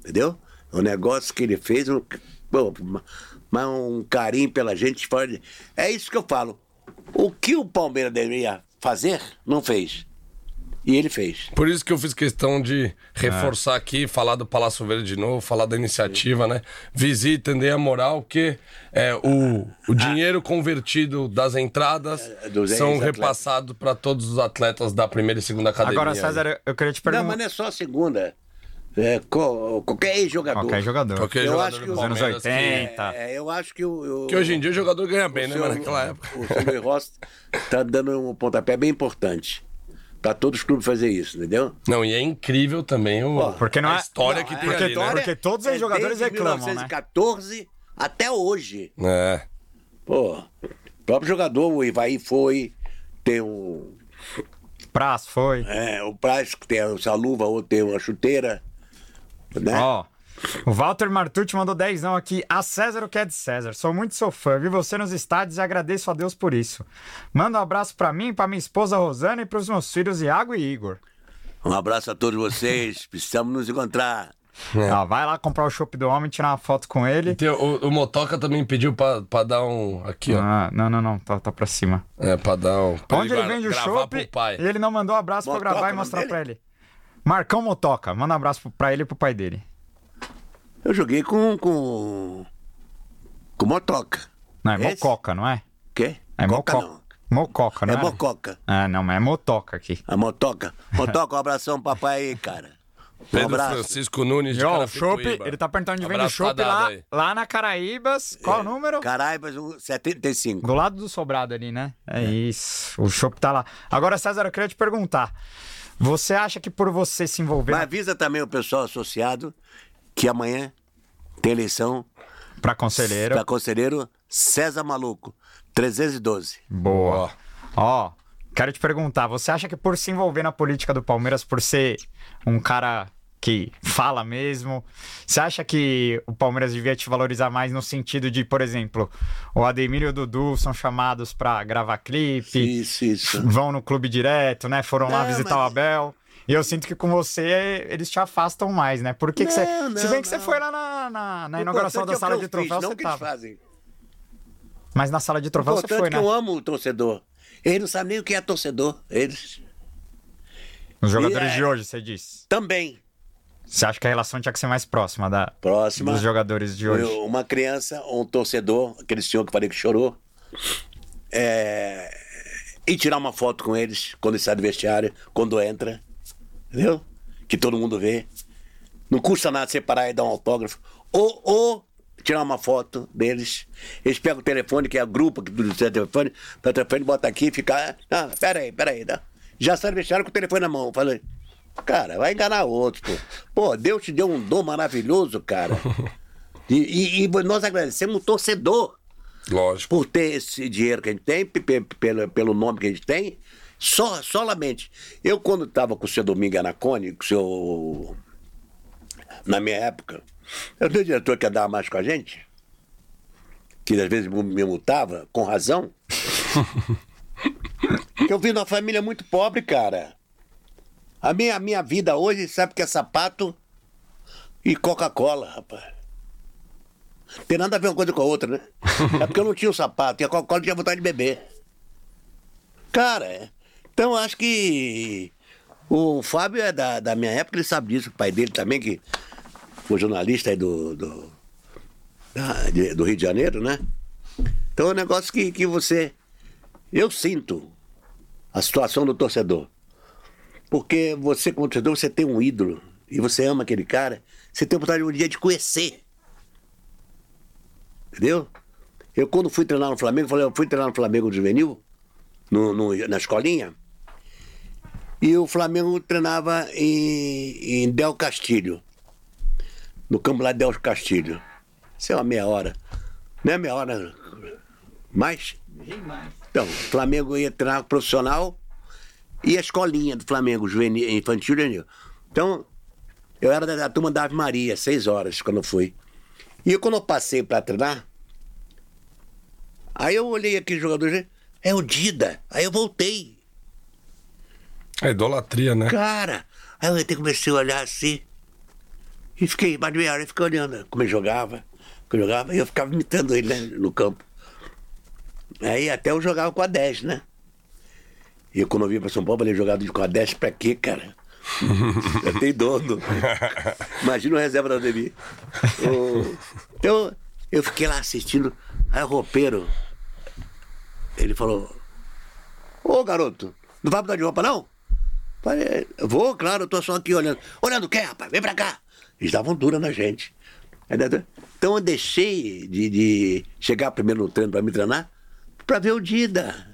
Entendeu? O negócio que ele fez, um, pô, um carinho pela gente. fora de- É isso que eu falo. O que o Palmeiras deveria fazer, não fez. E ele fez. Por isso que eu fiz questão de reforçar aqui, falar do Palácio Verde de novo, falar da iniciativa, né? Visitem, dê a moral, que é, o, o dinheiro convertido das entradas É, dos são repassados para todos os atletas da primeira e segunda academia. Agora, César, eu- eu queria te Não, perguntar. mas não é só a segunda. É, co- qualquer jogador. Qualquer jogador. Qualquer Eu jogador acho que os anos Palmeiras que- 80. É, eu acho que o. o- Que hoje em dia o jogador ganha bem, o né? seu- Mas naquela época. O seu Luiz Rossi tá dando um pontapé bem importante. Pra todos os clubes fazer isso, entendeu? Não, e é incrível também o, porque não a é- história Não, que é- tem porque ali, né? porque todos os jogadores desde reclamam, né? 1914 até hoje. É. Pô, o próprio jogador, o Ivaí foi, tem um. Praz foi. É, o Plástico tem essa luva, ou tem uma chuteira. Né? Ó, o Walter Martucci mandou dezão aqui. A César o que é de César. Sou muito seu fã. Vi você nos estádios e agradeço a Deus por isso. Manda um abraço pra mim, pra minha esposa Rosana e pros meus filhos Iago e Igor. Um abraço a todos vocês. Precisamos nos encontrar. Ah, vai lá comprar o chopp do homem, tirar uma foto com ele. Tem o, o Motoca também pediu pra, pra dar um. Aqui, ó. Ah, não, não, não. Tá, tá pra cima. É, pra dar um. pra Onde ele gra- vende o chopp, pro pai. e ele não mandou um abraço pra Motoca, gravar e mostrar pra ele. Marcão Motoca. Manda um abraço pra ele e pro pai dele. Eu joguei com. com. com Motoca. Não, é Esse? Mococa, não é? Quê? É Coca Mococa. não. Mococa, não É é? Mococa. Ah, não, mas é Motoca aqui. A Motoca. Motoca, um abração papai aí, cara. Um Pedro abraço. Francisco Nunes de ó, o Carapicuíba. chopp, ele tá perguntando onde vende o Abraço chopp lá, aí. lá na Caraíbas. Qual o número? Caraibas, um 75. Do lado do sobrado ali, né? É, isso. O chopp tá lá. Agora, César, eu queria te perguntar. Você acha que por você se envolver Mas avisa também o pessoal associado que amanhã tem eleição pra conselheiro. para conselheiro César Maluco, 312. Boa. Ó, quero te perguntar, você acha que por se envolver na política do Palmeiras, por ser um cara que fala mesmo, você acha que o Palmeiras devia te valorizar mais no sentido de, por exemplo, o Ademir e o Dudu são chamados pra gravar clipe, Isso, isso. vão no clube direto, né? Foram lá visitar mas- o Abel. E eu sinto que com você eles te afastam mais, né? Por que, que você. Não, Se não, bem que você não. foi lá na, na, na inauguração da é sala que de eu fiz, troféus, não você o que eles tava. fazem. Mas na sala de O troféus você foi, é que né? eu amo o torcedor. Eles não sabem nem o que é torcedor. Eles Os jogadores E é- de hoje, você disse. também. Você acha que a relação tinha que ser mais próxima da, Próxima. dos jogadores de hoje? Eu- Uma criança, um torcedor, aquele senhor que falei que chorou, é, e tirar uma foto com eles quando sai do vestiário, quando entra, entendeu? Que todo mundo vê. Não custa nada separar e dar um autógrafo. Ou, ou tirar uma foto deles. Eles pegam o telefone, que é a grupo que do telefone, o telefone, bota aqui e fica. Ah, peraí, peraí. Não. Já do vestiário com o telefone na mão. Falei, cara, vai enganar outro, pô. Pô, Deus te deu um dom maravilhoso, cara. E, e- e nós agradecemos o torcedor. Lógico. por ter esse dinheiro que a gente tem, pe- pe- pelo, pelo nome que a gente tem, só, solamente. Eu, quando estava com o seu Domingo Anacone, com o seu. Na minha época, eu tenho um diretor que andava mais com a gente, que às vezes me multava, com razão. que eu vim de uma família muito pobre, cara. A minha, a minha vida hoje, sabe que é sapato e Coca-Cola, rapaz. Tem nada a ver uma coisa com a outra, né? É porque eu não tinha o sapato e a Coca-Cola tinha vontade de beber. Cara, é. Então acho que o Fábio é da, da minha época, ele sabe disso, o pai dele também, que foi jornalista aí do, do, da- de- do Rio de Janeiro, né? Então é um negócio que, que você. Eu sinto a situação do torcedor. Porque você, como torcedor, você tem um ídolo e você ama aquele cara, você tem a oportunidade um dia de conhecer. Entendeu? Eu, quando fui treinar no Flamengo, falei, eu fui treinar no Flamengo Juvenil, no, no- na escolinha, e o Flamengo treinava em, em Del Castilho, no campo lá de Del Castilho. Isso é uma meia hora. Não é meia hora, mais? Então, o Flamengo ia treinar profissional e a escolinha do Flamengo, juvenil, infantil juvenil. Então, eu era da, da turma da Ave Maria, seis horas, quando eu fui. E eu, quando eu passei para treinar, aí eu olhei aquele jogador, é o Dida. Aí eu voltei. É idolatria, né? Cara, aí eu até comecei a olhar assim. E fiquei, mais de meia hora, eu fiquei olhando como ele jogava, como ele jogava, e eu ficava imitando ele né, no campo. Aí até eu jogava com a 10, né? E quando eu vim pra São Paulo, eu falei, jogava com a 10 pra quê, cara? eu tenho dono. Imagina o reserva da. O- Então, eu fiquei lá assistindo. Aí o roupeiro, ele falou, Ô garoto, não vai mudar de roupa não? Vou, claro, eu tô só aqui olhando. Olhando o quê, rapaz? Vem pra cá. Eles davam dura na gente. Então eu deixei de, de chegar primeiro no treino pra me treinar pra ver o Dida.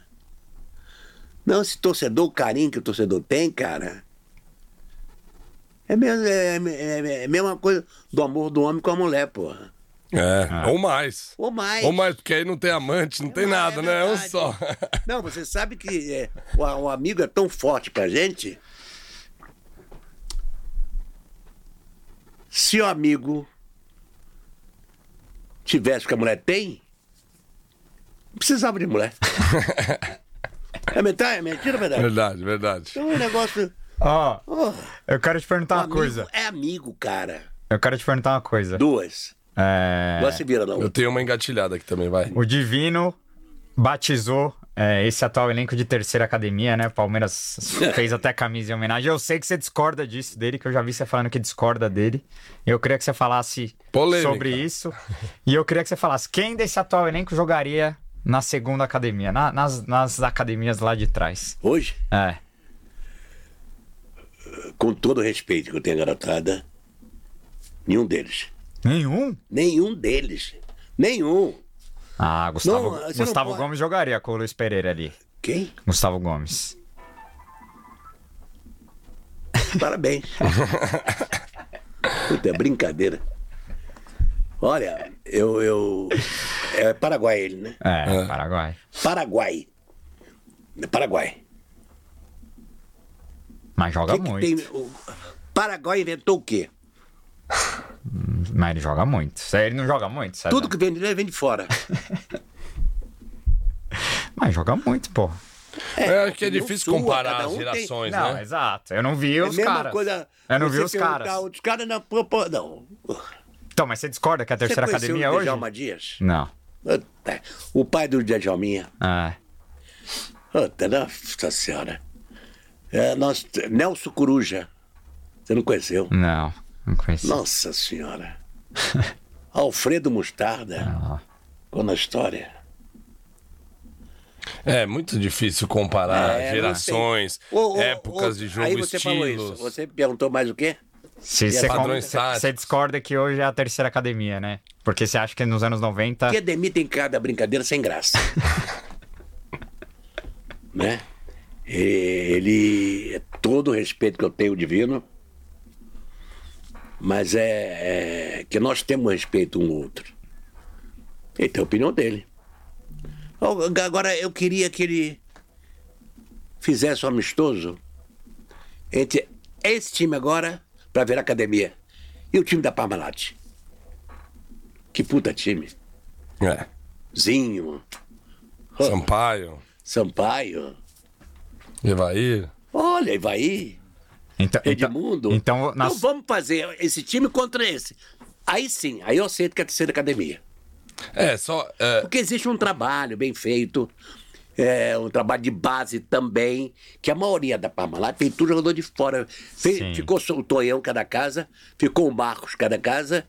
Não, esse torcedor, o carinho que o torcedor tem, cara. É, mesmo, é, é, é a mesma coisa do amor do homem com a mulher, porra. É, ou mais. Ou mais. Ou mais, porque aí não tem amante, não tem nada, É né? É um só. Não, você sabe que é, o, o amigo é tão forte pra gente. Se o amigo tivesse o que a mulher tem, não precisava de mulher. é mentira, é mentira, verdade? Verdade, verdade. Então é um negócio. Ó, Oh, eu quero te perguntar uma amigo coisa. É amigo, cara. Eu quero te perguntar uma coisa. Duas. É, Não se vira, não. Eu tenho uma engatilhada aqui também, vai. O Divino batizou é, esse atual elenco de terceira academia, né? O Palmeiras fez até camisa em homenagem. Eu sei que você discorda disso dele, que eu já vi você falando que discorda dele. Eu queria que você falasse Polêmica. sobre isso. E eu queria que você falasse quem desse atual elenco jogaria na segunda academia, na- nas, nas academias lá de trás. Hoje, É. com todo o respeito que eu tenho garotada, nenhum deles. Nenhum? Nenhum deles. Nenhum. Ah, Gustavo, Não, Gustavo pode- Gomes jogaria com o Luiz Pereira ali. Quem? Gustavo Gomes. Parabéns. Puta, é brincadeira. Olha, eu. eu é Paraguai ele, né? É, Paraguai. Paraguai. É Paraguai. Mas joga Que que muito. tem- o Paraguai inventou o quê? Mas ele joga muito. Ele não joga muito, sabe? Tudo que vem de lá vem de fora. Mas joga muito, pô. É, que é não difícil sua, comparar cada as um tem- gerações, Não, né? exato. Eu não vi É os caras. coisa. Eu não vi os caras. Outros caras não. pô, pô, não. Então, mas você discorda que a terceira você academia o hoje? Djalma Dias? Não. O pai do Djalminha. É. Puta, nossa senhora. É, nós, Nelson Coruja. Você não conheceu? Não. Não. Nossa senhora. Alfredo Mostarda. Ah. Na história. É muito difícil comparar É, gerações. Ô, ô, épocas ô, de jogo, Aí você falou estilos. isso. Você perguntou mais o quê? Se E você, você discorda que hoje é a terceira academia, né? Porque você acha que nos anos 90. Que demitem cada brincadeira sem graça. né? Ele. é Todo o respeito que eu tenho divino. Mas é, é que nós temos respeito um ao outro. Ele tem a opinião dele. Agora eu queria que ele fizesse um amistoso entre esse time agora para ver a academia e o time da Parmalat. Que puta time. É. Zinho, Sampaio, Sampaio. Evair. Olha, Ivaí, Então, Edmundo. Então, então nas- vamos fazer esse time contra esse. Aí sim, aí eu aceito que é a terceira academia. É, só. é, Porque existe um trabalho bem feito, é, um trabalho de base também, que a maioria da Parmalat tem tudo jogador de fora. Ficou o Tonhão cada casa, ficou o Marcos cada casa,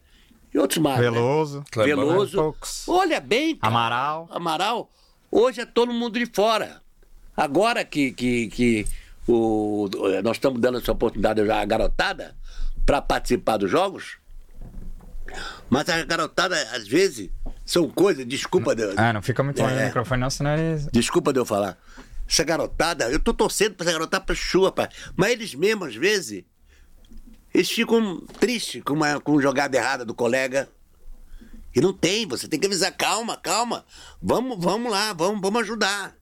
e outros né? Veloso. Clebão. Veloso. Poucos. Olha bem. cara. Amaral. Amaral. Hoje é todo mundo de fora. Agora que, que, que o, nós estamos dando essa oportunidade já à garotada para participar dos jogos, mas a garotada, às vezes, são coisas, desculpa, Deus. Ah, não fica muito longe do É. microfone, não, senão eles. Desculpa de eu falar. Essa garotada, eu tô torcendo pra essa garotada pra chuva. Mas eles mesmos, às vezes, eles ficam tristes com uma com uma jogada errada do colega. E não tem, você tem que avisar, calma, calma. Vamos, vamos lá, vamos, vamos ajudar.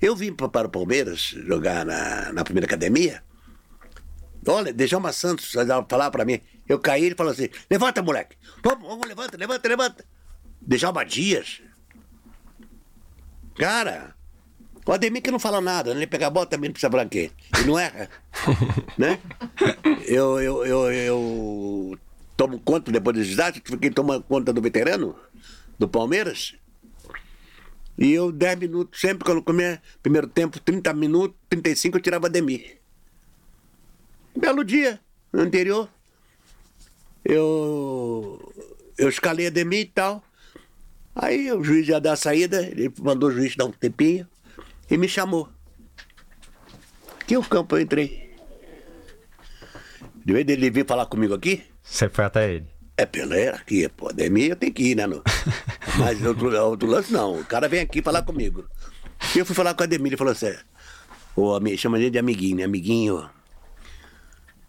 Eu vim para o Palmeiras jogar na, na primeira academia. Olha, Djalma Santos falar pra mim. Eu caí, ele falou assim: levanta, moleque. Vamos, vamos, levanta, levanta, levanta. Djalma Dias. Cara, o Ademir que não fala nada, né? ele pega a bola também não precisa quê? E não erra. né? Eu, eu, eu, eu tomo conta depois dos dados, fiquei tomando conta do veterano, do Palmeiras. E eu, 10 minutos, sempre quando comia, primeiro tempo, 30 minutos, 35, eu tirava Ademir. Belo dia, no anterior. Eu, eu escalei Ademir e tal. Aí o juiz ia dar a saída, ele mandou o juiz dar um tempinho e me chamou. Aqui é o campo eu entrei. De vez dele vir falar comigo aqui, Você foi até ele. É pela hierarquia, pô. Ademir eu tenho que ir, né? No... Mas outro, outro lance não. O cara vem aqui falar comigo. E eu fui falar com o Ademir, ele falou assim: Ô, ami- chama ele de amiguinho, né? Amiguinho,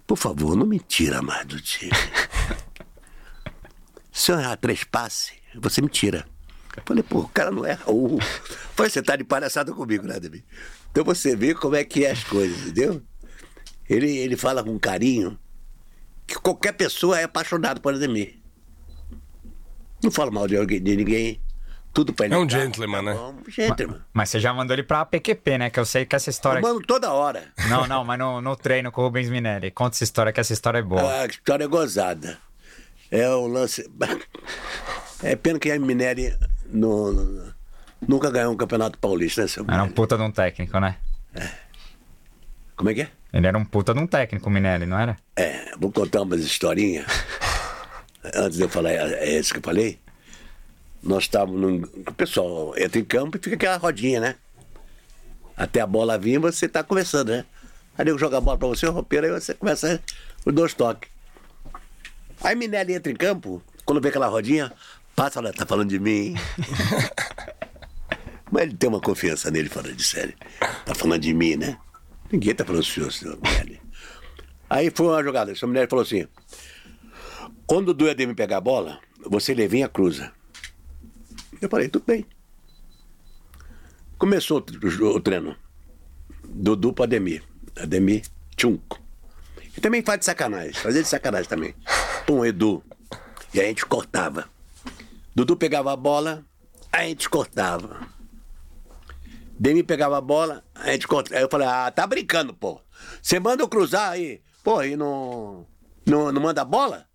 por favor, não me tira mais do time. Se eu errar três passes, você me tira. Eu falei, pô, o cara não erra um. Falei, você tá de palhaçada comigo, né, Ademir? Então você vê como é que é as coisas, entendeu? Ele, ele fala com carinho que qualquer pessoa é apaixonada por Ademir. Não fala mal de, alguém, de ninguém. Tudo pra ele. É um tá? gentleman, né? É um gentleman. Mas você já mandou ele pra PQP, né? Que eu sei que essa história. Eu mando toda hora. Não, não, mas no, no treino com o Rubens Minelli. Conta essa história, que essa história é boa. A história é gozada. É o lance. É pena que a Minelli no- no- nunca ganhou um campeonato paulista, né, seu Era um puta de um técnico, né? Como é que é? Ele era um puta de um técnico, o Minelli, não era? É, vou contar umas historinhas. Antes de eu falar é isso que eu falei. Nós estávamos num. O pessoal entra em campo e fica aquela rodinha, né? Até a bola vir, você tá conversando, né? Aí eu jogo a bola pra você, o roupeiro, aí você começa os dois toques. Aí Minelli entra em campo, quando vê aquela rodinha, passa lá, tá falando de mim. hein? Mas ele tem uma confiança nele falando de sério. Tá falando de mim, né? Ninguém tá falando do senhor, Minelli. Aí foi uma jogada. Essa mulher falou assim: quando o Dudu me pegar a bola, você levinha a cruza. Eu falei, tudo bem. Começou o treino. Dudu para Ademir. Ademir, tchunco. E também faz de sacanagem, fazia de sacanagem também. Pum, Edu. E a gente cortava. Dudu pegava a bola, a gente cortava. Demi pegava a bola, a gente cortava. Aí eu falei, ah, tá brincando, pô. Você manda eu cruzar aí, pô, e não, não, não manda a bola?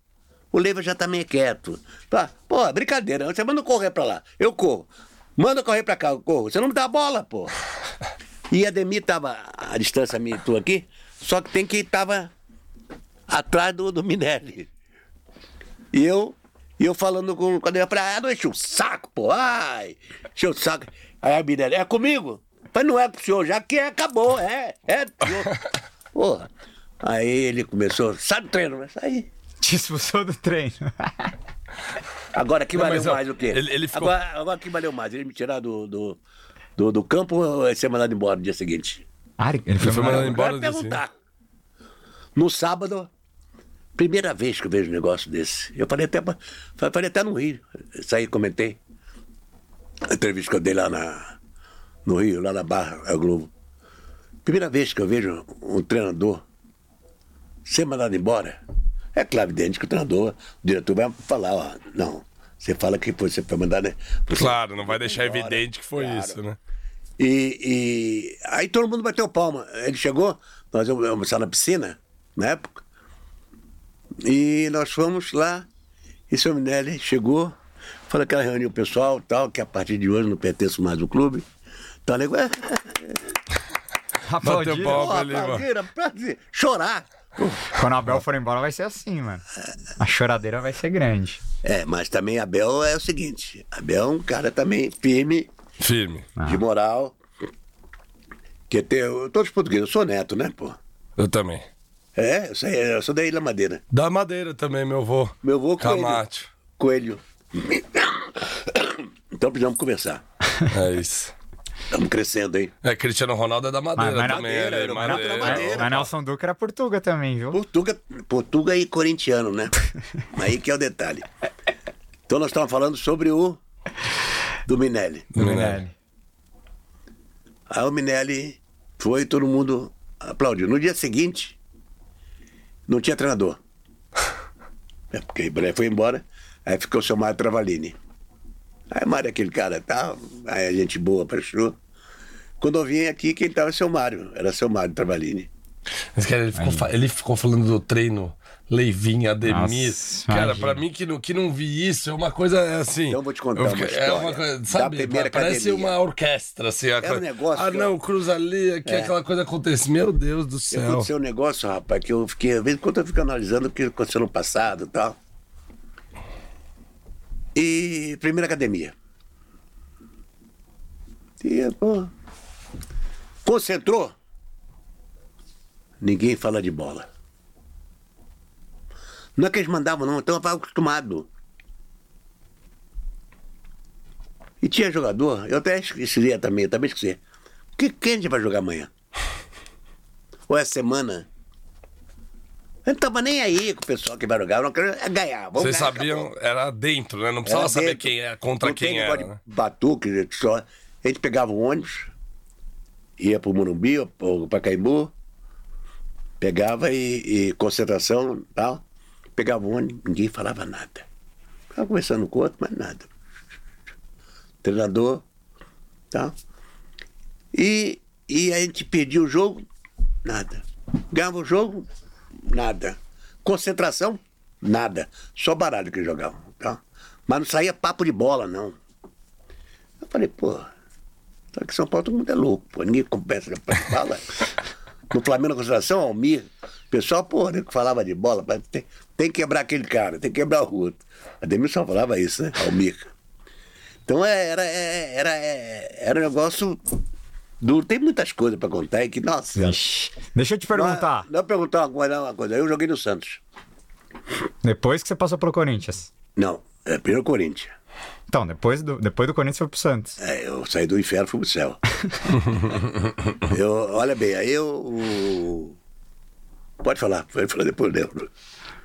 O Leiva já tá meio quieto. Tá, pô, brincadeira, você manda eu correr pra lá, eu corro. Manda eu correr pra cá, eu corro. Você não me dá a bola, pô. E a Demi tava a distância minha e tu aqui, só que tem que tava atrás do, do Minelli. E eu, e eu falando com, com a Demi, eu falei, ah, não enche o saco, pô, ai, enche o saco. Aí a Minelli, é comigo? Eu falei, não é pro senhor, já que é, acabou, é, é pro senhor. Porra. Aí ele começou, sai do treino, vai sair. Te expulsou do treino. Agora que Não, valeu mas, ó, mais o quê? ele- ele ficou- agora, agora que valeu mais? Ele me tirar do, do, do, do campo ou ser mandado embora no dia seguinte? Ah, ele foi, foi mandado mandado embora. Dia perguntar. No sábado, primeira vez que eu vejo um negócio desse. Eu falei até, falei até no Rio. Isso aí comentei. A entrevista que eu dei lá na, no Rio, lá na Barra, a Globo. Primeira vez que eu vejo um treinador ser mandado embora. É claro, evidente que o treinador, o diretor vai falar, ó, não, você fala que você foi mandado, né? Você Claro, não vai deixar embora. evidente que foi Claro. isso, né? E, e aí todo mundo bateu palma. Ele chegou, nós íamos almoçar na piscina, na época. E nós fomos lá, e o Minelli chegou, ela reuniu o pessoal tal, que a partir de hoje não pertenço mais ao clube. Então, nego, é, Bateu palma ó, ali, mano. aplaudiram, pra dizer, chorar. Quando a Abel for embora vai ser assim, mano. A choradeira vai ser grande. É, mas também Abel é o seguinte, Abel é um cara também firme, Firme. de moral. Que tem, todos os portugueses, eu sou neto, né, pô? Eu também. É, eu, sei, eu sou da Ilha Madeira. Da madeira também, meu avô. Meu avô Coelho. Camate. Coelho. Então precisamos conversar. É isso. Estamos crescendo, hein? É, Cristiano Ronaldo é da madeira Mas- mas- também. Madeira, ele é era da madeira. Madeira. Mas Nelson Duque era Portuga também, viu? Portuga, Portuga e corintiano, né? Aí que é o detalhe. Então nós estávamos falando sobre o do Minelli. Do Minelli. Aí o Minelli foi e todo mundo aplaudiu. No dia seguinte, não tinha treinador. É porque foi embora, aí ficou o seu Mário Travalini. Aí Mário, aquele cara tal, aí a gente boa, prestou. Quando eu vim aqui, quem estava seu Mário, era seu Mário Travalini. Mas, cara, ele ficou, ele ficou falando do treino Leivinho, Ademir. Nossa, cara, imagina. pra mim que não, que não vi isso, é uma coisa é assim. Então eu vou te contar eu uma É história uma coisa, sabe? parece academia. uma orquestra, assim. Era um negócio Ah, que eu- não, cruza ali, aqui É. aquela coisa acontece. Meu Deus do céu. Aconteceu um negócio, rapaz, que eu fiquei, às vezes, quando eu fico analisando o que aconteceu no passado e tal. E primeira academia. E, pô, concentrou. Ninguém fala de bola. Não é que eles mandavam, não, então eu estava acostumado. E tinha jogador, eu até esqueci também, eu também esqueci. Que, quem a gente vai jogar amanhã? Ou essa semana? Eu não tava nem aí com o pessoal que vai jogar, eu não quero ganhar. Vocês ganhar, sabiam, acabou. era dentro, né? Não precisava saber quem é, contra Não quem era. né? Batuque, só. A gente pegava o ônibus, ia pro Morumbi, ou pro Pacaembu, pegava e, e concentração e tal. Pegava o ônibus, ninguém falava nada. Ficava conversando com o outro, mas nada. Treinador, tal. E, e a gente perdia o jogo, nada. Ganhava o jogo, nada. Concentração, nada. Só baralho que jogavam, tá? Mas não saía papo de bola, não. Eu falei, pô, só que em São Paulo todo mundo é louco, pô. Ninguém conversa, fala. No Flamengo na concentração, Almir, o pessoal, pô, né, que falava de bola, mas tem, tem que quebrar aquele cara, tem que quebrar o outro. A Demilson falava isso, né? Almir. Então é, era, é, era, é, era um negócio duro. Tem muitas coisas pra contar que, nossa. Ixi. Deixa eu te perguntar. Não, não perguntar uma coisa, uma coisa. Eu joguei no Santos. Depois que você passou pelo Corinthians. Não, é primeiro Corinthians. Então, depois do, depois do Corinthians foi pro Santos. É, eu saí do inferno e fui pro céu. eu, olha bem, aí eu. o- Pode falar, pode falar depois dentro.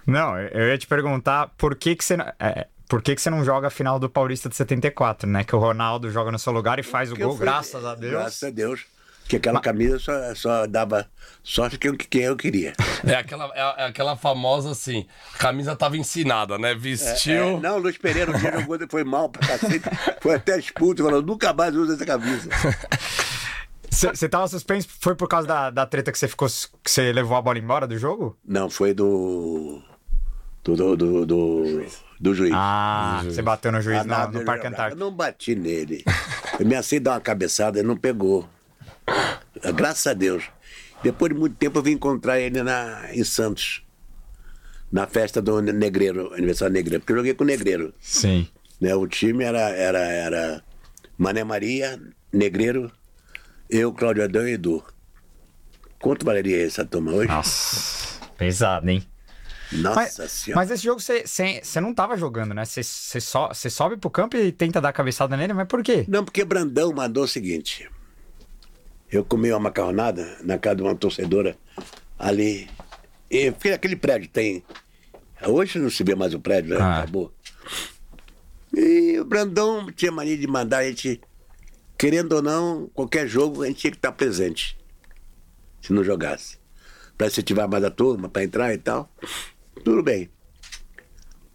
Não, eu ia te perguntar por que que você, não- é, por que que você não joga a final do Paulista de 74, né? Que o Ronaldo joga no seu lugar e faz o Eu gol, fui- graças a Deus. Graças a Deus. Que aquela camisa só, só dava sorte que eu, que eu queria. É aquela, é, é aquela famosa assim, a camisa tava ensinada, né? Vestiu. É, não, o Luiz Pereira um dia jogou, foi mal pra cacete. Foi até expulso, falou, nunca mais usa essa camisa. Você tava suspenso, foi por causa da, da treta que você ficou, que você levou a bola embora do jogo? Não, foi do. Do, do, do, do, do juiz. Ah, você bateu no juiz Ah, no, nada, no Parque. Antártico. Eu não bati nele. Eu me assei dar uma cabeçada, ele não pegou. Graças a Deus. Depois de muito tempo eu vim encontrar ele na, em Santos. Na festa do Negreiro, aniversário do Negreiro. Porque eu joguei com o Negreiro. Sim. Né? O time era, era, era Mané Maria, Negreiro, eu, Cláudio Adão e Edu. Quanto valeria essa turma hoje? Nossa, pesado, hein? Nossa Mas, Senhora. mas esse jogo você- não tava jogando, né? Você só, você sobe pro campo e tenta dar a cabeçada nele, mas por quê? Não, porque Brandão mandou o seguinte. Eu comi uma macarronada na casa de uma torcedora ali. E porque aquele prédio tem. Hoje não se vê mais o prédio, né? Ah. Acabou. E o Brandão tinha mania de mandar a gente, querendo ou não, qualquer jogo a gente tinha que estar presente. Se não jogasse. Pra incentivar mais a turma, pra entrar e tal. Tudo bem.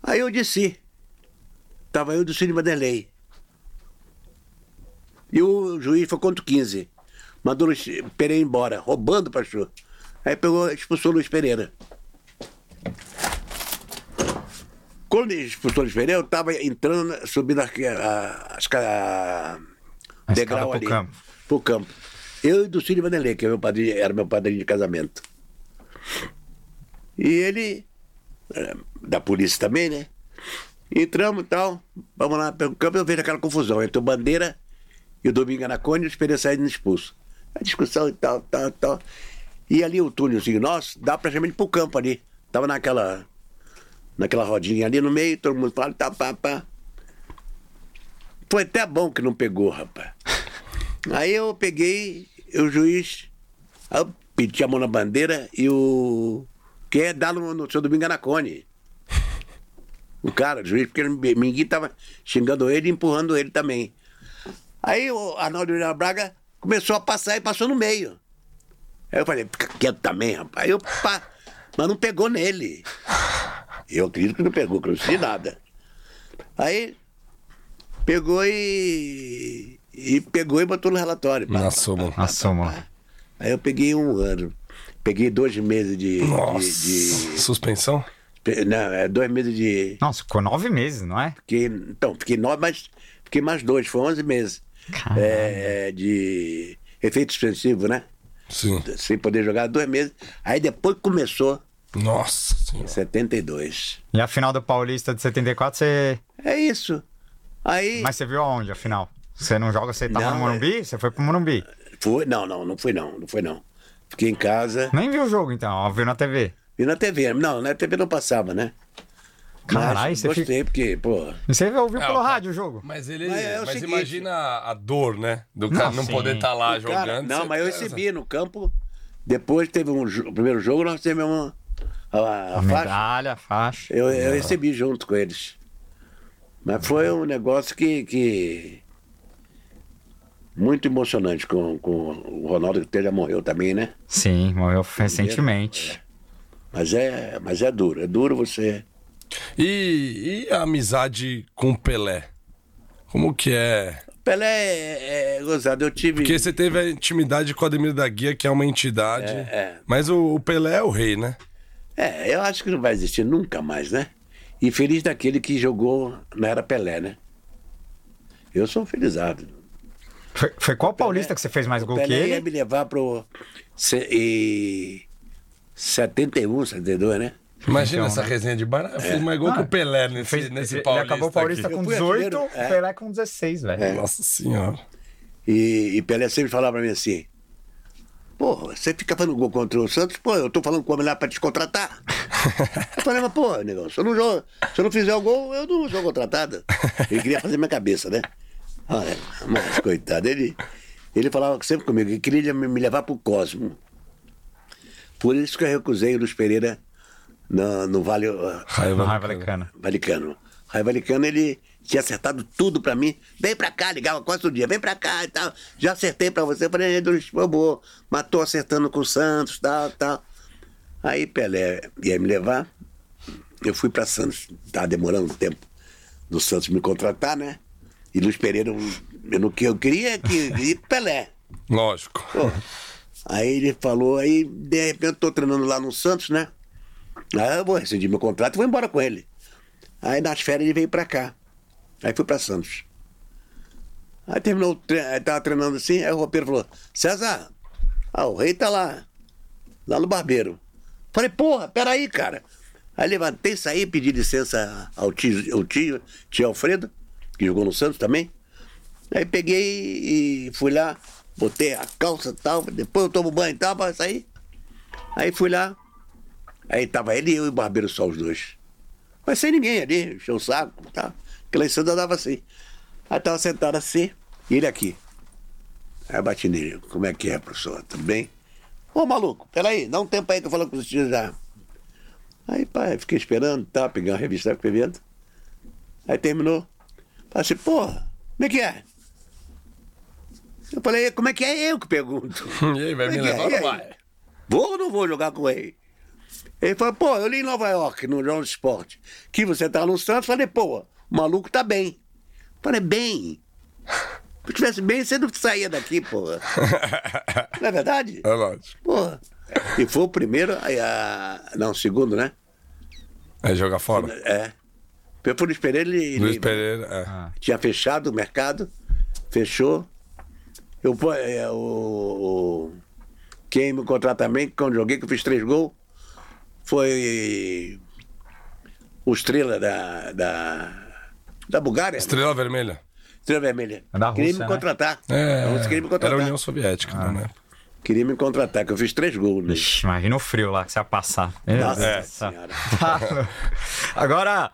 Aí eu desci. Tava eu do Cine Vanderlei. E o juiz foi contra o 15. Mandou o Luiz Pereira embora, roubando o pastor. Aí pegou, expulsou o Luiz Pereira. Quando ele expulsou o Luiz Pereira, eu tava entrando, subindo a, a, ca- A degrau pro ali. campo. Pro campo. Eu e do Cílio Vanderlei, que é meu padrinho, era meu padrinho de casamento. E ele, da polícia também, né? Entramos e tal, vamos lá pelo campo, eu vejo aquela confusão entre o Bandeira e o Domingo Anacone e os Pereira saindo expulso. A discussão e tal, tal, tal. E ali o túnelzinho nosso dá praticamente pro campo ali. Tava naquela, naquela rodinha ali no meio, todo mundo fala, tá, pá, pá. Foi até bom que não pegou, rapaz. Aí eu peguei, o juiz, aí eu pedi a mão na bandeira e o. Que é dar no, no seu Domingo Anacone. O cara, o juiz, porque o Minguim tava xingando ele e empurrando ele também. Aí o Arnaldo William Braga começou a passar e passou no meio. Aí eu falei, fica quieto também, rapaz. Aí eu, pá, mas não pegou nele. Eu acredito que não pegou, que eu não sei nada. Aí pegou e. E pegou e botou no relatório. pá, mano. pá. Aí eu peguei um ano. Peguei dois meses de. de- Nossa. de- Suspensão? pe- não, é dois meses de. Nossa, ficou nove meses, não é? Fiquei, então, fiquei nove, mas fiquei mais dois, foi onze meses. É, de efeito suspensivo, né? Sim. Sem poder jogar dois meses. Aí depois começou Nossa em senhora. 72. E a final do Paulista de 74, você. É isso. Aí. Mas você viu aonde a final? Você não joga, você tava Não, no Morumbi? Você foi pro Morumbi. Foi? Não, não, não foi não, não foi não. Fiquei em casa. Nem viu o jogo, então, ó, viu na TV. E na TV. Não, na TV não passava, né? Caralho, você gostei, fica- porque, pô. Você ouviu É, pelo rádio o jogo? Mas ele. Mas é mas seguinte- imagina a dor, né? Do cara não sim. poder estar lá o jogando. cara- não, mas eu recebi no campo. Depois teve um o primeiro jogo, nós tivemos uma, a, a A faixa. medalha, a faixa. Eu, eu recebi junto com eles. Mas foi um negócio que. que... Muito emocionante com, com o Ronaldo, que até já morreu também, né? Sim, morreu recentemente. Mas é, mas é duro. É duro você. E, e a amizade com o Pelé? Como que é? Pelé é, é gozado. Eu tive. Porque você teve a intimidade com o Ademir da Guia, que é uma entidade. É, é. Mas o, o Pelé é o rei, né? É, eu acho que não vai existir nunca mais, né? E feliz daquele que jogou na era Pelé, né? Eu sou felizado. Foi, foi qual paulista que você fez mais gol que Pelé ia ele? me levar pro. se- E 71, 72, né? Imagina Então, essa né? resenha de bar. Fez mais gol Ah, que o Pelé nesse, Fez, nesse ele Paulista. acabou o Paulista aqui. com Eu fui 18, artilheiro, é. Pelé com 16, velho. Nossa senhora. E, e Pelé sempre falava pra mim assim: Pô, você fica fazendo gol contra o Santos, pô, eu tô falando com o homem lá pra te contratar. eu falei, mas pô, negão, se eu não, jogo, se eu não fizer o gol, eu não sou contratado. Ele queria fazer minha cabeça, né? Olha, mas coitado, ele, ele falava sempre comigo, que queria me levar pro Cosmo. Por isso que eu recusei o Luiz Pereira no, no Vale. Raiva. Raiva Lecana. Valicano. Aí Valicano, ele tinha acertado tudo pra mim. Vem pra cá, ligava quase todo dia. Vem pra cá e tal. Já acertei pra você. Eu falei, Luiz, bobo. Mas tô acertando com o Santos, tal, tal. Aí Pelé ia me levar. Eu fui pra Santos. Tava demorando um tempo do Santos me contratar, né? E Luiz Pereira, no que eu queria é que ir pro Pelé. Lógico. Pô, Aí ele falou, aí de repente eu tô treinando lá no Santos, né? Aí eu vou rescindir meu contrato e vou embora com ele. Aí nas férias ele veio pra cá. Aí fui pra Santos. Aí terminou, o tre... aí tava treinando assim, aí o roupeiro falou, César, ah, o rei tá lá, lá no barbeiro. Falei, porra, peraí, cara. Aí levantei, saí, pedi licença ao tio, ao tio, tio Alfredo, que jogou no Santos também. Aí peguei e fui lá, botei a calça e tal, depois eu tomo banho e tal, pra sair. Aí fui lá, aí tava ele e eu e o barbeiro só os dois. Mas sem ninguém ali, encheu o saco e lá em Santos andava assim. Aí tava sentado assim, e ele aqui. Aí eu bati nele, como é que é, professor? Tudo bem? Ô maluco, peraí, dá um tempo aí que eu falo com você já. Aí, pai, fiquei esperando, tá, peguei uma revista com o evento. Aí terminou. Falei assim, porra, como é que é? Eu falei, como é que é eu que pergunto? E aí, vai me Como é levar ou é? aí? vai? Vou ou não vou jogar com ele? Ele falou, pô, eu li em Nova York, no Jornal do Esporte, que você tá no Santos. Falei, pô, o maluco tá bem. Falei, bem. Se eu tivesse bem, você não saía daqui, porra. Não é verdade? É lógico. Porra. E foi o primeiro, aí a... não, o segundo, né? É jogar fora. É. Eu fui no Pereira, ele, Luiz ele Pereira, é. tinha fechado o mercado, fechou. Eu, pô, é, o, o- quem me contratou também, quando joguei, que eu fiz três gols, foi o Estrela da, da, da Bulgária. né? Estrela Vermelha. Estrela Vermelha. É da queria Rússia, me né? contratar. É, Então, queria me contratar. era a União Soviética, né? Queria me contratar, que eu fiz três gols. Né? Ixi, imagina o frio lá que você ia passar. Nossa céu. Senhora. Agora,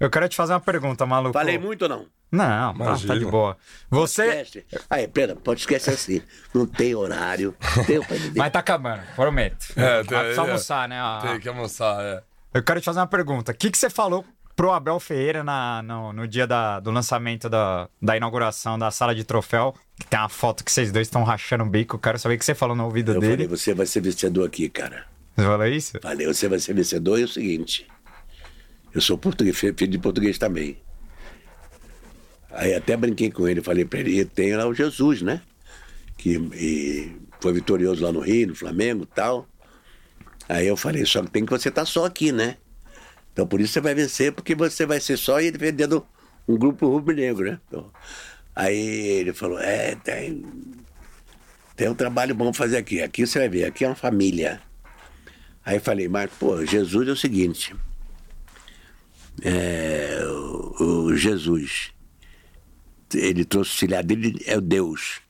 eu quero te fazer uma pergunta, maluco. Falei muito ou não? Não, tá, tá de boa. Você. Aí, pera, pode esquecer assim. Não tem horário. Tem o Mas tá acabando, prometo. É, Vai tem- precisar é. almoçar, né? Tem que almoçar, é. Eu quero te fazer uma pergunta. O que, que você falou pro Abel Ferreira na, no, no dia da- do lançamento da, da inauguração da sala de troféu? Que tem uma foto que vocês dois estão rachando o bico. Eu quero saber o que você falou no ouvido Eu dele. falei, você vai ser vencedor aqui, cara. Você falou isso? Falei, você vai ser vencedor e é o seguinte. Eu sou português, filho de português também. Aí até brinquei com ele, falei pra ele, tem lá o Jesus, né? Que foi vitorioso lá no Rio, no Flamengo tal. Aí eu falei, só que tem que você estar só aqui, né? Então por isso você vai vencer, porque você vai ser só e defendendo um grupo rubro-negro, né? Então, aí ele falou, é, tem, tem um trabalho bom fazer aqui. Aqui você vai ver, aqui é uma família. Aí falei, mas, pô, Jesus é o seguinte. É, o, o Jesus, ele trouxe o auxiliar dele, é o Deus.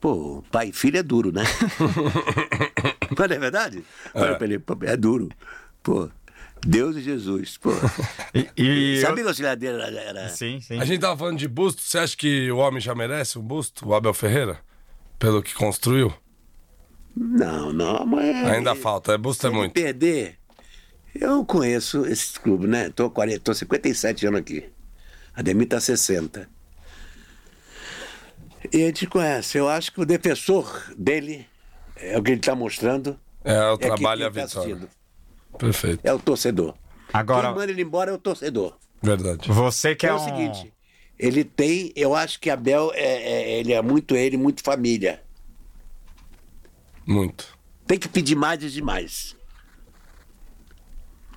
Pô, pai e filho é duro, né? Mas não é verdade? Olha pra ele, é duro. Pô, Deus e Jesus. Pô. E, e Sabia eu- que o auxiliar dele era. era- Sim, sim. A gente tava falando de busto. Você acha que o homem já merece um busto, o Abel Ferreira? Pelo que construiu? Não, não, mas. Ainda falta, é busto Se é muito. perder, eu conheço esse clube, né? Tô, 40, tô 57 anos aqui. Ademir tá 60. E a gente conhece. Eu acho que o defensor dele é o que ele está mostrando. É o é trabalho e a tá vitória. assistindo. Perfeito. É o torcedor. Agora, Quem manda ele embora é o torcedor. Verdade. você que É, é, o um... seguinte. Ele tem, eu acho que Abel é, é- ele é muito ele, muito família. Muito. Tem que pedir mais e demais.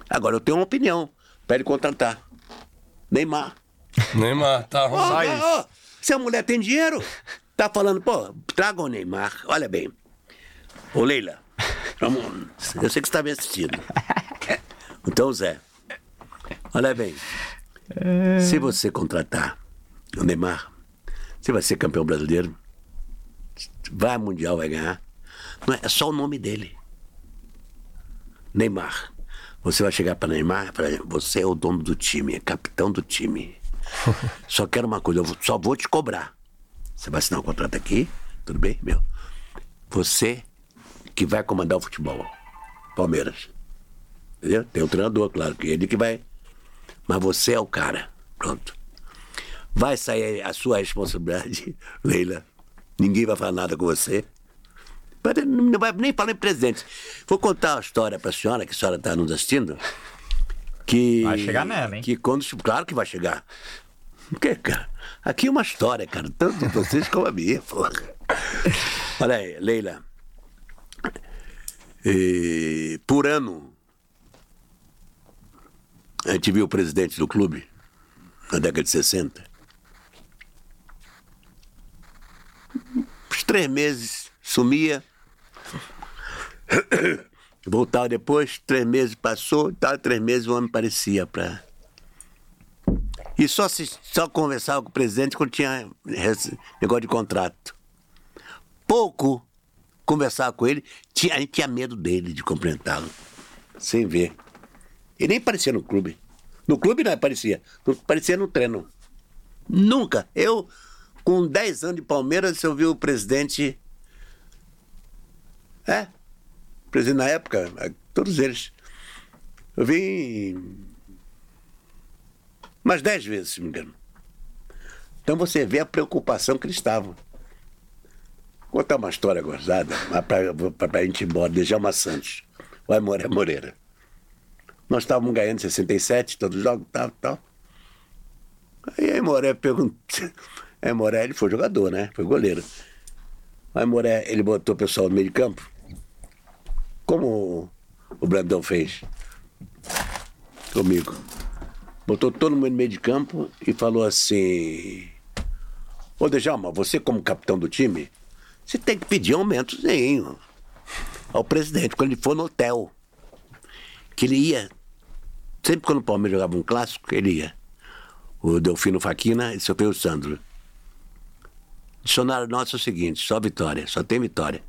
Agora eu tenho uma opinião para ele contratar. Neymar. Neymar, tá arrumado. ó, ó, se a mulher tem dinheiro, tá falando, pô, traga o Neymar. Olha bem. Ô, Leila, eu sei que você está me assistindo. Então, Zé, olha bem. Se você contratar o Neymar, você vai ser campeão brasileiro, vai ao Mundial, vai ganhar. Não é, é só o nome dele. Neymar. Você vai chegar para Neymar e falar, você é o dono do time, é capitão do time. Só quero uma coisa, eu só vou te cobrar. Você vai assinar um contrato aqui, tudo bem, meu? Você que vai comandar o futebol. Palmeiras. Entendeu? Tem o treinador, claro, que ele que vai. Mas você é o cara. Pronto. Vai sair a sua responsabilidade, Leila. Ninguém vai falar nada com você. Não vai nem falar em presidente. Vou contar uma história para a senhora, que a senhora está nos assistindo. Que, Vai chegar nela, hein? Que quando. Claro que vai chegar. Porque, cara, aqui é uma história, cara. Tanto de vocês como a minha, porra. Olha aí, Leila. E, por ano, a gente viu o presidente do clube, na década de 60. Uns três meses, sumia. Voltava depois, três meses passou, tal, três meses o homem parecia pra. E só, se, só conversava com o presidente quando tinha negócio de contrato. Pouco conversava com ele, tinha, a gente tinha medo dele, de cumprimentá-lo. Sem ver. Ele nem aparecia no clube. No clube não aparecia. No- Aparecia no treino. Nunca. Eu, com 10 anos de Palmeiras, eu vi o presidente. É. Presidente na época, todos eles. Eu vi. umas 10 vezes, se me engano. Então você vê a preocupação que eles estavam. Vou contar uma história gozada, para a gente ir embora, Djalma Santos, o Aimoré Moreira. Nós estávamos ganhando em 67, todos os jogos, tal, tal. Aí Aimoré perguntou. Aimoré, ele foi jogador, né? Foi goleiro. Aí Moré, ele botou o pessoal no meio de campo, como o Brandão fez comigo. Botou todo mundo no meio de campo e falou assim: Ô Dejalma, você como capitão do time, você tem que pedir aumentozinho ao presidente quando ele for no hotel. Que ele ia. Sempre quando o Palmeiras jogava um clássico, ele ia. O Delfino Faquina e seu Sandro. Dicionário nosso é o seguinte: só vitória, só tem vitória.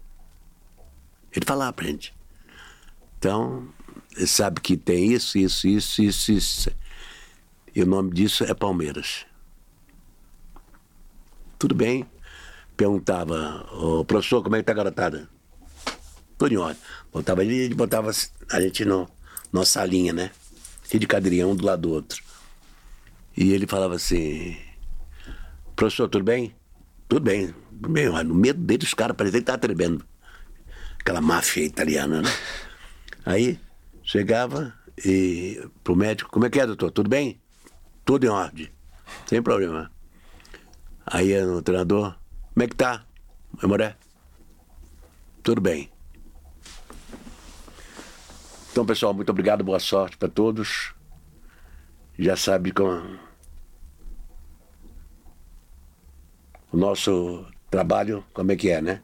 Ele falava pra gente. Então, sabe que tem isso, isso, isso, isso, isso. E o nome disso é Palmeiras. Tudo bem. Perguntava, o professor, como é que tá a garotada? Tudo em ordem. Botava botava a gente no, nossa salinha, né? E de cadeirinha, um do lado do outro. E ele falava assim: Professor, tudo bem? Tudo bem, bem. No medo dele, os caras pareciam que estavam tremendo. Aquela máfia italiana, né? Aí chegava e pro médico, como é que é, doutor? Tudo bem? Tudo em ordem. Sem problema. Aí o treinador, como é que tá, Memoré? Tudo bem. Então, pessoal, muito obrigado, boa sorte para todos. Já sabe como o nosso trabalho, como é que é, né?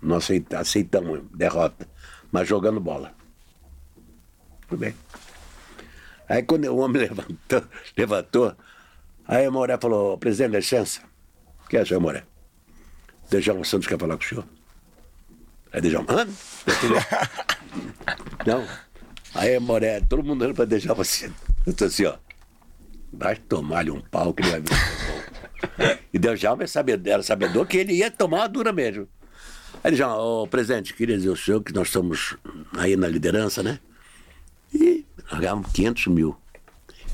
Nós aceitamos derrota, mas jogando bola. Tudo bem. Aí quando o homem levantou, levantou aí a Moré falou, presidente, licença. O que é, senhor Moré? Djalma Santos quer falar com o senhor. Aí Djalma, hã? Não. Aí a Moré, todo mundo olhando pra Djalma assim. Eu tô assim, ó. Vai tomar-lhe um pau que ele vai vir. E já era sabedor que ele ia tomar uma dura mesmo. Aí ele já, ô presidente, queria dizer ao senhor que nós estamos aí na liderança, né? E largávamos 500 mil.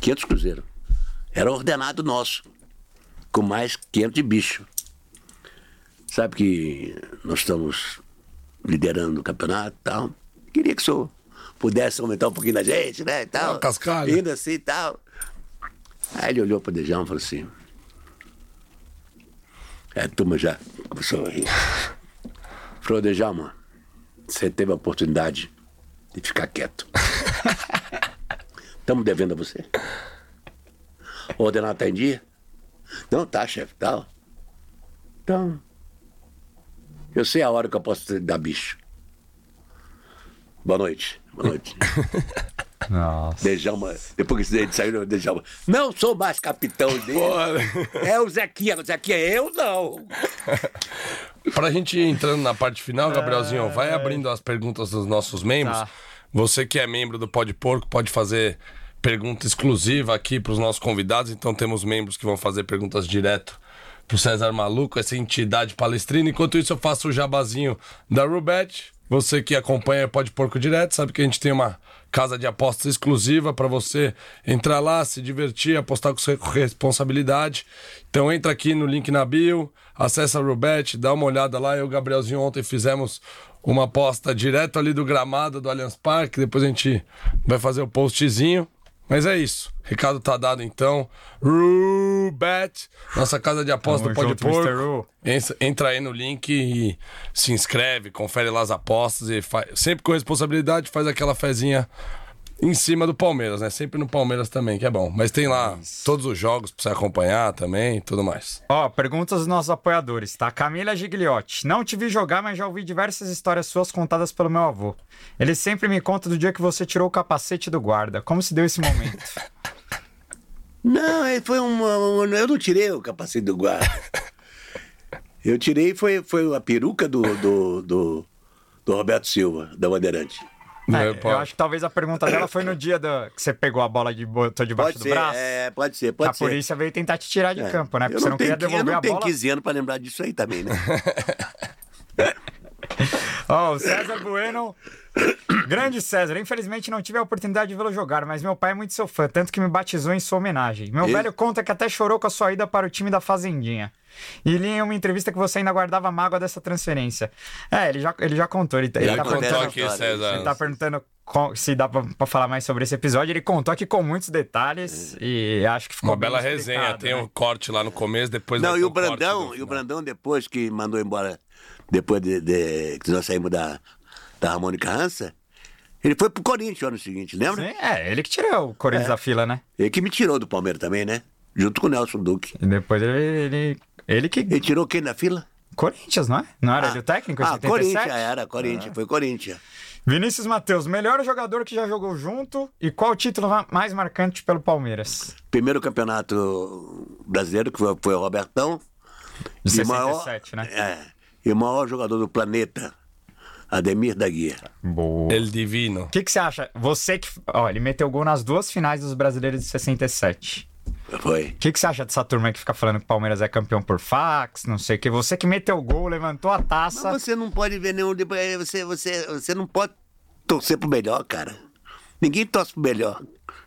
500 cruzeiros. Era ordenado nosso. Com mais 500 de bicho. Sabe que nós estamos liderando o campeonato e tal. Queria que o senhor pudesse aumentar um pouquinho da gente, né? E tal. Cascalho. Indo assim e tal. Aí ele olhou para o Dejão e falou assim: é, a turma já começou a rir. Falou, Djalma, você teve a oportunidade de ficar quieto. Estamos devendo a você. O ordenado está em dia? Não, tá, chefe. Tá. Então, eu sei a hora que eu posso dar bicho. Boa noite. Boa noite. Nossa. Djalma, depois que ele saiu, Djalma, não sou mais capitão dele. É o Zequinha, o Zequinha, eu não. Pra gente ir entrando na parte final, Gabrielzinho, vai abrindo as perguntas dos nossos membros. Tá. Você que é membro do Pode Porco pode fazer pergunta exclusiva aqui para os nossos convidados. Então temos membros que vão fazer perguntas direto pro César Maluco, essa entidade palestrina. Enquanto isso, eu faço o jabazinho da Rubete. Você que acompanha o Pode Porco direto, sabe que a gente tem uma casa de apostas exclusiva para você entrar lá, se divertir, apostar com responsabilidade. Então entra aqui no link na bio, acessa a Rubet, dá uma olhada lá. Eu e o Gabrielzinho ontem fizemos uma aposta direto ali do gramado do Allianz Parque, depois a gente vai fazer o postzinho. Mas é isso. Recado tá dado então. Rubet, nossa casa de aposta Tamo pode pôr. Entra aí no link e se inscreve, confere lá as apostas e faz, sempre com responsabilidade faz aquela fezinha em cima do Palmeiras, né? Sempre no Palmeiras também, que é bom. Mas tem lá todos os jogos pra você acompanhar também e tudo mais. Ó, perguntas dos nossos apoiadores, tá? Camila Gigliotti. Não te vi jogar, mas já ouvi diversas histórias suas contadas pelo meu avô. Ele sempre me conta do dia que você tirou o capacete do guarda. Como se deu esse momento? Não, é, foi uma- Eu não tirei o capacete do guarda. Eu tirei foi, foi a peruca do, do, do, do Roberto Silva, da Bandeirante. É, Pô, eu acho que talvez a pergunta dela foi no dia da- que você pegou a bola e botou debaixo Pode do ser, braço. é, pode ser, pode a ser. polícia veio tentar te tirar de É. campo, né? Eu Porque você não queria devolver eu não a tenho bola. 15 anos pra lembrar disso aí também, né? Ó, o César Bueno. Grande César, infelizmente não tive a oportunidade de vê-lo jogar, mas meu pai é muito seu fã, tanto que me batizou em sua homenagem. Meu Ele? velho conta que até chorou com a sua ida para o time da Fazendinha. E li em uma entrevista que você ainda guardava mágoa dessa transferência. É, ele já, ele já contou. Ele, ele Já tá contou perguntando, aqui, César. ele tá perguntando se dá pra, pra falar mais sobre esse episódio. Ele contou aqui com muitos detalhes e acho que ficou Uma bela resenha. Tem né? um corte lá no começo, depois Não, e o corte Brandão, e o. Brandão depois que mandou embora, depois de, de- que nós saímos da, da Harmônica Hansa, ele foi pro Corinthians no ano seguinte, lembra? Sim, é, ele que tirou o Corinthians É. da fila, né? Ele que me tirou do Palmeiras também, né? Junto com o Nelson Duque. E depois ele, ele, ele que. Ele tirou quem na fila? Corinthians, não é? Não era ele o técnico? Ah, 77? Corinthians, era, Corinthians, foi Corinthians. Vinícius Matheus, melhor jogador que já jogou junto e qual o título ma- mais marcante pelo Palmeiras? Primeiro campeonato brasileiro, que foi, foi o Robertão. De E o maior- 67, né? É. E o maior jogador do planeta, Ademir da Guia. Boa. El Divino. O que, que você acha? Você que. Ó, ele meteu gol nas duas finais dos brasileiros de 67. Foi. O que, que você acha dessa turma que fica falando que o Palmeiras é campeão por fax? Não sei o que. Você que meteu gol, levantou a taça. Mas você não pode ver nenhum. depois- Você, você, você não pode torcer pro melhor, cara. Ninguém torce pro melhor.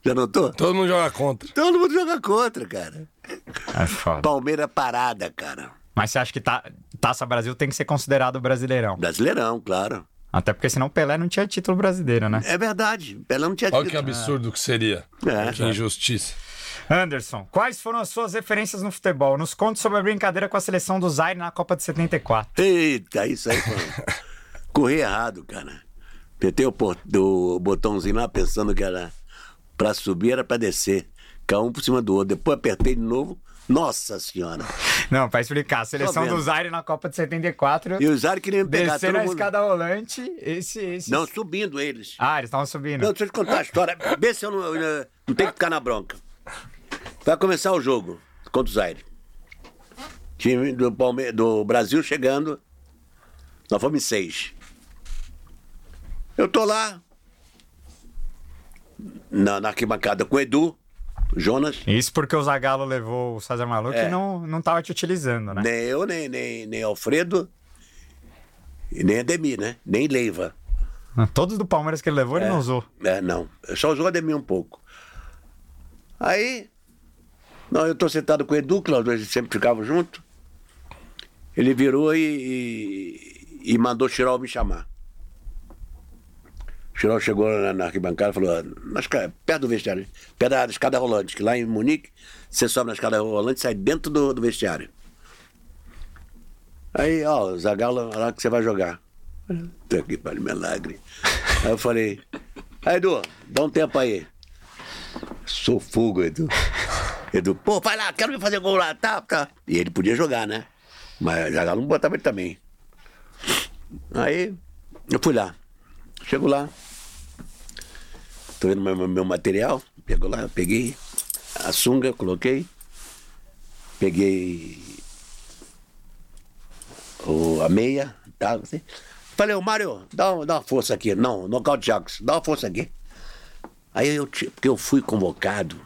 Já notou? Todo mundo joga contra. Todo mundo joga contra, cara. É foda. Palmeiras parada, cara. Mas você acha que ta... Taça Brasil tem que ser considerado brasileirão? Brasileirão, claro. Até porque senão Pelé não tinha título brasileiro, né? É verdade. Pelé não tinha Olha que título. absurdo que seria. É. que injustiça. Anderson, quais foram as suas referências no futebol? Nos conte sobre a brincadeira com a seleção do Zaire na Copa de 74. Eita, isso aí foi. Corri errado, cara. Apertei o, botãozinho lá pensando que era pra subir, era pra descer. Caiu um por cima do outro. Depois apertei de novo. Nossa senhora. Não, pra explicar, a seleção do Zaire na Copa de 74, E o Zara queria pegar todo a mundo. escada rolante, esse, esse... Não, subindo eles. Ah, eles estavam subindo. Não, deixa eu te contar a história. Vê se eu não, eu não, tenho que ficar na bronca. Vai começar o jogo contra o Zaire. Time do, Palme do Brasil chegando. Nós fomos em seis. Eu tô lá. Na, na arquibancada com o Edu, Jonas. Isso porque o Zagallo levou o César Maluco É. e não, não tava te utilizando, né? Nem eu, nem, nem, nem Alfredo. E nem Ademir, né? Nem Leiva. Todos do Palmeiras que ele levou, ele não usou. É, não. Só usou Ademir um pouco. Aí, não, eu tô sentado com o Edu, que nós dois sempre ficavam juntos. Ele virou e, e, e mandou Chirol me chamar. Chirol chegou na, na arquibancada e falou, "Ah, na esca- perto do vestiário, perto da escada rolante, que lá em Munique, você sobe na escada rolante e sai dentro do, do vestiário. Aí, ó, Zagalo, lá que você vai jogar. Tô aqui para milagre. Aí eu falei, aí, Edu, dá um tempo aí. Sou fogo, Edu. Edu, pô, vai lá, quero me fazer gol lá, tá, tá. E ele podia jogar, né? Mas Zagalo não botava ele também. Aí, eu fui lá. Chego lá. Tô vendo meu, meu material. Pego lá, peguei a sunga, coloquei. Peguei o, a meia, tá? Assim. Falei, ô Mário, dá, dá uma força aqui. Não, nocaute Jackson, dá uma força aqui. Aí eu, porque eu fui convocado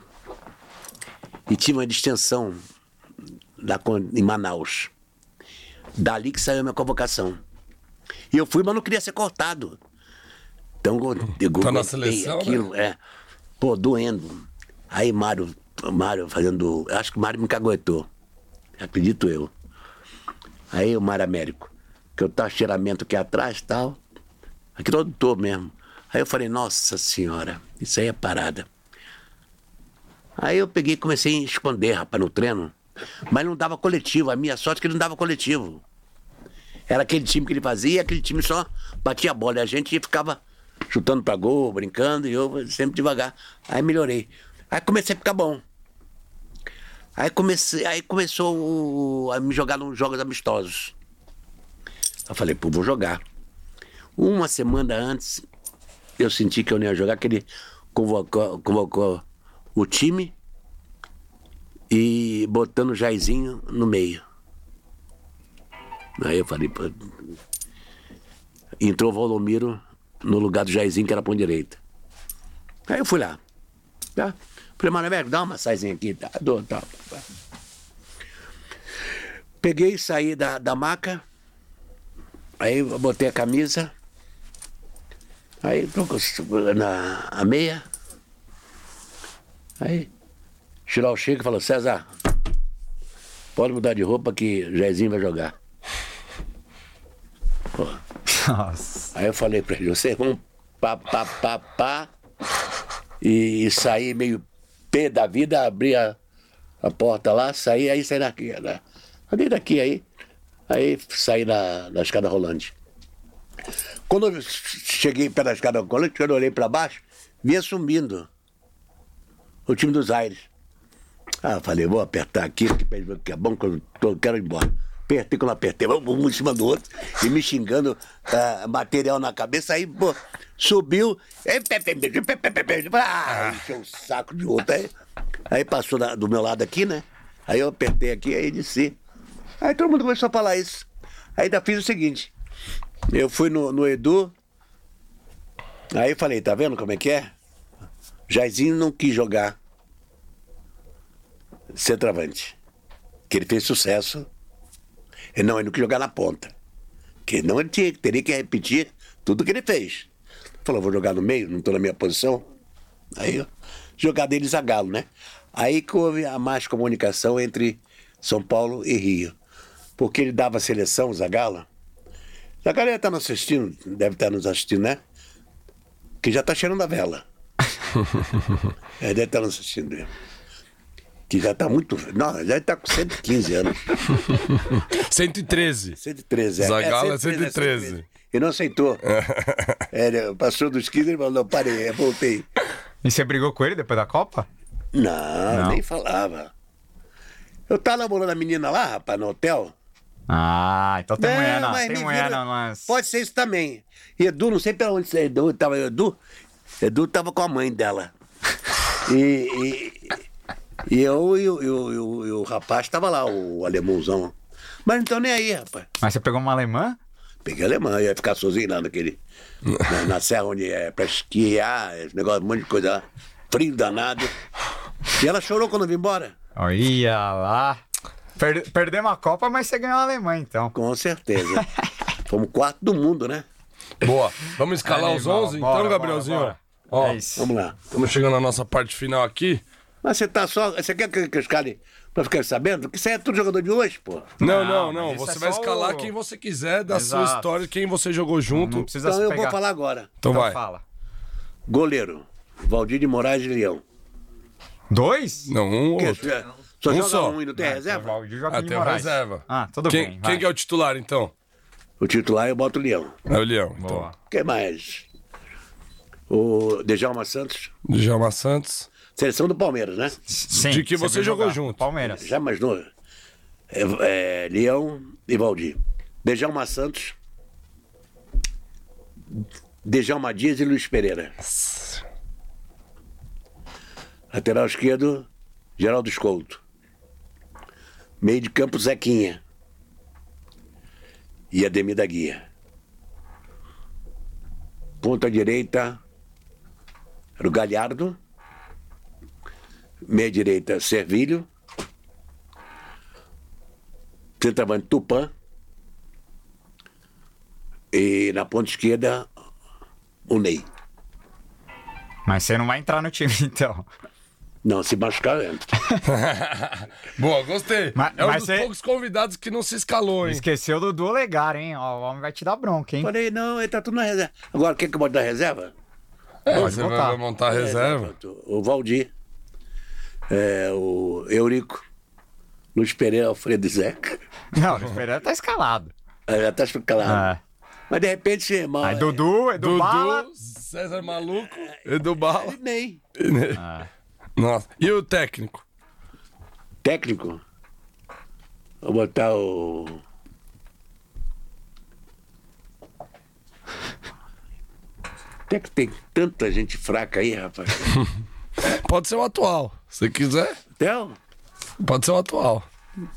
e tive uma distensão com- em Manaus. Dali que saiu a minha convocação. E eu fui, mas não queria ser cortado. Então eu, Tá na seleção, aquilo, é. Pô, doendo. Aí Mário, Mário fazendo. eu Acho que o Mário me caguetou. Acredito eu. Aí o Mário Américo, que eu tava cheiramento aqui atrás e tal. Aqui todo todo mesmo. Aí eu falei, nossa senhora, isso aí é parada. Aí eu peguei e comecei a esconder, rapaz, no treino. Mas não dava coletivo. A minha sorte é que ele não dava coletivo. Era aquele time que ele fazia, aquele time só batia a bola. E a gente ficava chutando pra gol, brincando, e eu sempre devagar. Aí melhorei. Aí comecei a ficar bom. Aí, comecei, aí começou o- a me jogar nos jogos amistosos. Eu falei, pô, vou jogar. Uma semana antes, eu senti que eu não ia jogar, que ele convocou, convocou o time e botando o Jairzinho no meio. Aí eu falei, pô. Entrou o Valdomiro no lugar do Jairzinho, que era pão direita. Aí eu fui lá. Tá? Falei, mano, velho, dá uma massagenzinha aqui, tá? Dou, tá. tá. Peguei, saí da, da maca, Aí botei a camisa. Aí na a meia. Aí, Chiral chega e falou, César, pode mudar de roupa que Jairzinho vai jogar. Pô. Nossa. Aí eu falei pra ele, vocês vão pá, pá, pá, pá, e, sair meio pé da vida, abrir a, a porta lá, sair, aí sair daqui, né? Andei daqui aí, aí saí na, na escada rolante. Quando eu cheguei da escada rolante, quando eu olhei pra baixo, vinha sumindo o time dos Aires. Ah, falei, vou apertar aqui, que é bom, que eu tô- quero ir embora. Quando apertei, um um em cima do outro, e me xingando, ah, material na cabeça, aí, pô, subiu, ah, encheu o saco de outro. Aí, aí passou na- do meu lado aqui, né? Aí eu apertei aqui, aí desci. Aí todo mundo começou a falar isso. Aí ainda fiz o seguinte, eu fui no, no Edu, aí falei, tá vendo como é que é? Jairzinho não quis jogar centroavante. Que ele fez sucesso. Não, ele não quis jogar na ponta. Que não ele tinha, teria que repetir tudo que ele fez. Falou, vou jogar no meio, não estou na minha posição. Aí, jogar dele Zagalo, né? Aí que houve a mais comunicação entre São Paulo e Rio. Porque ele dava seleção, Zagalo. Zagalo está nos assistindo, deve estar nos assistindo, né? Que já está cheirando a vela. É, deve estar nos assistindo mesmo. Que já está muito. Não, já está com 115 anos. 113. 113, é. Zagallo é 113, 113. E não aceitou. É, passou dos 15 e falou: não, parei, voltei. E você brigou com ele depois da Copa? Não, Não. nem falava. Eu tava namorando a menina lá, rapaz, no hotel. Ah, então tem Não, mulher, não. mas Tem mulher, vira- não. Mas... Pode ser isso também. E Edu, não sei pela onde você Edu tava. Edu, Edu tava com a mãe dela. E, e, e eu e, o- rapaz tava lá, o alemãozão. Mas não tô nem aí, rapaz. Mas você pegou uma alemã? Peguei alemã, ia ficar sozinho lá naquele. na, na serra onde é pra esquiar, esse negócio, um monte de coisa lá. Frio danado. E ela chorou quando eu vim embora. Olha lá. Per perdemos a Copa, mas você ganhou a alemã, então. Com certeza. Fomos quarto do mundo, né? Boa. Vamos escalar os Animal. 11, Bora, então, Gabrielzinho? bora, Ó, bora. É isso. Vamos lá. estamos chegando na nossa parte final aqui. Mas você tá só. Você quer que, que eu escale pra ficar sabendo? Que você é tudo jogador de hoje, pô. Não, Não, não, não. Você é vai escalar o- quem você quiser, da sua Exato. história, quem você jogou junto. Não precisa Então se eu pegar. vou falar agora. Então vai. fala. Goleiro. Valdir de Moraes de Leão. Dois? Não, um ou outro. Só Um joga só. um e não tem reserva? Valdir joga Ah, de tem Moraes. reserva. Ah, tudo quem, bem. Quem que é o titular, então? O titular eu boto o Leão. É o Leão. Então. Boa. O que mais? O Djalma Santos. Djalma Santos. Seleção do Palmeiras, né? Sim, De que você jogou jogar. junto. Palmeiras. Já imaginou? É, é, Leão e Valdir. Djalma Santos. Djalma Dias e Luiz Pereira. Lateral esquerdo, Geraldo Escolto. Meio de campo, Zequinha. E Ademir da Guia. Ponta direita, era o Galhardo. Meia direita, Servilho. Centroavante, Tupã. E na ponta esquerda, o Ney. Mas você não vai entrar no time, então. Não, se machucar, entra. Boa, gostei. Mas- é um mas dos você- poucos convidados que não se escalou, hein? Esqueceu do duo Legar, hein? Ó, o homem vai te dar bronca, hein? Falei, não, ele tá tudo na reserva. Agora, quem que eu boto na reserva? É, Pode você botar. vai vai montar a reserva. É, o Valdir. É, o Eurico. Luiz Pereira, Alfredo e Zeca. Não, o Pereira tá escalado. É, Já tá calado. É. Mas de repente, irmão. Aí Dudu, Edu Dudu, Bala. César Maluco, Edu Bala. é, Ney. Ah, Nossa. E o técnico? Técnico. Vou botar o. Até que tem tanta gente fraca aí, rapaz. Pode ser o atual. Se quiser, Theo? pode ser o atual.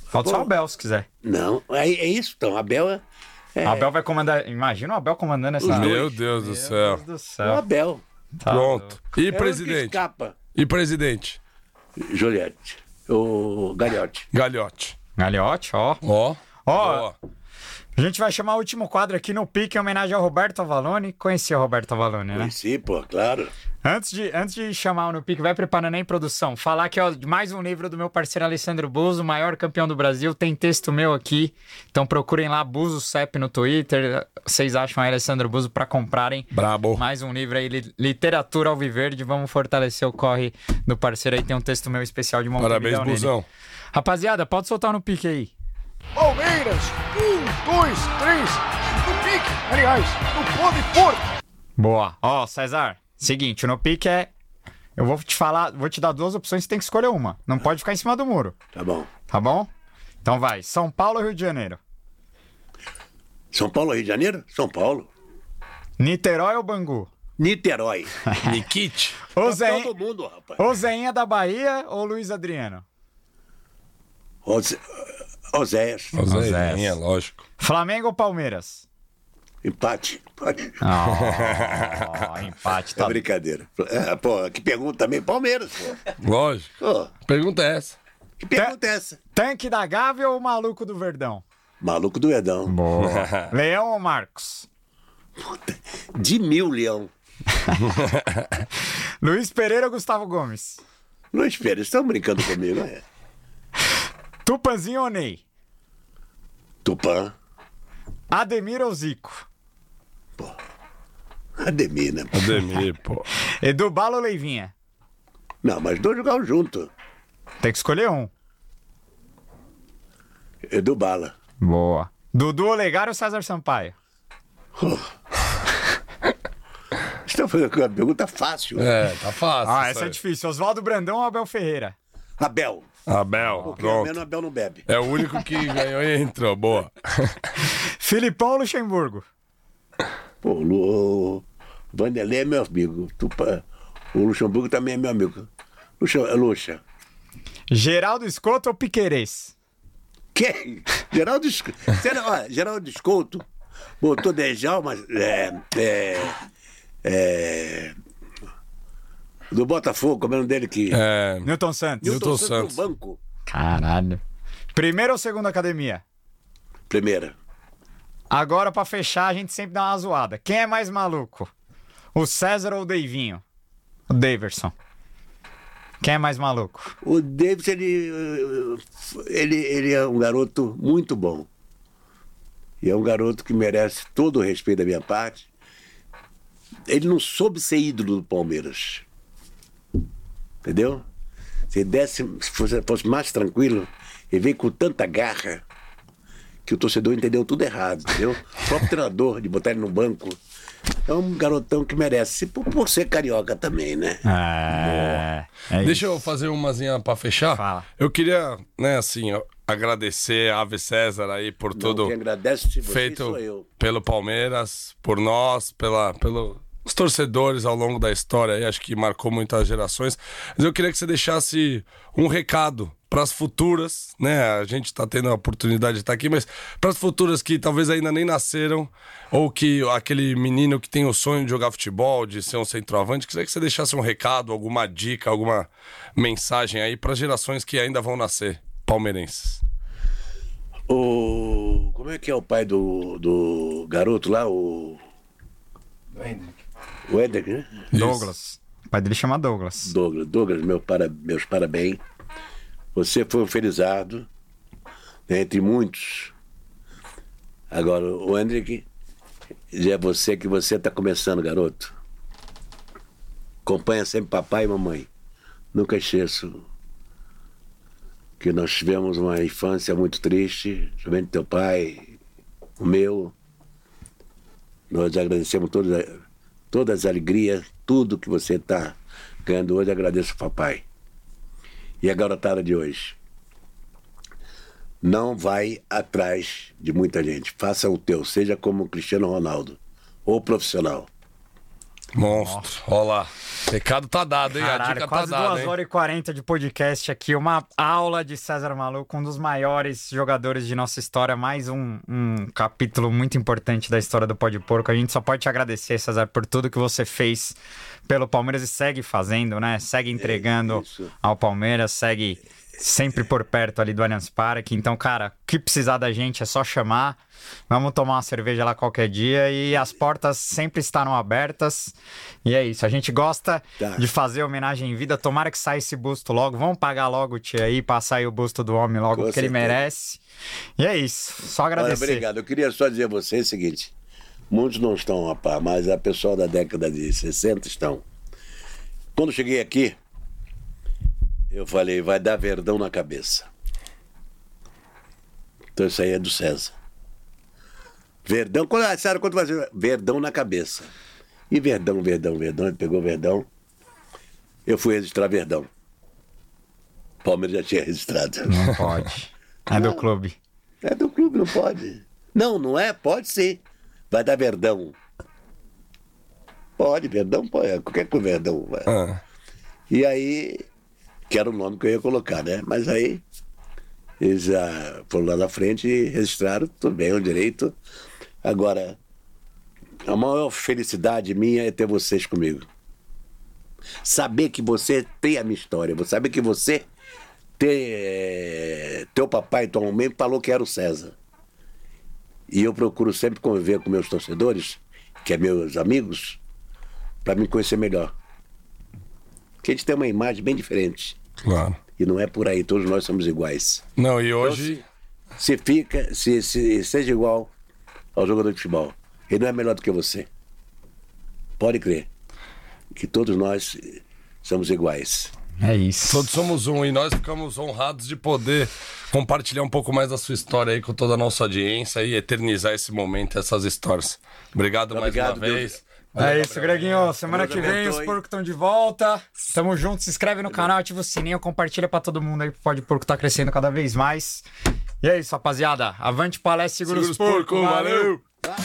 falta só o Abel, se quiser. Não, é, é isso, então. Abel é. é O Abel vai comandar. Imagina o Abel comandando essa. Meu Deus do céu. Deus do o céu. Abel. Tá Pronto. E É o presidente? escapa. E presidente? Juliette. O Galhote. Galhote. Galhote, ó. Ó. Ó. Boa. A gente vai chamar o último quadro aqui no pique em homenagem ao Roberto Avalone. Conhecia o Roberto Avalone, né? Conheci, pô, claro. Antes de, antes de chamar o No Pique, vai preparando aí, produção. Falar que, ó, mais um livro do meu parceiro Alessandro Buzo, maior campeão do Brasil. Tem texto meu aqui. Então procurem lá, Buzo CEP no Twitter. Vocês acham aí, Alessandro Buzo, pra comprarem. Brabo. Mais um livro aí, li- Literatura Alviverde. Vamos fortalecer o corre do parceiro aí. Tem um texto meu especial de Montevideo Parabéns. Buzão. Rapaziada, pode soltar o No Pique aí. Palmeiras, um, dois, três, no pique, aliás, no pode porco. Boa. Ó, César, seguinte, o No Pique é... Eu vou te falar, vou te dar duas opções, você tem que escolher uma. Não pode ficar em cima do muro. Tá bom. Tá bom? Então vai. São Paulo ou Rio de Janeiro? São Paulo, Rio de Janeiro? São Paulo. Niterói ou Bangu? Niterói. Nikit. Ô Campeão Zé... do mundo, rapaz. Ô Zéinha da Bahia ou Luiz Adriano? Ose- Oséias. Oséias, lógico. Flamengo ou Palmeiras? Empate. Empate. Oh, empate. É Tá... brincadeira. É, pô, que pergunta também. Palmeiras, pô. Lógico. Pô, Pergunta é essa. que pergunta é essa? Tanque da Gávea ou Maluco do Verdão? Maluco do Edão. Boa. Leão ou Marcos? De mil, Leão. Luiz Pereira ou Gustavo Gomes? Não espera, estão brincando comigo, é? Tupanzinho ou Ney? Tupã. Ademir ou Zico? Ademir, né? Ademir, pô. Edu Bala ou Leivinha? Não, mas dois jogaram junto. Tem que escolher um. Edu Bala. Boa. Dudu Olegário ou César Sampaio? Estão fazendo uma pergunta fácil. É, tá fácil. Ah, essa é difícil. Oswaldo Brandão ou Abel Ferreira? Abel. Abel, Porque pronto. Abel não bebe. É o único que ganhou e entrou. Boa. Filipão ou Luxemburgo? Pô, o Vanderlei é meu amigo. Tupã. O Luxemburgo também é meu amigo. Luxa, Luxa. Geraldo Escoto ou Piquerez? Quem? Geraldo Escoto. Olha, Geraldo Escoto botou Djalma. É, é, é, do Botafogo, como é o nome dele que. É, Newton Santos. Newton no Santos. banco. Caralho. Primeira ou segunda academia? Primeira. Agora, pra fechar, a gente sempre dá uma zoada. Quem é mais maluco? O César ou o Deivinho? O Daverson. Quem é mais maluco? O Davis, ele, ele, ele é um garoto muito bom. E é um garoto que merece todo o respeito da minha parte. Ele não soube ser ídolo do Palmeiras. Entendeu? Se desse, se fosse, fosse mais tranquilo, ele veio com tanta garra que o torcedor entendeu tudo errado, entendeu? O próprio treinador de botar ele no banco. É um garotão que merece, por, por ser carioca também, né? É. é Deixa isso. eu fazer umazinha pra fechar. Fala. Eu queria, né, assim, agradecer a Ave César aí por tudo Quem agradece você feito sou eu. pelo Palmeiras, por nós, pela, pelos torcedores ao longo da história aí, acho que marcou muitas gerações. Mas eu queria que você deixasse um recado para as futuras, né? A gente tá tendo a oportunidade de estar aqui, mas para as futuras que talvez ainda nem nasceram, ou que aquele menino que tem o sonho de jogar futebol, de ser um centroavante, queria que você deixasse um recado, alguma dica, alguma mensagem aí para gerações que ainda vão nascer, palmeirenses. O. Como é que é o pai do, do garoto lá? O. O Hendrick, né? Douglas. O pai dele chama Douglas. Douglas. Douglas, meu para, meus parabéns. Você foi um felizardo, né, entre muitos. Agora, o Hendrick, é você que você está começando, garoto. Acompanha sempre papai e mamãe. Nunca esqueço que nós tivemos uma infância muito triste, também do teu pai, o meu. Nós agradecemos todas, todas as alegrias, tudo que você está ganhando hoje, agradeço ao papai. E a garotada de hoje? Não vai atrás de muita gente. Faça o teu, seja como Cristiano Ronaldo, ou profissional. Monstro. Olha lá. Recado tá dado, hein? a Caralho, dica tá quase dada, 2 hein? horas e 40 de podcast aqui. Uma aula de César Maluco, um dos maiores jogadores de nossa história. Mais um, um capítulo muito importante da história do Pó de Porco. A gente só pode te agradecer, César, por tudo que você fez pelo Palmeiras e segue fazendo, né? Segue entregando isso. ao Palmeiras, segue sempre por perto ali do Allianz Parque. Então, cara, o que precisar da gente é só chamar. Vamos tomar uma cerveja lá qualquer dia e as portas sempre estarão abertas. E é isso. A gente gosta Tá. de fazer homenagem em vida. Tomara que saia esse busto logo. Vamos pagar logo o tia aí pra sair o busto do homem logo, que ele merece. E é isso. Só Olha, agradecer. obrigado. Eu queria só dizer a você o seguinte: muitos não estão a par, mas a pessoal da década de 60 estão. Quando cheguei aqui, eu falei, vai dar verdão na cabeça. Então isso aí é do César. Verdão, quando, ah, Sara, quando ser? Verdão na cabeça. E verdão, verdão, verdão, ele pegou verdão. Eu fui registrar verdão. Palmeiras já tinha registrado. Não pode. É do clube. É do clube, não pode. Não, não é? Pode sim. Vai dar verdão. Pode, verdão, pode. é Qualquer coisa, verdão. vai. Ah, E aí, que era o nome que eu ia colocar, né? Mas aí, eles já foram lá na frente e registraram, tudo bem, é um direito. Agora, a maior felicidade minha é ter vocês comigo. Saber que você tem a minha história, saber que você tem, teu papai, tua mãe falou que era o César. E eu procuro sempre conviver com meus torcedores, que é meus amigos, para me conhecer melhor. Porque a gente tem uma imagem bem diferente. Claro. E não é por aí, todos nós somos iguais. Não, e hoje. Se fica, se, se seja igual ao jogador de futebol, ele não é melhor do que você. Pode crer. Que todos nós somos iguais. É isso. Todos somos um e nós ficamos honrados de poder compartilhar um pouco mais da sua história aí com toda a nossa audiência e eternizar esse momento, essas histórias. Obrigado, Obrigado, mais uma vez. É isso, Greguinho. Semana Deus que vem os porcos estão de volta. Tamo junto. Se inscreve no canal, ativa o sininho, compartilha pra todo mundo aí. Pode Porco tá crescendo cada vez mais. E é isso, rapaziada. Avante palestra, segura, Segura os os porcos. porcos, valeu. Tá?